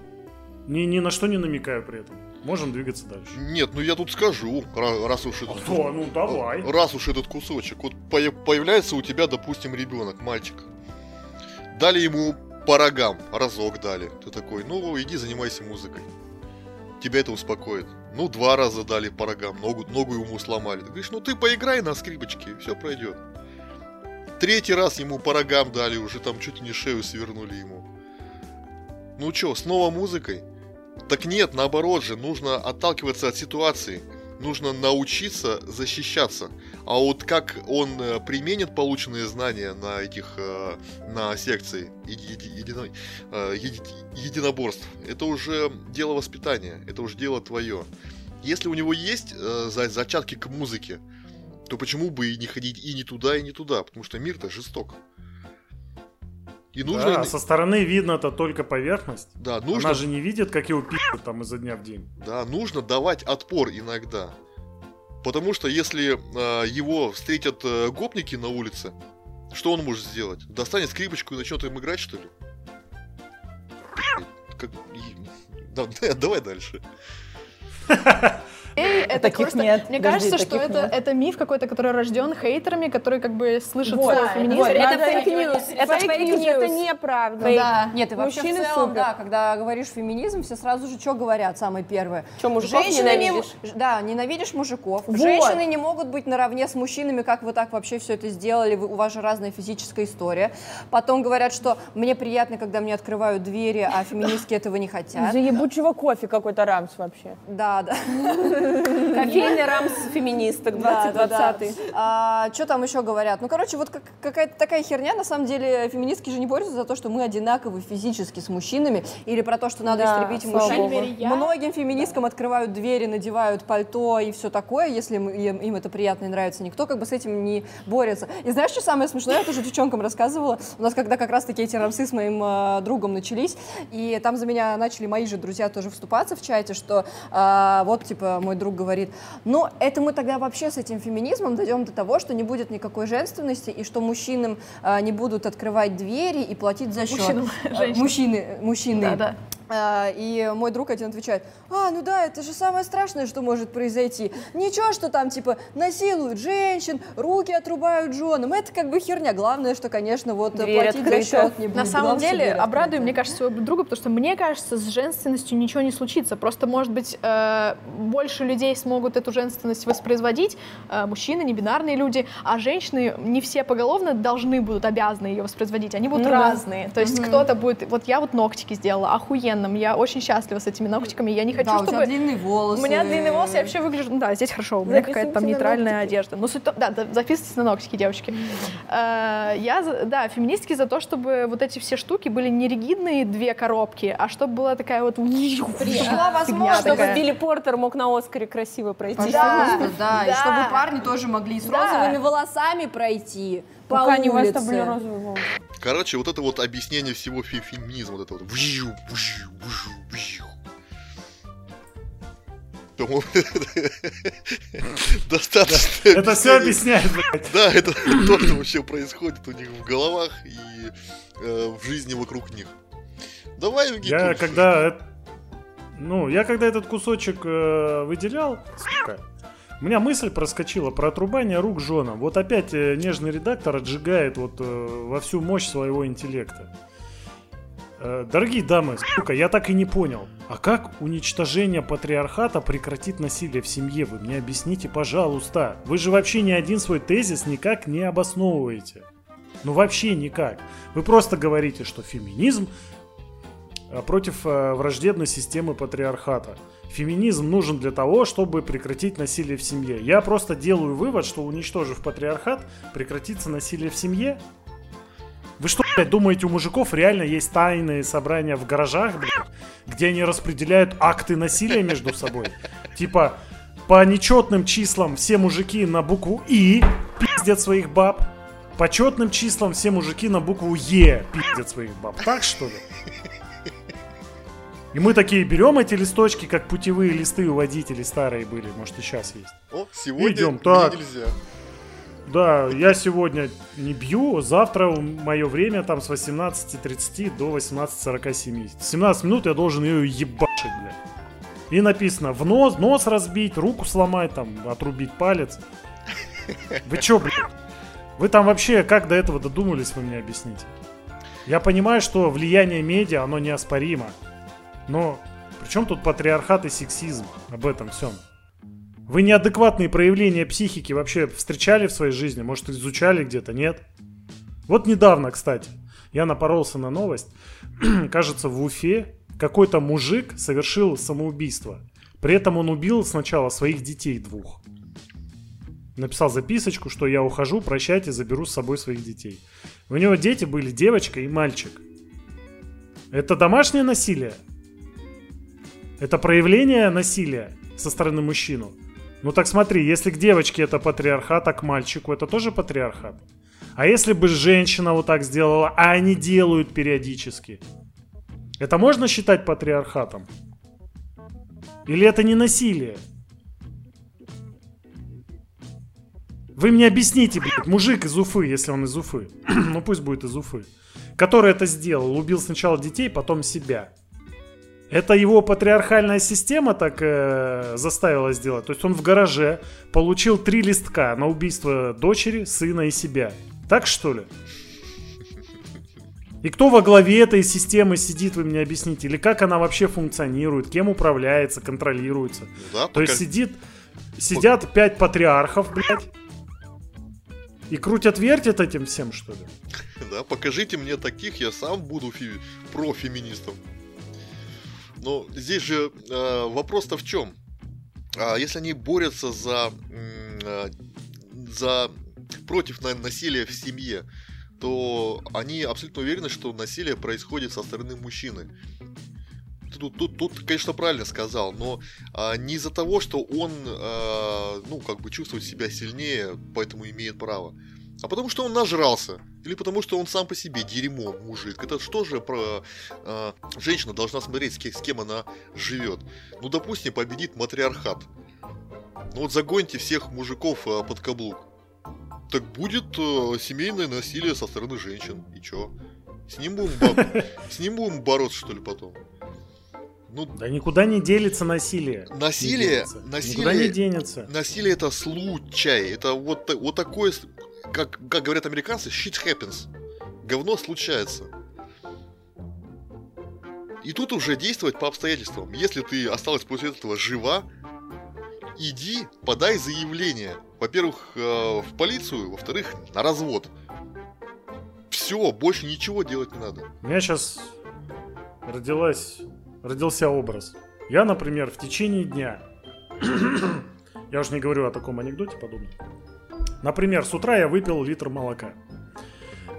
Ни, ни на что не намекаю при этом. Можем двигаться дальше. Нет, ну я тут скажу, ра- раз уж этот... Что? Ну давай. Раз уж этот кусочек. Вот появляется у тебя, допустим, ребенок, мальчик. Дали ему по рогам, разок дали. Ты такой, ну иди занимайся музыкой. Тебя это успокоит. Ну, два раза дали по рогам, ногу, ногу ему сломали. Ты говоришь, ну ты поиграй на скрипочке, все пройдет. Третий раз ему по рогам дали, уже там чуть ли не шею свернули ему. Ну чё, снова музыкой? Так нет, наоборот же, нужно отталкиваться от ситуации. Нужно научиться защищаться. А вот как он э, применит полученные знания на этих, э, на секции еди- еди- едино- э, еди- единоборств, это уже дело воспитания, это уже дело твое. Если у него есть за- зачатки к музыке, то почему бы и не ходить и не туда, и не туда? Потому что мир-то жесток. И нужно... Да, со стороны видно это только поверхность. Да, нужно... Она же не видит, как его пи***ют там изо дня в день. Да, нужно давать отпор иногда. Потому что если э, его встретят э, гопники на улице, что он может сделать? Достанет скрипочку и начнет им играть, что ли? Как... Да, давай дальше. Эй, это таких просто- нет. Мне Подожди, кажется, что это, нет. это миф какой-то, который рожден хейтерами, которые как бы слышат Вот, слово вот, феминизм. надо- Это fake news. Это Fake fake news. news, это неправда. Да. Нет, и вообще Мужчины в целом, супер. да, когда говоришь феминизм, все сразу же что говорят, самое первое? Чё, мужиков не- ненавидишь? ж- да, ненавидишь мужиков. Вот. Женщины не могут быть наравне с мужчинами, как вы так вообще все это сделали, вы- у вас же разная физическая история. Потом говорят, что мне приятно, когда мне открывают двери, а феминистки этого не хотят. За ебучего кофе какой-то рамс вообще. Да, да. Кофейный рамс феминисток Да, да, 2020. что там еще говорят? Ну, короче, вот как- какая-то такая херня. На самом деле, феминистки же не борются за то, что мы одинаковы физически с мужчинами, или про то, что надо Да, истребить мужчин. Многим феминисткам открывают двери, надевают пальто и все такое, если им, это приятно и нравится. Никто как бы с этим не борется. И знаешь, что самое смешное? Я тоже девчонкам рассказывала. У нас когда как раз-таки эти рамсы с моим э, другом начались, и там за меня начали мои же друзья тоже вступаться в чате, что а, вот, типа, мой друг говорит, ну, это мы тогда вообще с этим феминизмом дойдем до того, что не будет никакой женственности, и что мужчинам а, не будут открывать двери и платить за счет. Мужчинам, А, женщинам. Мужчины, мужчины. Да, да. А, И мой друг один отвечает, а, ну да, это же самое страшное, что может произойти. Ничего, что там, типа, насилуют женщин, руки отрубают женам, это как бы херня. Главное, что, конечно, вот Дверь платить открыта. за счет не будет. На самом Главное, деле, обрадую, мне кажется, своего друга, потому что мне кажется, с женственностью ничего не случится. Просто, может быть, э, больше людей смогут эту женственность воспроизводить, э, мужчины, небинарные люди, а женщины не все поголовно должны будут, обязаны ее воспроизводить. Они будут Ну да. разные. То есть кто-то будет... Вот я вот ногтики сделала охуенным, я очень счастлива с этими ногтиками, я не хочу, Да, у тебя чтобы... длинные волосы. У меня длинные волосы, я вообще выгляжу... Ну да, здесь хорошо, у меня какая-то там нейтральная ногтики. одежда. Ну, суть да, да, записывайтесь на ногтики, девочки. Э, Я, да, феминистки за то, чтобы вот эти все штуки были не ригидные две коробки, а чтобы была такая вот... Была возможность, Чтобы. Билли Портер мог на Оскаре красиво пройти. Пожалуйста, да, и Да. чтобы парни тоже могли с Да. розовыми волосами пройти Пока не улице. там были розовые волосы. Короче, вот это вот объяснение всего фе- феминизма, вот это вот. вжью, вжью, вжью. По-моему, достаточно. Это все объясняет, блядь. Да, это то, что вообще происходит у них в головах и э, в жизни вокруг них. Давай, Евгений. Я когда... Ну, я когда этот кусочек э, выделял, сука, у меня мысль проскочила про отрубание рук женам. Вот опять э, нежный редактор отжигает вот э, во всю мощь своего интеллекта. Э, дорогие дамы, сука, я так и не понял. А как уничтожение патриархата прекратит насилие в семье? Вы мне объясните, пожалуйста. Вы же вообще ни один свой тезис никак не обосновываете. Ну вообще никак. Вы просто говорите, что феминизм против враждебной системы патриархата. Феминизм нужен для того, чтобы прекратить насилие в семье. Я просто делаю вывод, что уничтожив патриархат, прекратится насилие в семье. Вы что, блядь, думаете, у мужиков реально есть тайные собрания в гаражах, блядь, где они распределяют акты насилия между собой? Типа, по нечетным числам все мужики на букву И пиздят своих баб, по четным числам все мужики на букву Е пиздят своих баб. Так что ли? И мы такие берем эти листочки, как путевые листы у водителей старые были, может и сейчас есть. О, сегодня Идем, так. нельзя. Да, я сегодня не бью, завтра мое время там с 18.30 до 18.47. 17 минут я должен ее ебашить, блядь. И написано, в нос, нос разбить, руку сломать, там, отрубить палец. Вы чё, блядь? Вы там вообще как до этого додумались, вы мне объясните? Я понимаю, что влияние медиа, оно неоспоримо. Но при чем тут патриархат и сексизм об этом всем? Вы неадекватные проявления психики вообще встречали в своей жизни? Может, изучали где-то? Нет? Вот недавно, кстати, я напоролся на новость. Кажется, в Уфе какой-то мужик совершил самоубийство. При этом он убил сначала своих детей двух. Написал записочку, что я ухожу, прощайте, заберу с собой своих детей. У него дети были девочка и мальчик. Это домашнее насилие? Это проявление насилия со стороны мужчину? Ну так смотри, если к девочке это патриархат, а к мальчику это тоже патриархат. А если бы женщина вот так сделала, а они делают периодически, это можно считать патриархатом? Или это не насилие? Вы мне объясните, блядь, мужик из Уфы, если он из Уфы, ну пусть будет из Уфы, который это сделал, убил сначала детей, потом себя. Это его патриархальная система так э, заставила сделать. То есть он в гараже получил три листка на убийство дочери, сына и себя. Так что ли? И кто во главе этой системы сидит, вы мне объясните? Или как она вообще функционирует, кем управляется, контролируется? Да, То есть пока- сидит, сидят пять патриархов, блядь, и крутят-вертят этим всем, что ли? Да, покажите мне таких, я сам буду фи- профеминистом. Но здесь же э, вопрос-то в чем? А, если они борются за, э, за против на- насилия в семье, то они абсолютно уверены, что насилие происходит со стороны мужчины. Тут, тут, тут, конечно, правильно сказал, но а, не из-за того, что он, а, ну, как бы чувствует себя сильнее, поэтому имеет право, а потому что он нажрался. Или потому что он сам по себе дерьмо, мужик. Это что же про... а, женщина должна смотреть, с кем, с кем она живет. Ну, допустим, победит матриархат. Ну вот загоните всех мужиков а, под каблук. Так будет а, семейное насилие со стороны женщин. И чё? С ним будем, бо- с ним будем бороться, что ли, потом? Ну, Да никуда не делится насилие. Не Насилие, денется. насилие- Никуда не денется. насилие это случай. Это вот, вот такое, как, как говорят американцы, shit happens. Говно случается. И тут уже действовать по обстоятельствам. Если ты осталась после этого жива, иди, подай заявление. Во-первых, э, в полицию, во-вторых, на развод. Все, больше ничего делать не надо. У меня сейчас родилась, родился образ. Я, например, в течение дня, я уж не говорю о таком анекдоте подобном. Например, с утра я выпил литр молока.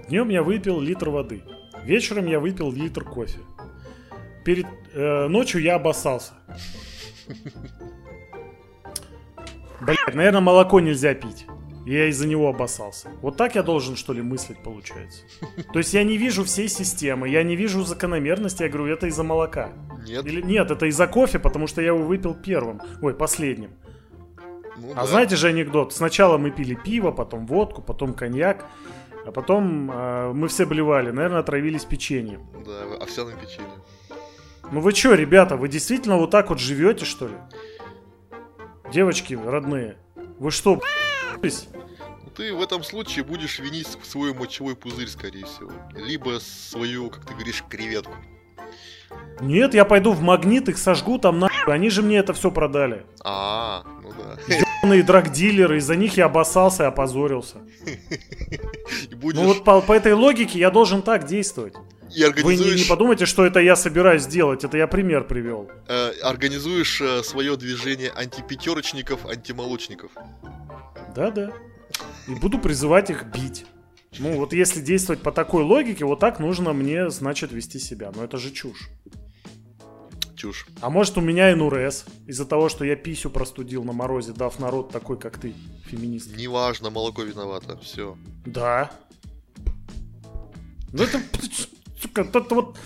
Днем я выпил литр воды. Вечером я выпил литр кофе. Перед э, ночью я обоссался. Блять, наверное, молоко нельзя пить. И я из-за него обоссался. Вот так я должен, что ли, мыслить, получается? То есть я не вижу всей системы, я не вижу закономерности, я говорю, это из-за молока. Нет. Или нет, это из-за кофе, потому что я его выпил первым. Ой, последним. Ну А да. знаете же анекдот? Сначала мы пили пиво, потом водку, потом коньяк, а потом э, мы все блевали, наверное, отравились печеньем. Да, овсяное печенье. Ну вы чё, ребята, вы действительно вот так вот живете, что ли? Девочки родные, вы что? Ну, Ты в этом случае будешь винить свой мочевой пузырь, скорее всего. Либо свою, как ты говоришь, креветку. Нет, я пойду в магнит, их сожгу там нахуй. Они же мне это все продали. А, ну да. Ебаные драгдилеры, из-за них я обоссался и опозорился. Будешь, Ну вот по, по этой логике я должен так действовать. и Вы не, организуешь, не подумайте, что это я собираюсь делать, это я пример привел. э, организуешь свое движение антипятерочников, антимолочников. Да-да. И буду призывать их бить. Ну вот если действовать по такой логике, вот так нужно мне, значит, вести себя. Но это же чушь. Чушь. А может у меня НУРС из-за того, что я писю простудил на морозе, дав народ такой, как ты, феминист. Неважно, молоко виновато. Все. Да. Ну это, это вот...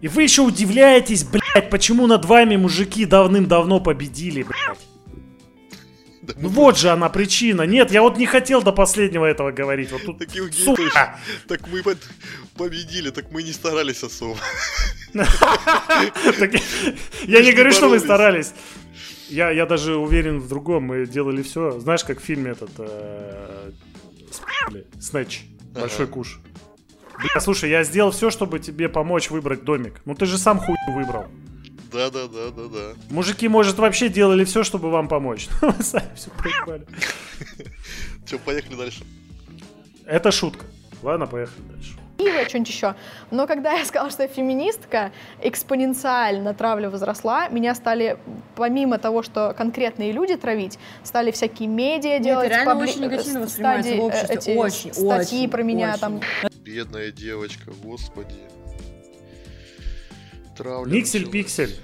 И вы еще удивляетесь, блядь, почему над вами мужики давным-давно победили, блядь. Ну вот же она причина. Нет, я вот не хотел до последнего этого говорить. Вот тут, Так, Евгений сука. так мы победили, так мы не старались особо. Я Мы не говорю, что боролись. старались. Я, я даже уверен в другом. Мы делали все. Знаешь, как в фильме этот... э, Снэч. Большой куш. Бля, слушай, я сделал все, чтобы тебе помочь выбрать домик. Ну ты же сам хуй выбрал. Да, да, да, да, да. Мужики, может, вообще делали все, чтобы вам помочь. Но вы сами все проебали. Че, поехали дальше. Это шутка. Ладно, поехали дальше. красивая, что-нибудь еще. Но когда я сказала, что я феминистка, экспоненциально травля возросла. Меня стали, помимо того, что конкретные люди травить, стали всякие медиа Нет, делать. это реально пабли- очень негативно э, воспринимается в э, обществе. эти Очень, статьи очень, про меня очень. там. Бедная девочка, господи. Травля. Никсель-пиксель.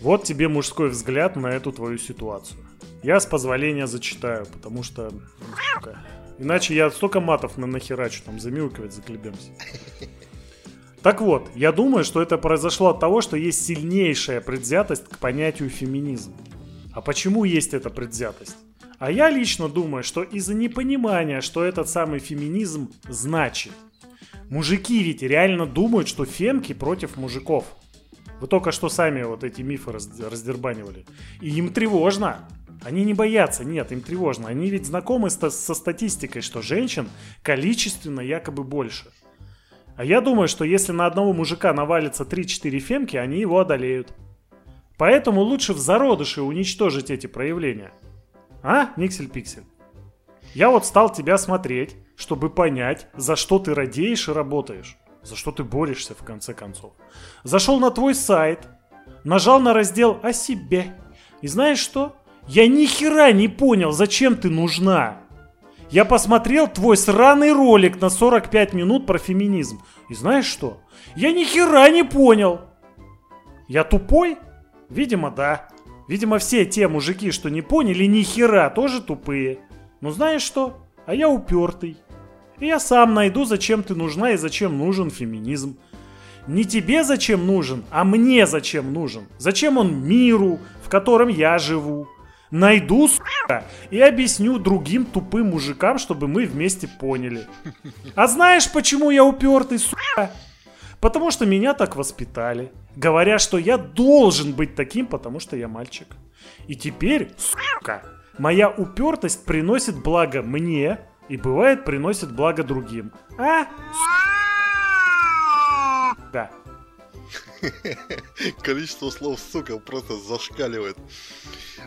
Вот тебе мужской взгляд на эту твою ситуацию. Я с позволения зачитаю, потому что... ну, сука, Иначе я столько матов на нахерачу, там замилкивать заклебемся. Так вот, я думаю, что это произошло от того, что есть сильнейшая предвзятость к понятию феминизм. А почему есть эта предвзятость? А я лично думаю, что из-за непонимания, что этот самый феминизм значит. Мужики ведь реально думают, что фемки против мужиков. Вы только что сами вот эти мифы раз- раздербанивали. И им тревожно. Они не боятся, нет, им тревожно. Они ведь знакомы с- со статистикой, что женщин количественно якобы больше. А я думаю, что если на одного мужика навалится 3-4 фемки, они его одолеют. Поэтому лучше в зародыше уничтожить эти проявления. А, Никсель-Пиксель? Я вот стал тебя смотреть, чтобы понять, за что ты радеешь и работаешь. За что ты борешься, в конце концов. Зашел на твой сайт, нажал на раздел «О себе». И знаешь что? Я ни хера не понял, зачем ты нужна. Я посмотрел твой сраный ролик на 45 минут про феминизм. И знаешь что? Я ни хера не понял. Я тупой? Видимо, да. Видимо, все те мужики, что не поняли ни хера, тоже тупые. Но знаешь что? А я упертый. И я сам найду, зачем ты нужна и зачем нужен феминизм. Не тебе зачем нужен, а мне зачем нужен. Зачем он миру, в котором я живу. Найду, сука, и объясню другим тупым мужикам, чтобы мы вместе поняли. А знаешь, почему я упертый, сука? Потому что меня так воспитали. Говоря, что я должен быть таким, потому что я мальчик. И теперь, сука, моя упертость приносит благо мне и бывает приносит благо другим. А? Да. Количество слов, сука, просто зашкаливает.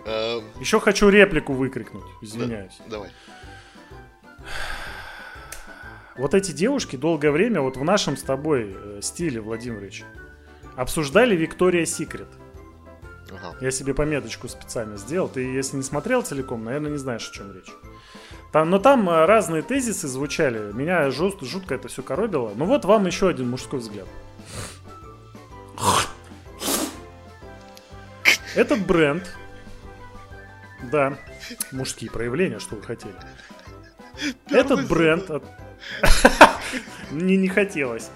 Эм, Еще хочу реплику выкрикнуть. Извиняюсь. Давай. Вот эти девушки долгое время вот в нашем с тобой э, стиле, Владимирович, обсуждали Виктория Секрет. Ага. Я себе пометочку специально сделал. Ты, если не смотрел целиком, наверное, не знаешь, о чем речь. Там, но там э, разные тезисы звучали. Меня жест- жутко это все коробило. Ну вот вам еще один мужской взгляд. Этот бренд, да, мужские проявления, что вы хотели. Этот бренд, мне не хотелось.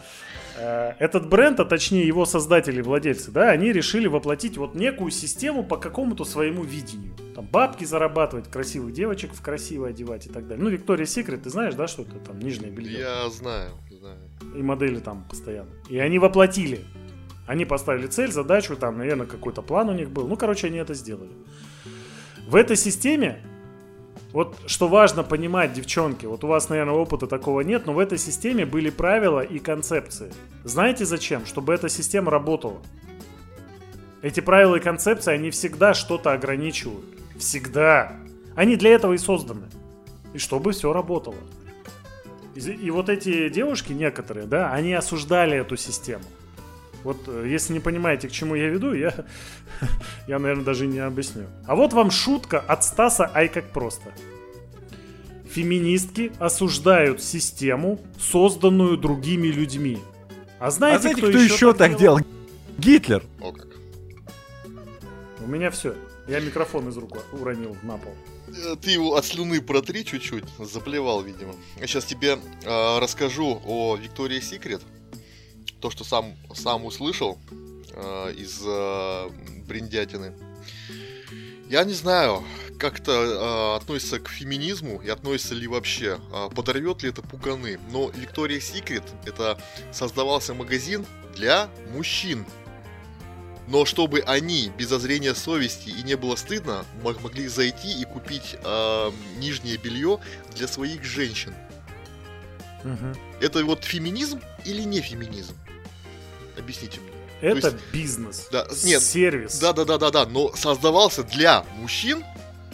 Э, Этот бренд, а точнее его создатели, владельцы, да, они решили воплотить вот некую систему по какому-то своему видению. Там бабки зарабатывать, красивых девочек в красиво одевать и так далее. Ну, Виктория Секрет, ты знаешь, да, что это там нижнее белье? Я знаю, знаю. и модели там постоянно. И они воплотили. Они поставили цель, задачу, там, наверное, какой-то план у них был. Ну, короче, они это сделали. В этой системе, вот что важно понимать, девчонки, вот у вас, наверное, опыта такого нет, но в этой системе были правила и концепции. Знаете зачем? Чтобы эта система работала. Эти правила и концепции, они всегда что-то ограничивают. Всегда. Они для этого и созданы. И чтобы все работало. И, и вот эти девушки некоторые, да, они осуждали эту систему. Вот э, если не понимаете, к чему я веду, я, я, наверное, даже не объясню. А вот вам шутка от Стаса Ай как просто. Феминистки осуждают систему, созданную другими людьми. А знаете, а знаете, кто, еще так делал? делал? Гитлер. О как. У меня все. Я микрофон из рук уронил на пол. Э, Ты его от слюны протри чуть-чуть, заплевал, видимо. Я сейчас тебе э, расскажу о Виктории Секрет. То, что сам, сам услышал э, из э, бриндятины. Я не знаю, как это э, относится к феминизму и относится ли вообще, э, подорвет ли это пуганы. Но Виктория Секрет это создавался магазин для мужчин. Но чтобы они без зазрения совести и не было стыдно, мог- могли зайти и купить э, нижнее белье для своих женщин. Мгм. Это вот феминизм или не феминизм? Объясните мне. Это есть- бизнес. Да, нет, Сервис. Да, да, да, да, да, но создавался для мужчин,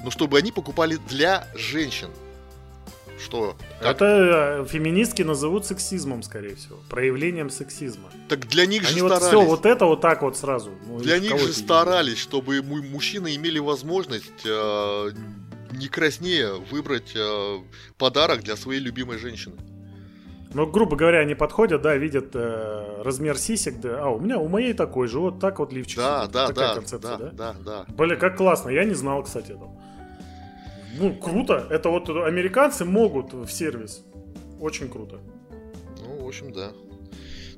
но чтобы они покупали для женщин. Что? Как? Это э, феминистки назовут сексизмом, скорее всего. Проявлением сексизма. Так для них Они же вот старались. все вот это вот так вот сразу. Ну, Для них же старались, чтобы му- мужчины имели возможность э, не краснее выбрать э, подарок для своей любимой женщины. Ну, грубо говоря, они подходят, да, видят э, размер сисек, да, а у меня, у моей такой же, вот так вот лифчик. Да, сидит. да, Такая да, концепция, да, да? да, да. Бля, как классно, я не знал, кстати, этого. Ну, круто, это вот американцы могут в сервис. Очень круто. Ну, в общем, да.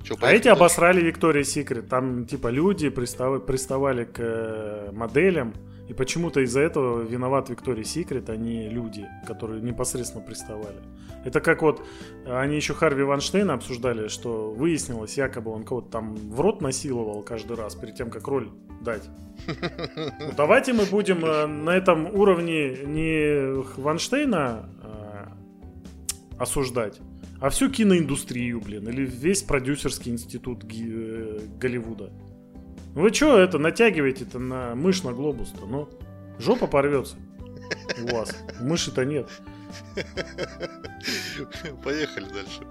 Чё, А эти дальше? обосрали Виктория Секрет. Там, типа, люди пристав- приставали к э, моделям. И почему-то из-за этого виноват Виктория Секрет, а не люди, которые непосредственно приставали. Это как вот, они еще Харви Ванштейна обсуждали, что выяснилось, якобы он кого-то там в рот насиловал каждый раз перед тем, как роль дать. Ну, давайте мы будем э, на этом уровне не Ванштейна э, осуждать, а всю киноиндустрию, блин, или весь продюсерский институт э, Голливуда. Вы что это натягиваете-то на мышь на глобус-то? Ну, жопа порвется у вас. Мыши-то нет. Поехали дальше.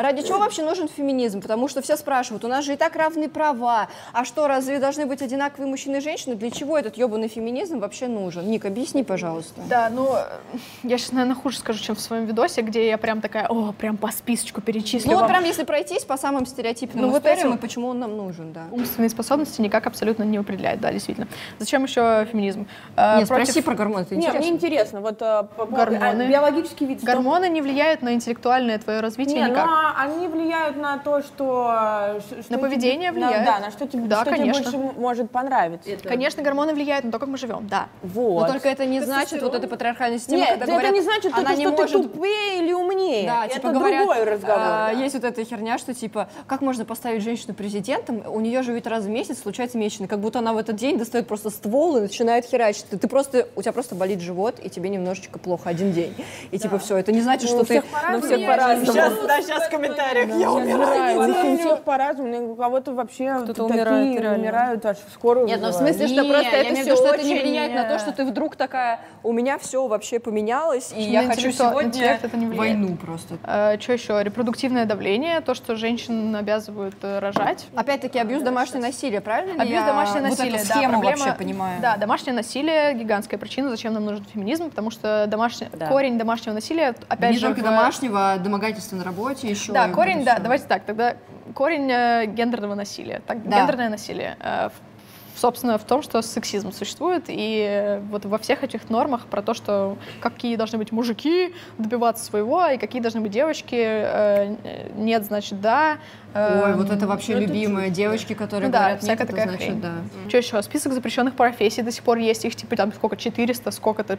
Ради чего вообще нужен феминизм? Потому что все спрашивают, у нас же и так равные права, а что, разве должны быть одинаковые мужчины и женщины? Для чего этот ебаный феминизм вообще нужен? Ник, объясни, пожалуйста. Да, ну, э, я сейчас, наверное, хуже скажу, чем в своем видосе, где я прям такая, о, прям по списочку перечислю Ну вот вам». прям если пройтись по самым стереотипным Ну, вот историям эти- и почему он нам нужен, да. Умственные способности никак абсолютно не определяет, да, действительно. Зачем еще феминизм? Э, Нет, против- спроси про гормоны, это интересно. мне интересно, вот э, по- Гормоны. а, биологический вид. Гормоны не влияют на интеллектуальное твое развитие Не, никак. ну они влияют на то, что... э, что На поведение тебе- на- влияют. да, на что тебе, Да, что тебе больше может понравиться. Конечно, гормоны влияют на то, как мы живем, да. Вот. Но только это не значит вот эта патриархальная система, Нет, когда это говорят, не значит она не что может ты тупее или умнее. Да, это типа говорят, другой разговор. а, да. есть вот эта херня, что типа, как можно поставить женщину президентом, у нее же ведь раз в месяц случается месячный, как будто она в этот день достает просто ствол и начинает херачить. Ты, ты просто, у тебя просто болит живот, и тебе немножечко плохо один день. И типа все, это не значит, Ну, что ты... Ну, всех по-разному. Сейчас, да, сейчас в комментариях. Да, Я умираю. знаю, у всех по-разному. У кого-то вообще Кто-то умирает, умирают, аж скорую Нет, ну в смысле, что просто это все виду, что это очень не влияет на то, что ты вдруг такая, у меня все вообще поменялось, и я хочу сегодня войну просто. что еще? Репродуктивное давление, то, что женщин обязывают э, рожать. Опять-таки, абьюз домашнее насилие, правильно Абьюз я домашнее вот насилие, эту да, проблема- вообще понимаю? Да, домашнее насилие гигантская причина, зачем нам нужен феминизм, потому что домашний Да. корень домашнего насилия, опять не же, только в- домашнего, а домогательства на работе еще. Да, и вот корень, да, давайте так, тогда корень э, гендерного насилия. Так, Да. Гендерное насилие. э, в- собственно, в том, что сексизм существует, и э, вот во всех этих нормах про то, что какие должны быть мужики добиваться своего, и какие должны быть девочки, э, э, нет, значит, да. Ой, вот это вообще ну, любимые девочки, которые ну да, говорят, нет, всякая это такая значит, хрень. да. Что еще? Список запрещенных профессий до сих пор есть. Их типа там сколько? 400, сколько-то,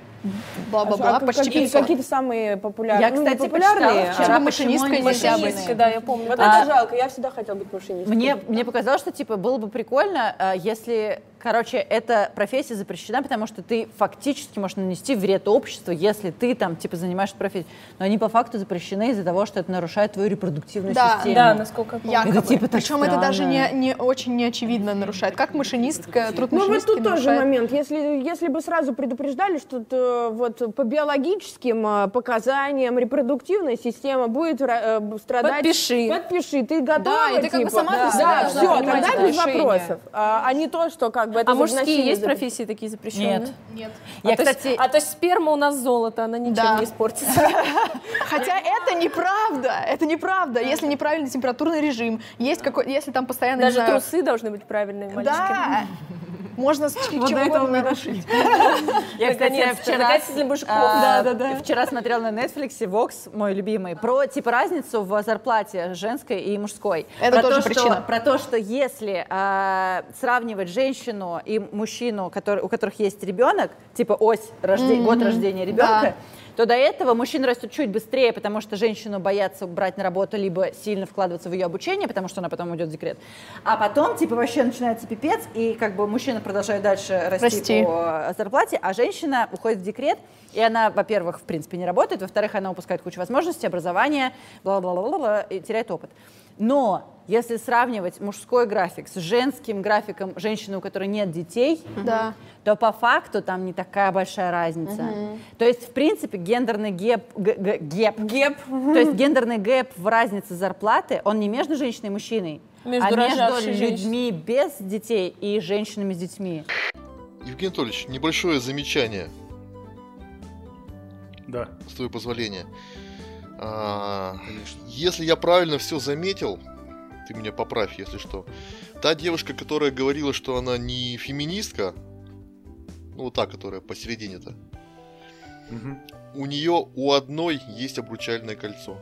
бла-бла-бла, А почти какие, 500. какие-то самые популярные? Я, Ну, кстати, не популярные, а- вчера, Типа почему машинисткой нельзя быть. да, я помню. Вот А- это жалко, я всегда хотела быть машинисткой. Мне, мне показалось, что типа было бы прикольно, э, если Короче, эта профессия запрещена, потому что ты фактически можешь нанести вред обществу, если ты там, типа, занимаешься профессией. Но они по факту запрещены из-за того, что это нарушает твою репродуктивную Да, систему. Да, насколько я помню. Это типа так Причем это даже не, странно. не очень неочевидно нарушает. Как машинистка, труд Ну вот тут тоже нарушает. момент. Если, если бы сразу предупреждали, что вот по биологическим э, показаниям репродуктивная система будет э, страдать... Подпиши. Подпиши. Ты готова, Да, и ты как бы типа? сама для да, да, все, тогда без решение. вопросов. А, а не то, что как бы это А мужские есть профессии такие запрещенные? Нет. Нет. Я, а, то есть, а то есть сперма у нас золото, она ничем Да. не испортится. Хотя это неправда, это неправда. Если неправильный температурный режим, есть какой, если там постоянно, Даже трусы должны быть правильными, мальчики. Да. Можно с ч- Вот чем до этого мы. Я, кстати, вчера, а, вчера смотрела на Netflix Vox, мой любимый, про типа разницу в зарплате женской и мужской. Это про тоже то, что- причина. про то, что если а, сравнивать женщину и мужчину, который, у которых есть ребенок, типа ось, рожде- год рождения ребенка, то до этого мужчина растет чуть быстрее, потому что женщину боятся брать на работу, либо сильно вкладываться в ее обучение, потому что она потом уйдет в декрет. А потом, типа, вообще начинается пипец, и как бы мужчина продолжает дальше расти, Расти. по зарплате, а женщина уходит в декрет, и она, во-первых, в принципе, не работает, во-вторых, она упускает кучу возможностей, образования, бла-бла-бла-бла, и теряет опыт. Но если сравнивать мужской график с женским графиком женщины, у которой нет детей, Да. то по факту там не такая большая разница. То есть, в принципе, гендерный геп, г- г- геп, Геп. то есть гендерный гэп в разнице зарплаты, он не между женщиной и мужчиной, Между а между людьми без детей и женщинами с детьми. Евгений Анатольевич, небольшое замечание, Да. с твоего позволения. А, Если я правильно все заметил, ты меня поправь, если что. Та девушка, которая говорила, что она не феминистка, ну вот та, которая посередине-то, Мгм. у нее у одной есть обручальное кольцо.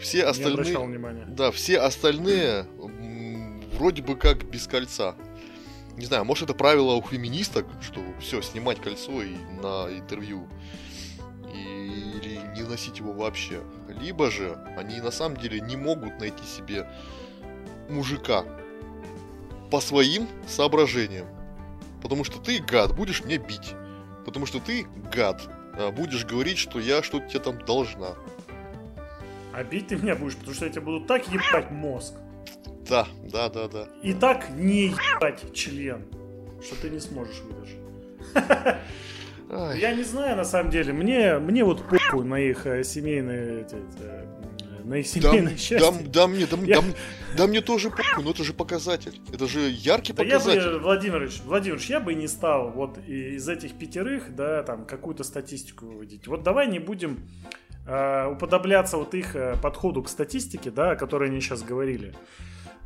Все остальные, да, все остальные вроде бы как без кольца. Не знаю, может это правило у феминисток, что все, снимать кольцо и на интервью. И- не носить его вообще. Либо же они на самом деле не могут найти себе мужика по своим соображениям. Потому что ты, гад, будешь меня бить. Потому что ты, гад, а, будешь говорить, что я что-то тебе там должна. А бить ты меня будешь, потому что я тебе буду так ебать мозг. Да, да, да, да. И так не ебать член, что ты не сможешь выдержать. Ай. Я не знаю, на самом деле. Мне, мне вот похуй на их э, семейные... эти, э, на их Да, семейное да, счастье. да мне, да, Я- да, да мне тоже похуй, но это же показатель. Это же яркий Да я показатель. бы, Владимирович, Владимирович, я бы не стал вот из этих пятерых, да, там, какую-то статистику выводить. Вот давай не будем э, уподобляться вот их э, подходу к статистике, да, о которой они сейчас говорили.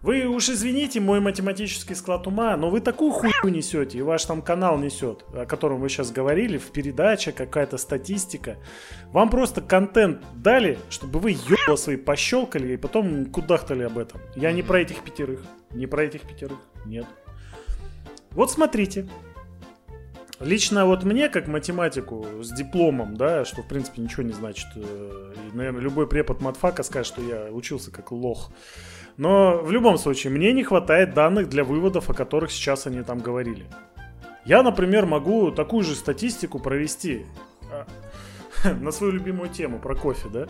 Вы уж извините мой математический склад ума, но вы такую хуйню несете, и ваш там канал несет, о котором вы сейчас говорили, в передаче какая-то статистика. Вам просто контент дали, чтобы вы ёбла свои пощелкали и потом кудахтали об этом. Я не про этих пятерых. Не про этих пятерых. Нет. Вот смотрите. Лично вот мне, как математику с дипломом, да, что в принципе ничего не значит, э, и, наверное, любой препод матфака скажет, что я учился как лох. Но в любом случае, мне не хватает данных для выводов, о которых сейчас они там говорили. Я, например, могу такую же статистику провести а, на свою любимую тему про кофе, да?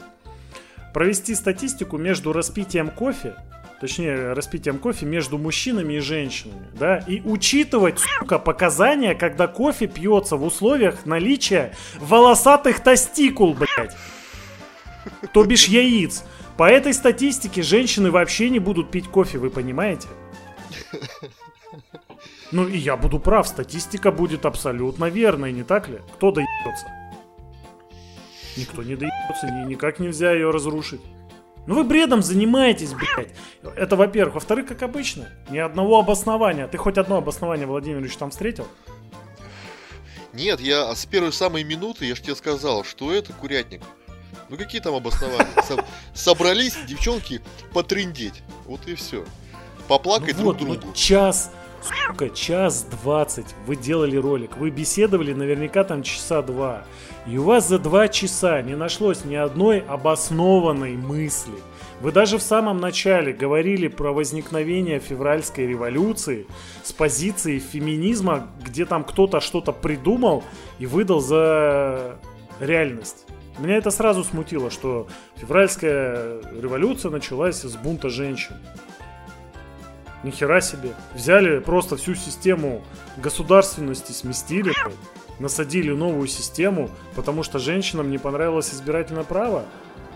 Провести статистику между распитием кофе, точнее, распитием кофе между мужчинами и женщинами, да? И учитывать, сука, показания, когда кофе пьется в условиях наличия волосатых тостикул, блядь. То бишь яиц. По этой статистике женщины вообще не будут пить кофе, вы понимаете? Ну и я буду прав, статистика будет абсолютно верной, не так ли? Кто доебется? Никто не доебется, ни- никак нельзя ее разрушить. Ну вы бредом занимаетесь, блядь. Это во-первых. Во-вторых, как обычно, ни одного обоснования. Ты хоть одно обоснование, Владимирович, там встретил? Нет, я с первой самой минуты, я же тебе сказал, что это курятник. Ну какие там обоснования? Со- Собрались девчонки потрындеть. Вот и все. Поплакать Ну друг вот, другу. вот час, сука, час двадцать вы делали ролик. Вы беседовали наверняка там часа два. И у вас за два часа не нашлось ни одной обоснованной мысли. Вы даже в самом начале говорили про возникновение февральской революции с позиции феминизма, где там кто-то что-то придумал и выдал за реальность. Меня это сразу смутило, что февральская революция началась с бунта женщин. Нихера себе. Взяли просто всю систему государственности, сместили, насадили новую систему, потому что женщинам не понравилось избирательное право.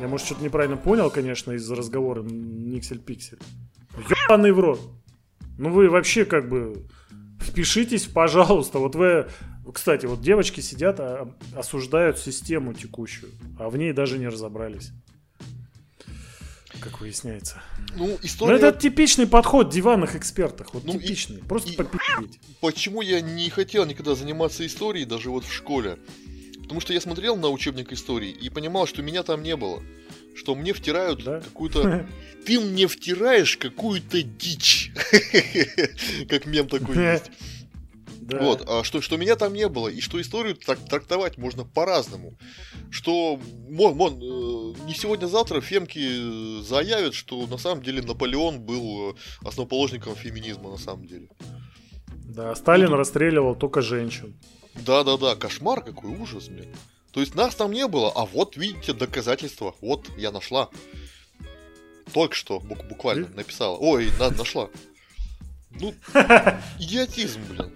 Я, может, что-то неправильно понял, конечно, из-за разговора Никсель-Пиксель. Ёбаный в рот. Ну вы вообще как бы впишитесь, пожалуйста. Вот вы, кстати, вот девочки сидят, а, осуждают систему текущую, а в ней даже не разобрались. Как выясняется. Ну, история... это типичный подход диванных экспертов. Вот Ну, и- типичный. Просто и- попиздить. Почему я не хотел никогда заниматься историей, даже вот в школе? Потому что я смотрел на учебник истории и понимал, что меня там не было. Что мне втирают Да? какую-то... Ты мне втираешь какую-то дичь. Как мем такой есть. Да. Вот, а что, что меня там не было, и что историю так трактовать можно по-разному. Что мон, мон, э, не сегодня-завтра фемки э, заявят, что на самом деле Наполеон был э, основоположником феминизма на самом деле. Да, Сталин расстреливал только женщин. Да-да-да, кошмар какой, ужас, блин. То есть нас там не было, а вот видите доказательства. Вот я нашла. Только что бук- буквально написала. Ой, на- нашла. Ну, идиотизм, блин.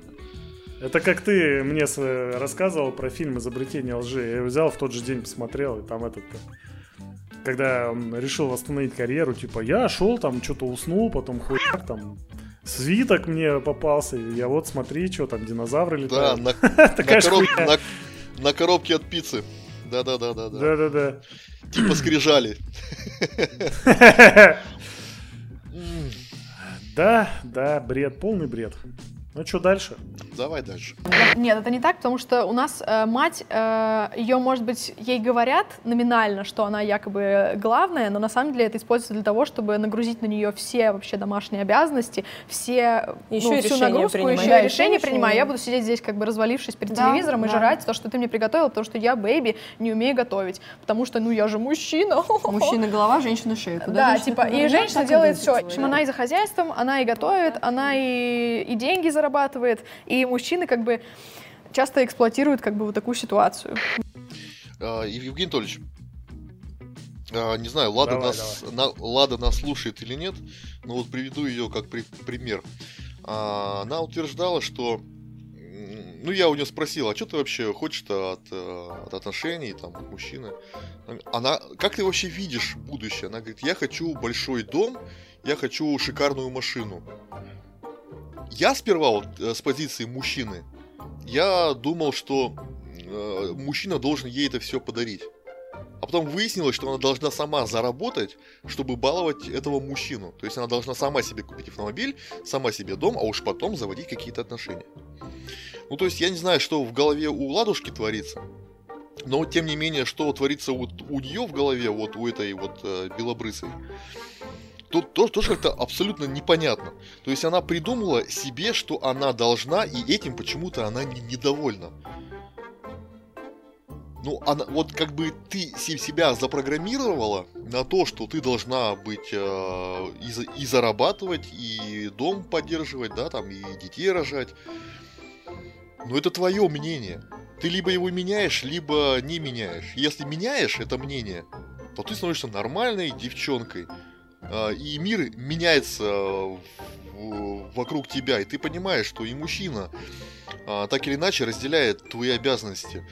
Это как ты мне с- рассказывал про фильм «Изобретение лжи». Я его взял в тот же день, посмотрел, и там этот... э, Когда он решил восстановить карьеру, типа, я шел там, что-то уснул, потом хуяк там... Свиток мне попался, и я вот смотри, что там динозавры Да, летают. на, на, короб- хуйня. на- на коробке от пиццы. Да-да-да-да-да. Да-да-да. Типа скрижали. Да, да, бред, полный бред. Ну что дальше? Давай дальше. Нет, это не так, потому что у нас э, мать, ее, может быть, ей говорят номинально, что она якобы главная, но на самом деле это используется для того, чтобы нагрузить на нее все вообще домашние обязанности, все, Ещё ну, и всю нагрузку, принимать. еще Да, и решение решения принимаю. Я буду сидеть здесь, как бы развалившись перед Да, телевизором и да. жрать то, что ты мне приготовил, потому что я, бэйби, не умею готовить, потому что, ну, я же мужчина. Мужчина голова, женщина шея. Куда Да, типа, и женщина и делает все. В общем, она и за хозяйством, она и готовит, она и, и деньги зарабатывает, и мужчины как бы часто эксплуатируют как бы вот такую ситуацию. А, Ев- Евгений Анатольевич, а, не знаю, Лада Давай, нас, на- Лада нас слушает или нет, но вот приведу ее как при- пример. А, Она утверждала, что ну, я у нее спросил, а что ты вообще хочешь-то от, э, от отношений, там, от мужчины? Она, как ты вообще видишь будущее? Она говорит, я хочу большой дом, я хочу шикарную машину. Я сперва вот э, с позиции мужчины, я думал, что э, мужчина должен ей это все подарить. А потом выяснилось, что она должна сама заработать, чтобы баловать этого мужчину. То есть она должна сама себе купить автомобиль, сама себе дом, а уж потом заводить какие-то отношения. Ну, то есть я не знаю, что в голове у Ладушки творится. Но тем не менее, что творится вот у нее в голове, вот у этой вот э, белобрысой, тут тоже, тоже как-то абсолютно непонятно. То есть она придумала себе, что она должна, и этим почему-то она не, недовольна. Ну, она, вот как бы ты се- себя запрограммировала на то, что ты должна быть э, и, и зарабатывать, и дом поддерживать, да, там, и детей рожать. Но это твое мнение. Ты либо его меняешь, либо не меняешь. Если меняешь это мнение, то ты становишься нормальной девчонкой. А, И мир меняется э, вокруг тебя, и ты понимаешь, что и мужчина а, так или иначе разделяет твои обязанности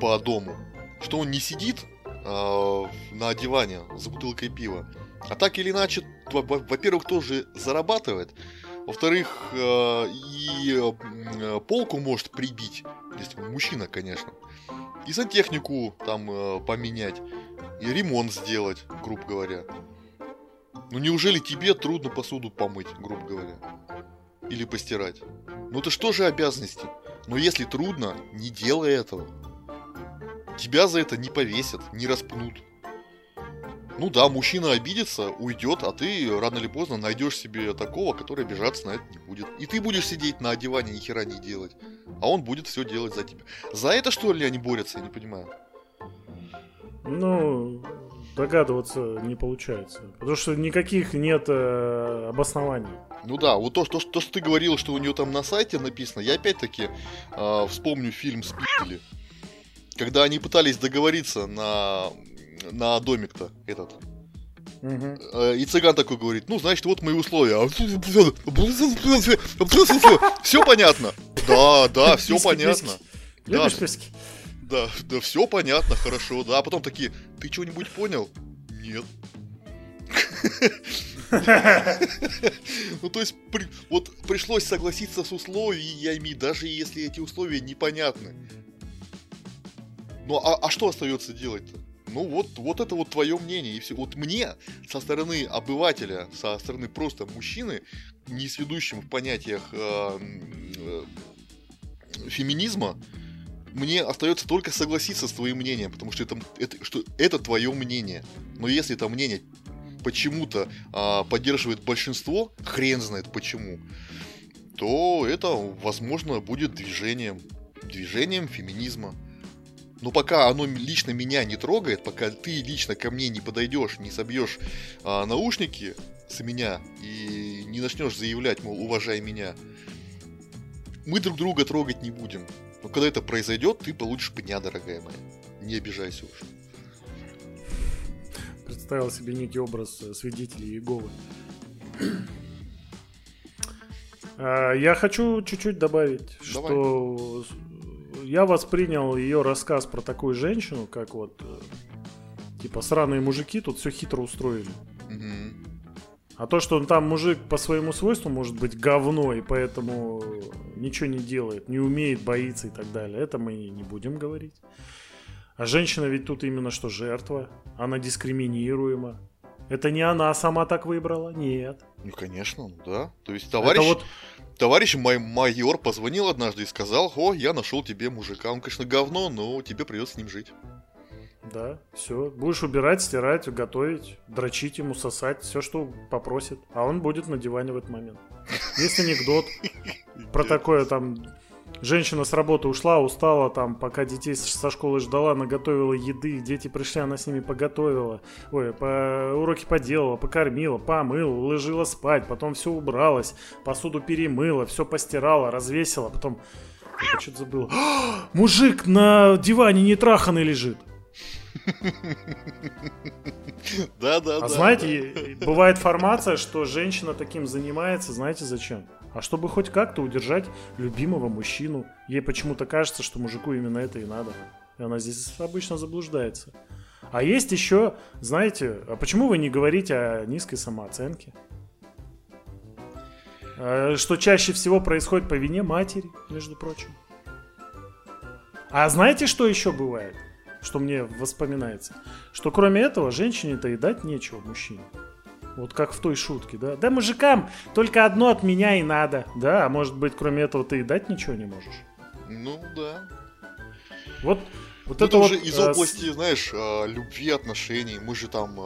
по дому. Что он не сидит а, на диване за бутылкой пива, а так или иначе, во- во- во-первых, тоже зарабатывает, во-вторых, э, и э, полку может прибить, если мужчина, конечно, и сантехнику там поменять, и ремонт сделать, грубо говоря. Ну неужели тебе трудно посуду помыть, грубо говоря? Или постирать? Ну это что же обязанности? Но если трудно, не делай этого. Тебя за это не повесят, не распнут. Ну да, мужчина обидится, уйдет, а ты рано или поздно найдешь себе такого, который обижаться на это не будет. И ты будешь сидеть на диване ни хера не делать. А он будет все делать за тебя. За это что ли они борются, я не понимаю. Ну, догадываться не получается. Потому что никаких нет э, обоснований. Ну да, вот то, что, то, что ты говорил, что у нее там на сайте написано, я опять-таки э, вспомню фильм «Спидели». Когда они пытались договориться на, на домик-то этот. Э, И цыган такой говорит, ну, значит, вот мои условия. Все понятно. Да, да, все понятно. Да, Любишь писки? Да, да, все понятно, хорошо, да. А потом такие, ты что-нибудь понял? Нет. Ну, то есть, вот пришлось согласиться с условиями, даже если эти условия непонятны. Ну, а, а что остается делать-то? Ну, вот, вот это вот твое мнение, и все. Вот мне, со стороны обывателя, со стороны просто мужчины, не сведущим в понятиях э, э, феминизма, мне остается только согласиться с твоим мнением, потому что это, это, что это твое мнение. Но если это мнение почему-то а, поддерживает большинство, хрен знает почему, то это, возможно, будет движением, движением феминизма. Но пока оно лично меня не трогает, пока ты лично ко мне не подойдешь, не собьешь а, наушники с меня и не начнешь заявлять, мол, уважай меня, мы друг друга трогать не будем. Но когда это произойдет, ты получишь пня, дорогая моя. Не обижайся уж. Представил себе некий образ э, свидетелей Иеговы. А, Я хочу чуть-чуть добавить, Давай. что я воспринял ее рассказ про такую женщину, как вот э, типа сраные мужики тут все хитро устроили. Мгм. А то, что он там мужик по своему свойству может быть говно, и поэтому ничего не делает, не умеет, боится и так далее, это мы не будем говорить. А женщина ведь тут именно что жертва, она дискриминируема. Это не она сама так выбрала, нет. Ну, конечно, да. То есть товарищ, Это вот товарищ мой майор позвонил однажды и сказал, о, я нашел тебе мужика. Он, конечно, говно, но тебе придется с ним жить. Да, все. Будешь убирать, стирать, готовить, дрочить ему, сосать, все, что попросит. А он будет на диване в этот момент. Есть анекдот про такое там... Женщина с работы ушла, устала, там, пока детей со школы ждала, наготовила еды, дети пришли, она с ними поготовила, ой, по уроки поделала, покормила, помыла, уложила спать, потом все убралась, посуду перемыла, все постирала, развесила, потом... Я что-то забыл. Мужик на диване не траханный лежит. Да, да, да. А знаете, бывает формация, что женщина таким занимается, знаете зачем? А чтобы хоть как-то удержать любимого мужчину. Ей почему-то кажется, что мужику именно это и надо. И она здесь обычно заблуждается. А есть еще, знаете, а почему вы не говорите о низкой самооценке? Э, Что чаще всего происходит по вине матери, между прочим. А знаете, что еще бывает? Что мне воспоминается? Что кроме этого, женщине-то и дать нечего мужчине. Вот как в той шутке, да? Да мужикам только одно от меня и надо. Да, а может быть, кроме этого ты и дать ничего не можешь. Ну, да. Вот, вот Ну, это это вот... уже из э, области, знаешь, э, любви, отношений. Мы же там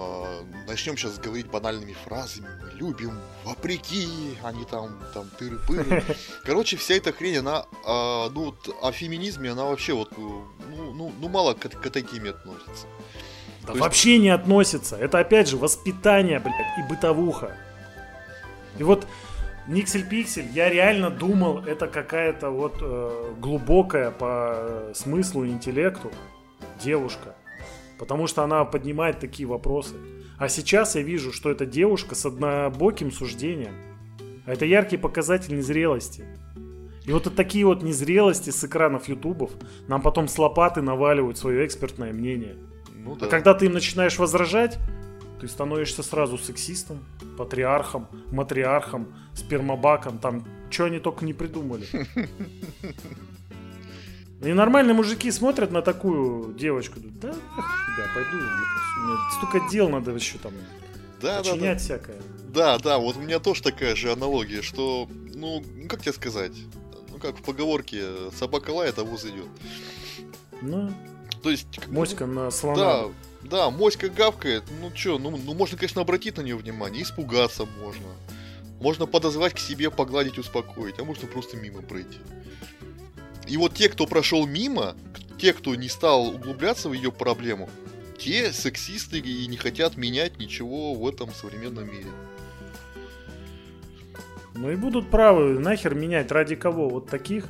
начнем сейчас говорить банальными фразами. Мы любим вопреки, они там, там тыры-пыры. Короче, вся эта хрень, она, а, ну, вот о феминизме, она вообще вот, э, ну, ну, ну мало к, к этой теме относится. Да То есть- вообще не относится. Это опять же воспитание, блядь, и бытовуха. И вот Никсель-Пиксель, я реально думал, это какая-то вот э, глубокая по смыслу и интеллекту девушка. Потому что она поднимает такие вопросы. А сейчас я вижу, что это девушка с однобоким суждением. А это яркий показатель незрелости. И вот такие вот незрелости с экранов ютубов нам потом с лопаты наваливают свое экспертное мнение. Ну А да. когда ты им начинаешь возражать, ты становишься сразу сексистом, патриархом, матриархом, спермобаком, там, что они только не придумали. И нормальные мужики смотрят на такую девочку, думают, да, да, пойду, мне столько дел надо еще там Да, да, да. всякое. Да, да, вот у меня тоже такая же аналогия, что, ну, как тебе сказать, ну, как в поговорке, собака лает, а воз идет. Ну, То есть... моська на слона. Да, да, моська гавкает, ну чё, ну, ну можно, конечно, обратить на нее внимание, испугаться можно. Можно подозвать к себе, погладить, успокоить, а можно просто мимо пройти. И вот те, кто прошел мимо, те, кто не стал углубляться в ее проблему, те сексисты и не хотят менять ничего в этом современном мире. Ну и будут правы, нахер менять ради кого вот таких.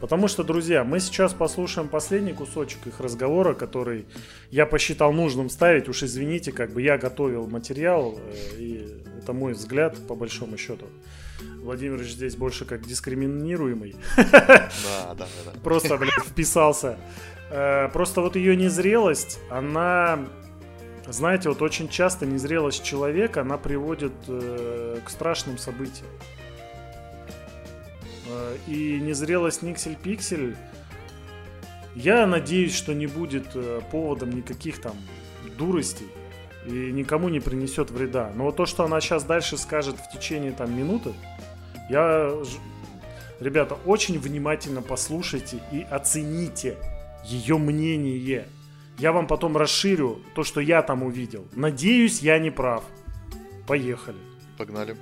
Потому что, друзья, мы сейчас послушаем последний кусочек их разговора, который я посчитал нужным ставить. Уж извините, как бы я готовил материал, э, и это мой взгляд, по большому счету. Владимирович здесь больше как дискриминируемый. Да, да, да. да. Просто, блядь, вписался. Э, Просто вот ее незрелость, она, знаете, вот очень часто незрелость человека, она приводит э, к страшным событиям. Э, И незрелость Никсель-Пиксель, я надеюсь, что не будет э, поводом никаких там дуростей и никому не принесет вреда. Но то, что она сейчас дальше скажет в течение там минуты, я, ребята, очень внимательно послушайте и оцените ее мнение. Я вам потом расширю то, что я там увидел. Надеюсь, я не прав. Поехали. Погнали.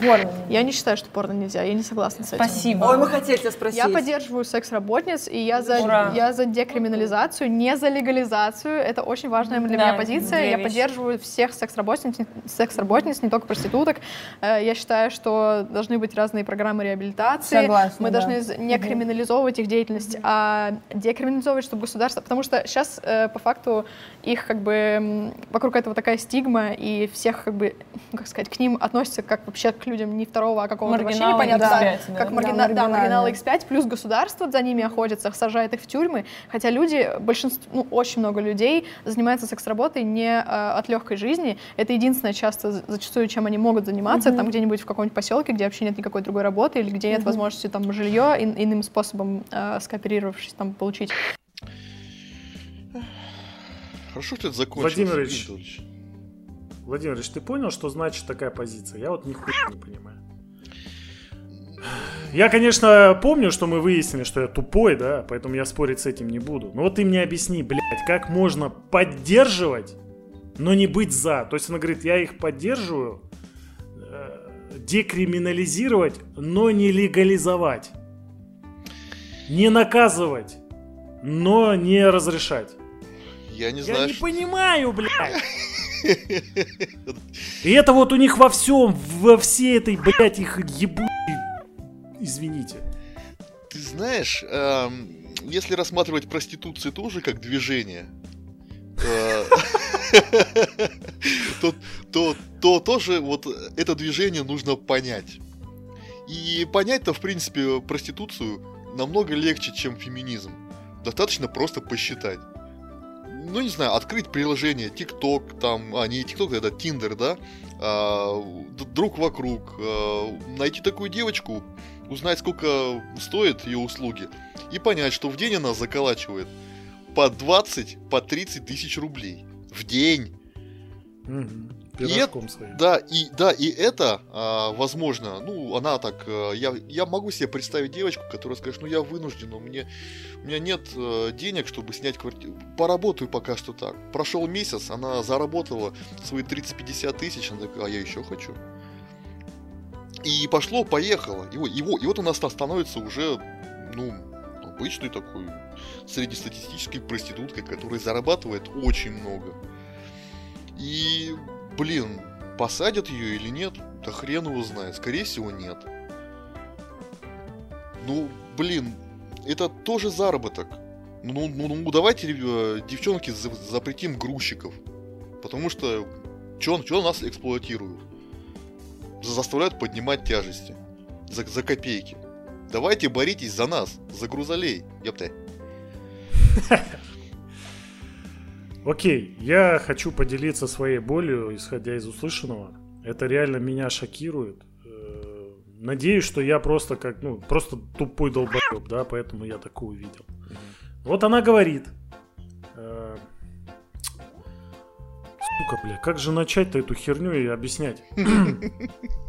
Порно. Я не считаю, что порно нельзя. Я не согласна с этим. Спасибо. Ой, мы хотели тебя спросить. Я поддерживаю секс-работниц, и я за, Ура. я за декриминализацию, не за легализацию. Это очень важная для Да, меня позиция. Я вещи. поддерживаю всех секс-работниц, секс-работниц, не только проституток. Э, Я считаю, что должны быть разные программы реабилитации. Согласна, Мы да. должны не криминализовывать их деятельность, а декриминализовывать, чтобы государство... Потому что сейчас, по факту, их как бы вокруг этого такая стигма, и всех как бы, ну, как сказать, к ним относятся как вообще к людям не второго, а какого-то вообще непонятно. X5, да, да. Как Да, маргина- да, маргиналы X5, плюс государство за ними охотится, сажает их в тюрьмы. Хотя люди, большинство, ну, очень много людей занимаются секс-работой не э, от легкой жизни. Это единственное часто, за- зачастую, чем они могут заниматься, там где-нибудь в каком-нибудь поселке, где вообще нет никакой другой работы, или где нет возможности там жилье ин- иным способом э, скооперировавшись там получить. Хорошо, что это закончилось. Владимирович. Евгений Владимирович, ты понял, что значит такая позиция? Я вот нихуя не понимаю. Я, конечно, помню, что мы выяснили, что я тупой, да, поэтому я спорить с этим не буду. Но вот ты мне объясни, блядь, как можно поддерживать, но не быть за. То есть она говорит, я их поддерживаю, э, декриминализировать, но не легализовать. Не наказывать, но не разрешать. Я не Я знаю, не что- понимаю, блядь. И это вот у них во всем, во всей этой, блядь, их ебучей... Извините. Ты знаешь, эм, если рассматривать проституцию тоже как движение, э, то, то, то тоже вот это движение нужно понять. И понять-то, в принципе, проституцию намного легче, чем феминизм. Достаточно просто посчитать. Ну, не знаю, открыть приложение TikTok, там, а, не TikTok, это Tinder, да, а, друг вокруг, а, найти такую девочку, узнать, сколько стоят ее услуги, и понять, что в день она заколачивает по 20, по 30 тысяч рублей. В день. Мгм. И Пирожком своим. Да, и, да, и это, а, возможно, ну, она так, а, я, я могу себе представить девочку, которая скажет, ну, я вынужден, но мне, у меня нет э, денег, чтобы снять квартиру. Поработаю пока что так. Прошел месяц, она заработала свои 30-50 тысяч, она такая, а я еще хочу. И пошло, поехало. И, вот- и, вот- она ста- становится уже, ну, обычной такой среднестатистической проституткой, которая зарабатывает очень много. И, блин, посадят ее или нет, да хрен его знает. Скорее всего, нет. Ну, блин, это тоже заработок. Ну, ну, ну, давайте, э, девчонки, за- запретим грузчиков. Потому что что нас эксплуатируют? За- Заставляют поднимать тяжести. За, за копейки. Давайте боритесь за нас, за грузолей. Ёпта. Окей, я хочу поделиться своей болью, исходя из услышанного. Это реально меня шокирует. Э, Надеюсь, что я просто как, ну, просто тупой долбоеб, да, поэтому я такое увидел. Вот она говорит. э, Сука, бля, как же начать-то эту херню и объяснять?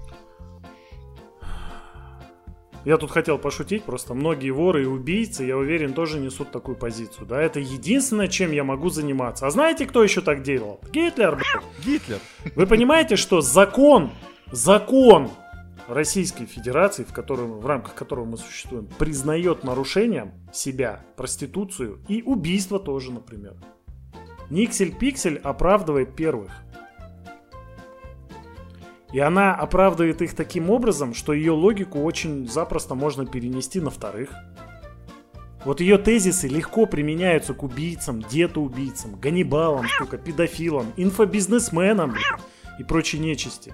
Я тут хотел пошутить, просто многие воры и убийцы, я уверен, тоже несут такую позицию. Да, это единственное, чем я могу заниматься. А знаете, кто еще так делал? Гитлер, блядь. Гитлер. Вы понимаете, что закон, закон Российской Федерации, в, котором, в рамках которого мы существуем, признает нарушением себя проституцию и убийство тоже, например. Никсель-пиксель оправдывает первых. И она оправдывает их таким образом, что ее логику очень запросто можно перенести на вторых. Вот ее тезисы легко применяются к убийцам, детоубийцам, ганнибалам, сука, педофилам, инфобизнесменам и прочей нечисти.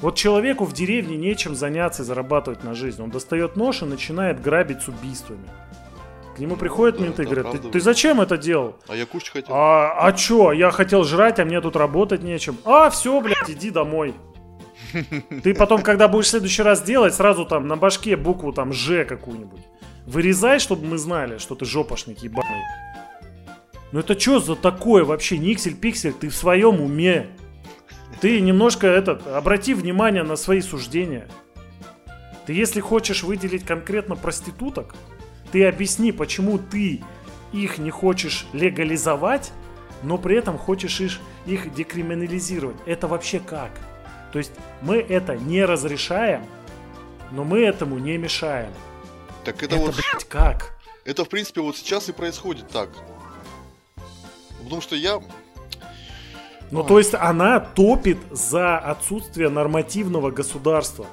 Вот человеку в деревне нечем заняться и зарабатывать на жизнь. Он достает нож и начинает грабить с убийствами. К нему приходят да, менты и говорят, ты, ты зачем это делал? А я кушать хотел. А, а чё, я хотел жрать, а мне тут работать нечем. А, все, блядь, иди домой. Ты потом, когда будешь в следующий раз делать, сразу там на башке букву там Ж какую-нибудь. Вырезай, чтобы мы знали, что ты жопошник ебаный. Ну это что за такое вообще, Никсель-Пиксель, ты в своем уме? Ты немножко этот, обрати внимание на свои суждения. Ты если хочешь выделить конкретно проституток, ты объясни, почему ты их не хочешь легализовать, но при этом хочешь их, их декриминализировать. Это вообще как? То есть мы это не разрешаем, но мы этому не мешаем. Так это, Это, вот... блядь, как? Это, в принципе, вот сейчас и происходит так. Потому что я... Ну, то есть она топит за отсутствие нормативного государства.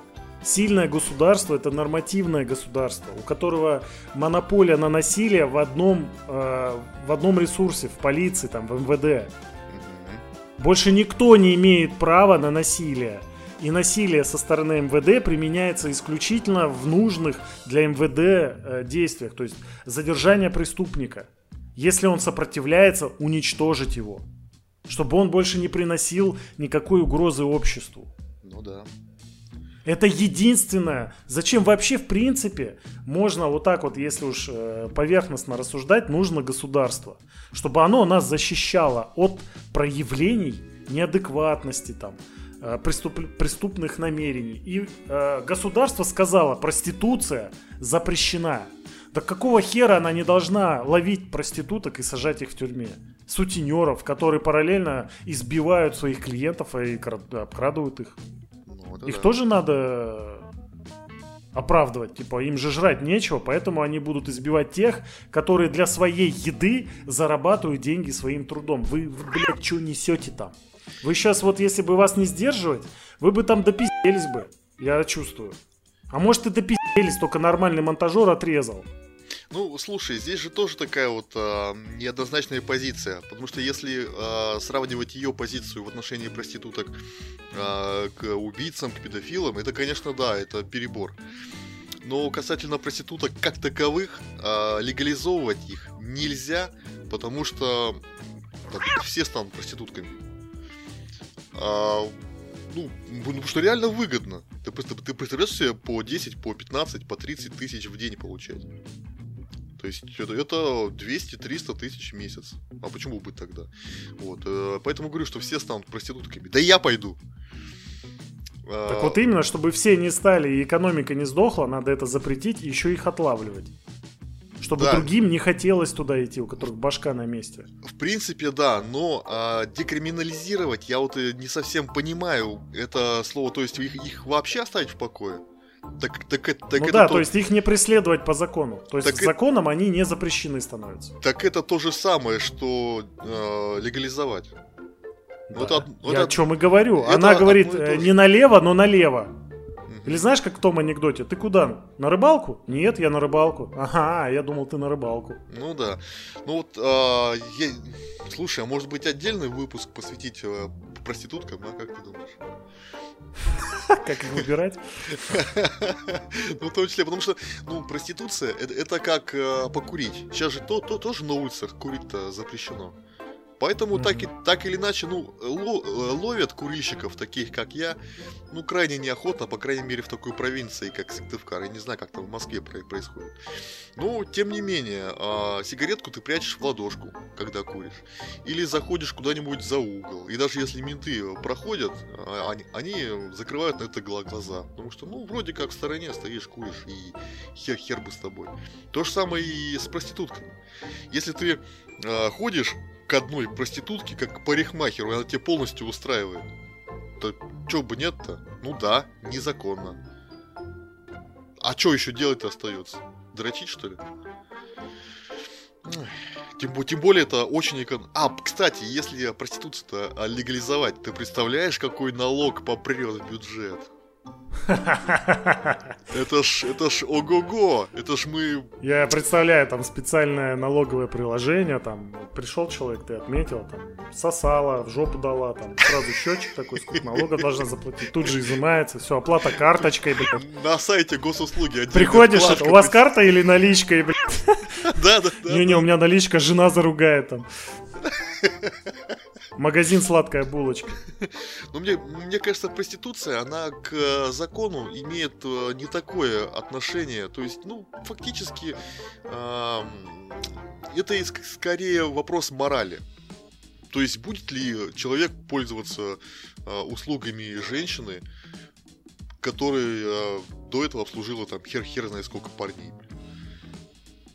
Сильное государство это нормативное государство, у которого монополия на насилие в одном, э, в одном ресурсе, в полиции, там, в МВД. Больше никто не имеет права на насилие. И насилие со стороны МВД применяется исключительно в нужных для МВД э, действиях, то есть задержание преступника. Если он сопротивляется, уничтожить его. Чтобы он больше не приносил никакой угрозы обществу. Ну да. Это единственное. Зачем вообще, в принципе, можно вот так вот, если уж э, поверхностно рассуждать, нужно государство. Чтобы оно нас защищало от проявлений неадекватности, там, э, преступ- преступных намерений. И э, государство сказало, проституция запрещена. Так какого хера она не должна ловить проституток и сажать их в тюрьме? Сутенеров, которые параллельно избивают своих клиентов и кра- обкрадывают их. Это Их да. тоже надо оправдывать. Типа, им же жрать нечего, поэтому они будут избивать тех, которые для своей еды зарабатывают деньги своим трудом. Вы, вы блядь, что несете там? Вы сейчас вот, если бы вас не сдерживать, вы бы там допизделись бы. Я чувствую. А может и допизделись, только нормальный монтажер отрезал. Ну, слушай, здесь же тоже такая вот а, неоднозначная позиция. Потому что если а, сравнивать ее позицию в отношении проституток а, к убийцам, к педофилам, это, конечно, да, это перебор. Но касательно проституток как таковых, а, легализовывать их нельзя, потому что да, все станут проститутками. А, ну, потому что реально выгодно. Ты, ты представляешь себе по 10, по 15, по 30 тысяч в день получать? То есть это, это 200-300 тысяч в месяц. А почему бы тогда? Вот. э, Поэтому говорю, что все станут проститутками. Да я пойду. А, Так вот именно, чтобы все не стали и экономика не сдохла, надо это запретить и еще их отлавливать. Чтобы Да. другим не хотелось туда идти, у которых башка на месте. В принципе, да, но а, декриминализировать я вот э, не совсем понимаю это слово. То есть их, их вообще оставить в покое? Так, так, это- так ну это да, то- то есть их не преследовать по закону. То есть Так законом они не запрещены становятся. Так это то же самое, что э, легализовать. Ну, это од- ну, Я это- о чем и говорю. это Она говорит э, не налево, но налево. Или знаешь, как в том анекдоте? Ты куда? На рыбалку? Нет, я на рыбалку. Ага, я думал, ты на рыбалку. Ну да. Ну вот, а, я- слушай, а может быть отдельный выпуск посвятить э, проституткам, а как ты думаешь? Как их выбирать? Ну, в том числе, потому что, ну, проституция это, как э, покурить. Сейчас же то тоже на улицах курить-то запрещено. Поэтому так, и, так или иначе, ну, ло- э, ловят курильщиков, таких как я, ну, крайне неохотно, по крайней мере, в такой провинции, как Сыктывкар. Я не знаю, как там в Москве про- происходит. Но, тем не менее, а, сигаретку ты прячешь в ладошку, когда куришь. Или заходишь куда-нибудь за угол. И даже если менты проходят, а, они, они закрывают на это гла- глаза. Потому что, ну, вроде как в стороне стоишь, куришь, и хер, хер бы с тобой. То же самое и с проститутками. Если ты а, ходишь к одной проститутке, как к парикмахеру, и она тебя полностью устраивает, то чё бы нет-то? Ну да, незаконно. А что еще делать-то остается? Дрочить, что ли? Тем, тем более это очень экон... А, кстати, если проституцию-то легализовать, ты представляешь, какой налог попрет в бюджет? Это ж, это ж ого-го, это ж мы... Я представляю, там специальное налоговое приложение, там пришел человек, ты отметил, там сосала, в жопу дала, там сразу счетчик такой, сколько налога должна заплатить, тут же изымается, все, оплата карточкой, блядь. На сайте госуслуги Приходишь, вкладка у вас карта или наличка, и, блядь, Да, да, да. не-не, у меня наличка, жена заругает там. Магазин сладкая булочка. Ну, мне, мне кажется, проституция, она к э, закону имеет э, не такое отношение. То есть, ну, фактически, это скорее вопрос морали. То есть, будет ли человек пользоваться э, услугами женщины, которая до этого обслужила там хер-хер знает сколько парней.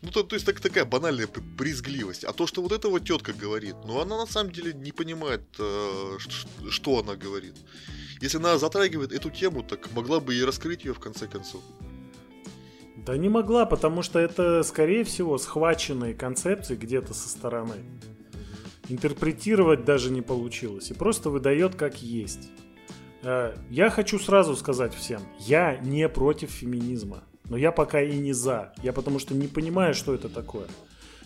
Ну, то, то есть так, такая банальная брезгливость. А то, что вот эта вот тетка говорит, ну, она на самом деле не понимает, э, ш- что она говорит. Если она затрагивает эту тему, так могла бы и раскрыть ее в конце концов. Да не могла, потому что это, скорее всего, схваченные концепции где-то со стороны. Интерпретировать даже не получилось. И просто выдает как есть. Э, Я хочу сразу сказать всем, я не против феминизма. Но я пока и не за. Я потому что не понимаю, что это такое.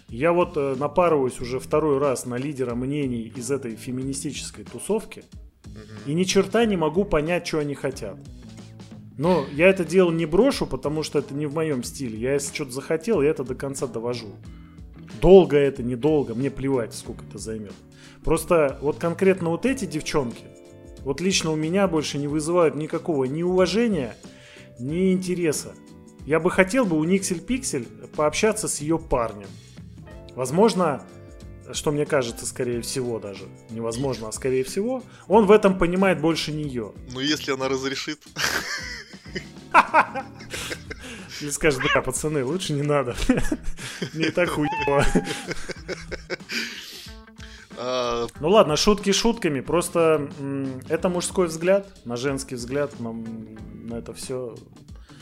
Я вот э, напарываюсь уже второй раз на лидера мнений из этой феминистической тусовки. И ни черта не могу понять, что они хотят. Но я это дело не брошу, потому что это не в моем стиле. Я если что-то захотел, я это до конца довожу. Долго это, недолго, мне плевать, сколько это займет. Просто вот конкретно вот эти девчонки, вот лично у меня больше не вызывают никакого ни уважения, ни интереса. Я бы хотел бы у Никсель Пиксель пообщаться с ее парнем. Возможно, что мне кажется, скорее всего даже, невозможно, а скорее всего, он в этом понимает больше нее. Но если она разрешит... Или скажет, бля, пацаны, лучше не надо. Мне и так хуево. а, Ну ладно, шутки шутками, просто это мужской взгляд, на женский взгляд, на это все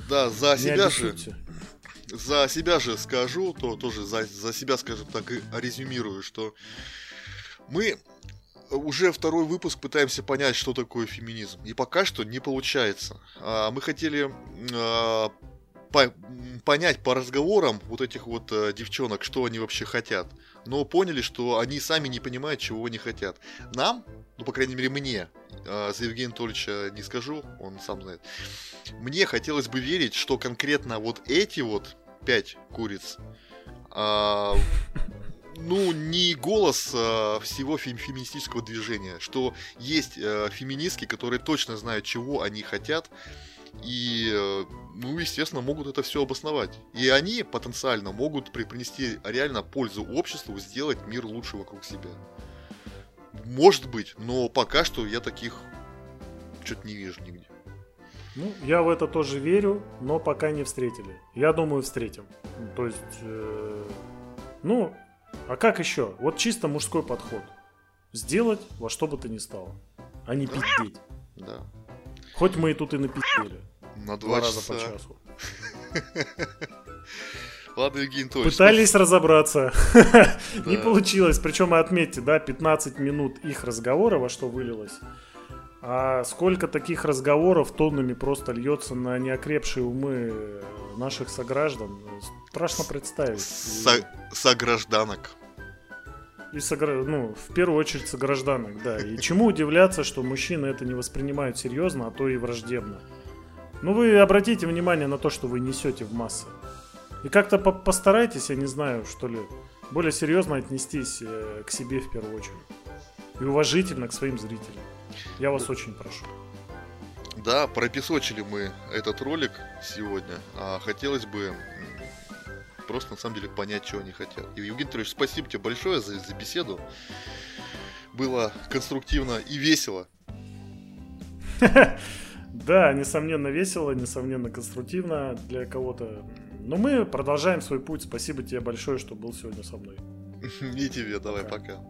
Да, за себя же, за себя же скажу, то тоже за, за себя, скажем так, и резюмирую, что мы уже второй выпуск пытаемся понять, что такое феминизм. И пока что не получается. А, Мы хотели а, по- понять по разговорам вот этих вот э, девчонок, что они вообще хотят. Но поняли, что они сами не понимают, чего они хотят. Нам, ну, по крайней мере, мне, за Евгения Анатольевича не скажу, он сам знает. Мне хотелось бы верить, что конкретно вот эти вот пять куриц, а, ну, не голос а, всего фем- феминистического движения, что есть э, феминистки, которые точно знают, чего они хотят, и, ну, естественно, могут это все обосновать. И они потенциально могут при- принести реально пользу обществу, сделать мир лучше вокруг себя. Может быть, но пока что я таких что-то не вижу нигде. Ну, я в это тоже верю, но пока не встретили. Я думаю, встретим. То есть, э, ну, а как еще? Вот чисто мужской подход. Сделать во что бы то ни стало, а не пиздеть. Да. Хоть мы и тут и напиздели. На Два два раза часа. по часу. Ладно, Евгений Анатольевич. Пытались разобраться. Не получилось. Причем отметьте, да, 15 минут их разговора во что вылилось. А сколько таких разговоров тоннами просто льется на неокрепшие умы наших сограждан, страшно представить. Со- согражданок. И согра- ну, в первую очередь согражданок, да. И чему удивляться, что мужчины это не воспринимают серьезно, а то и враждебно. Ну, вы обратите внимание на то, что вы несете в массы. И как-то по- постарайтесь, я не знаю, что ли, более серьезно отнестись э, к себе в первую очередь. И уважительно к своим зрителям. Я вас очень прошу. Да, пропесочили мы этот ролик сегодня. А хотелось бы просто на самом деле понять, что они хотят. И, Евгений Анатольевич, спасибо тебе большое за, за беседу. Было конструктивно и весело. Да, несомненно весело, несомненно конструктивно для кого-то. Но мы продолжаем свой путь. Спасибо тебе большое, что был сегодня со мной. И тебе, давай, пока.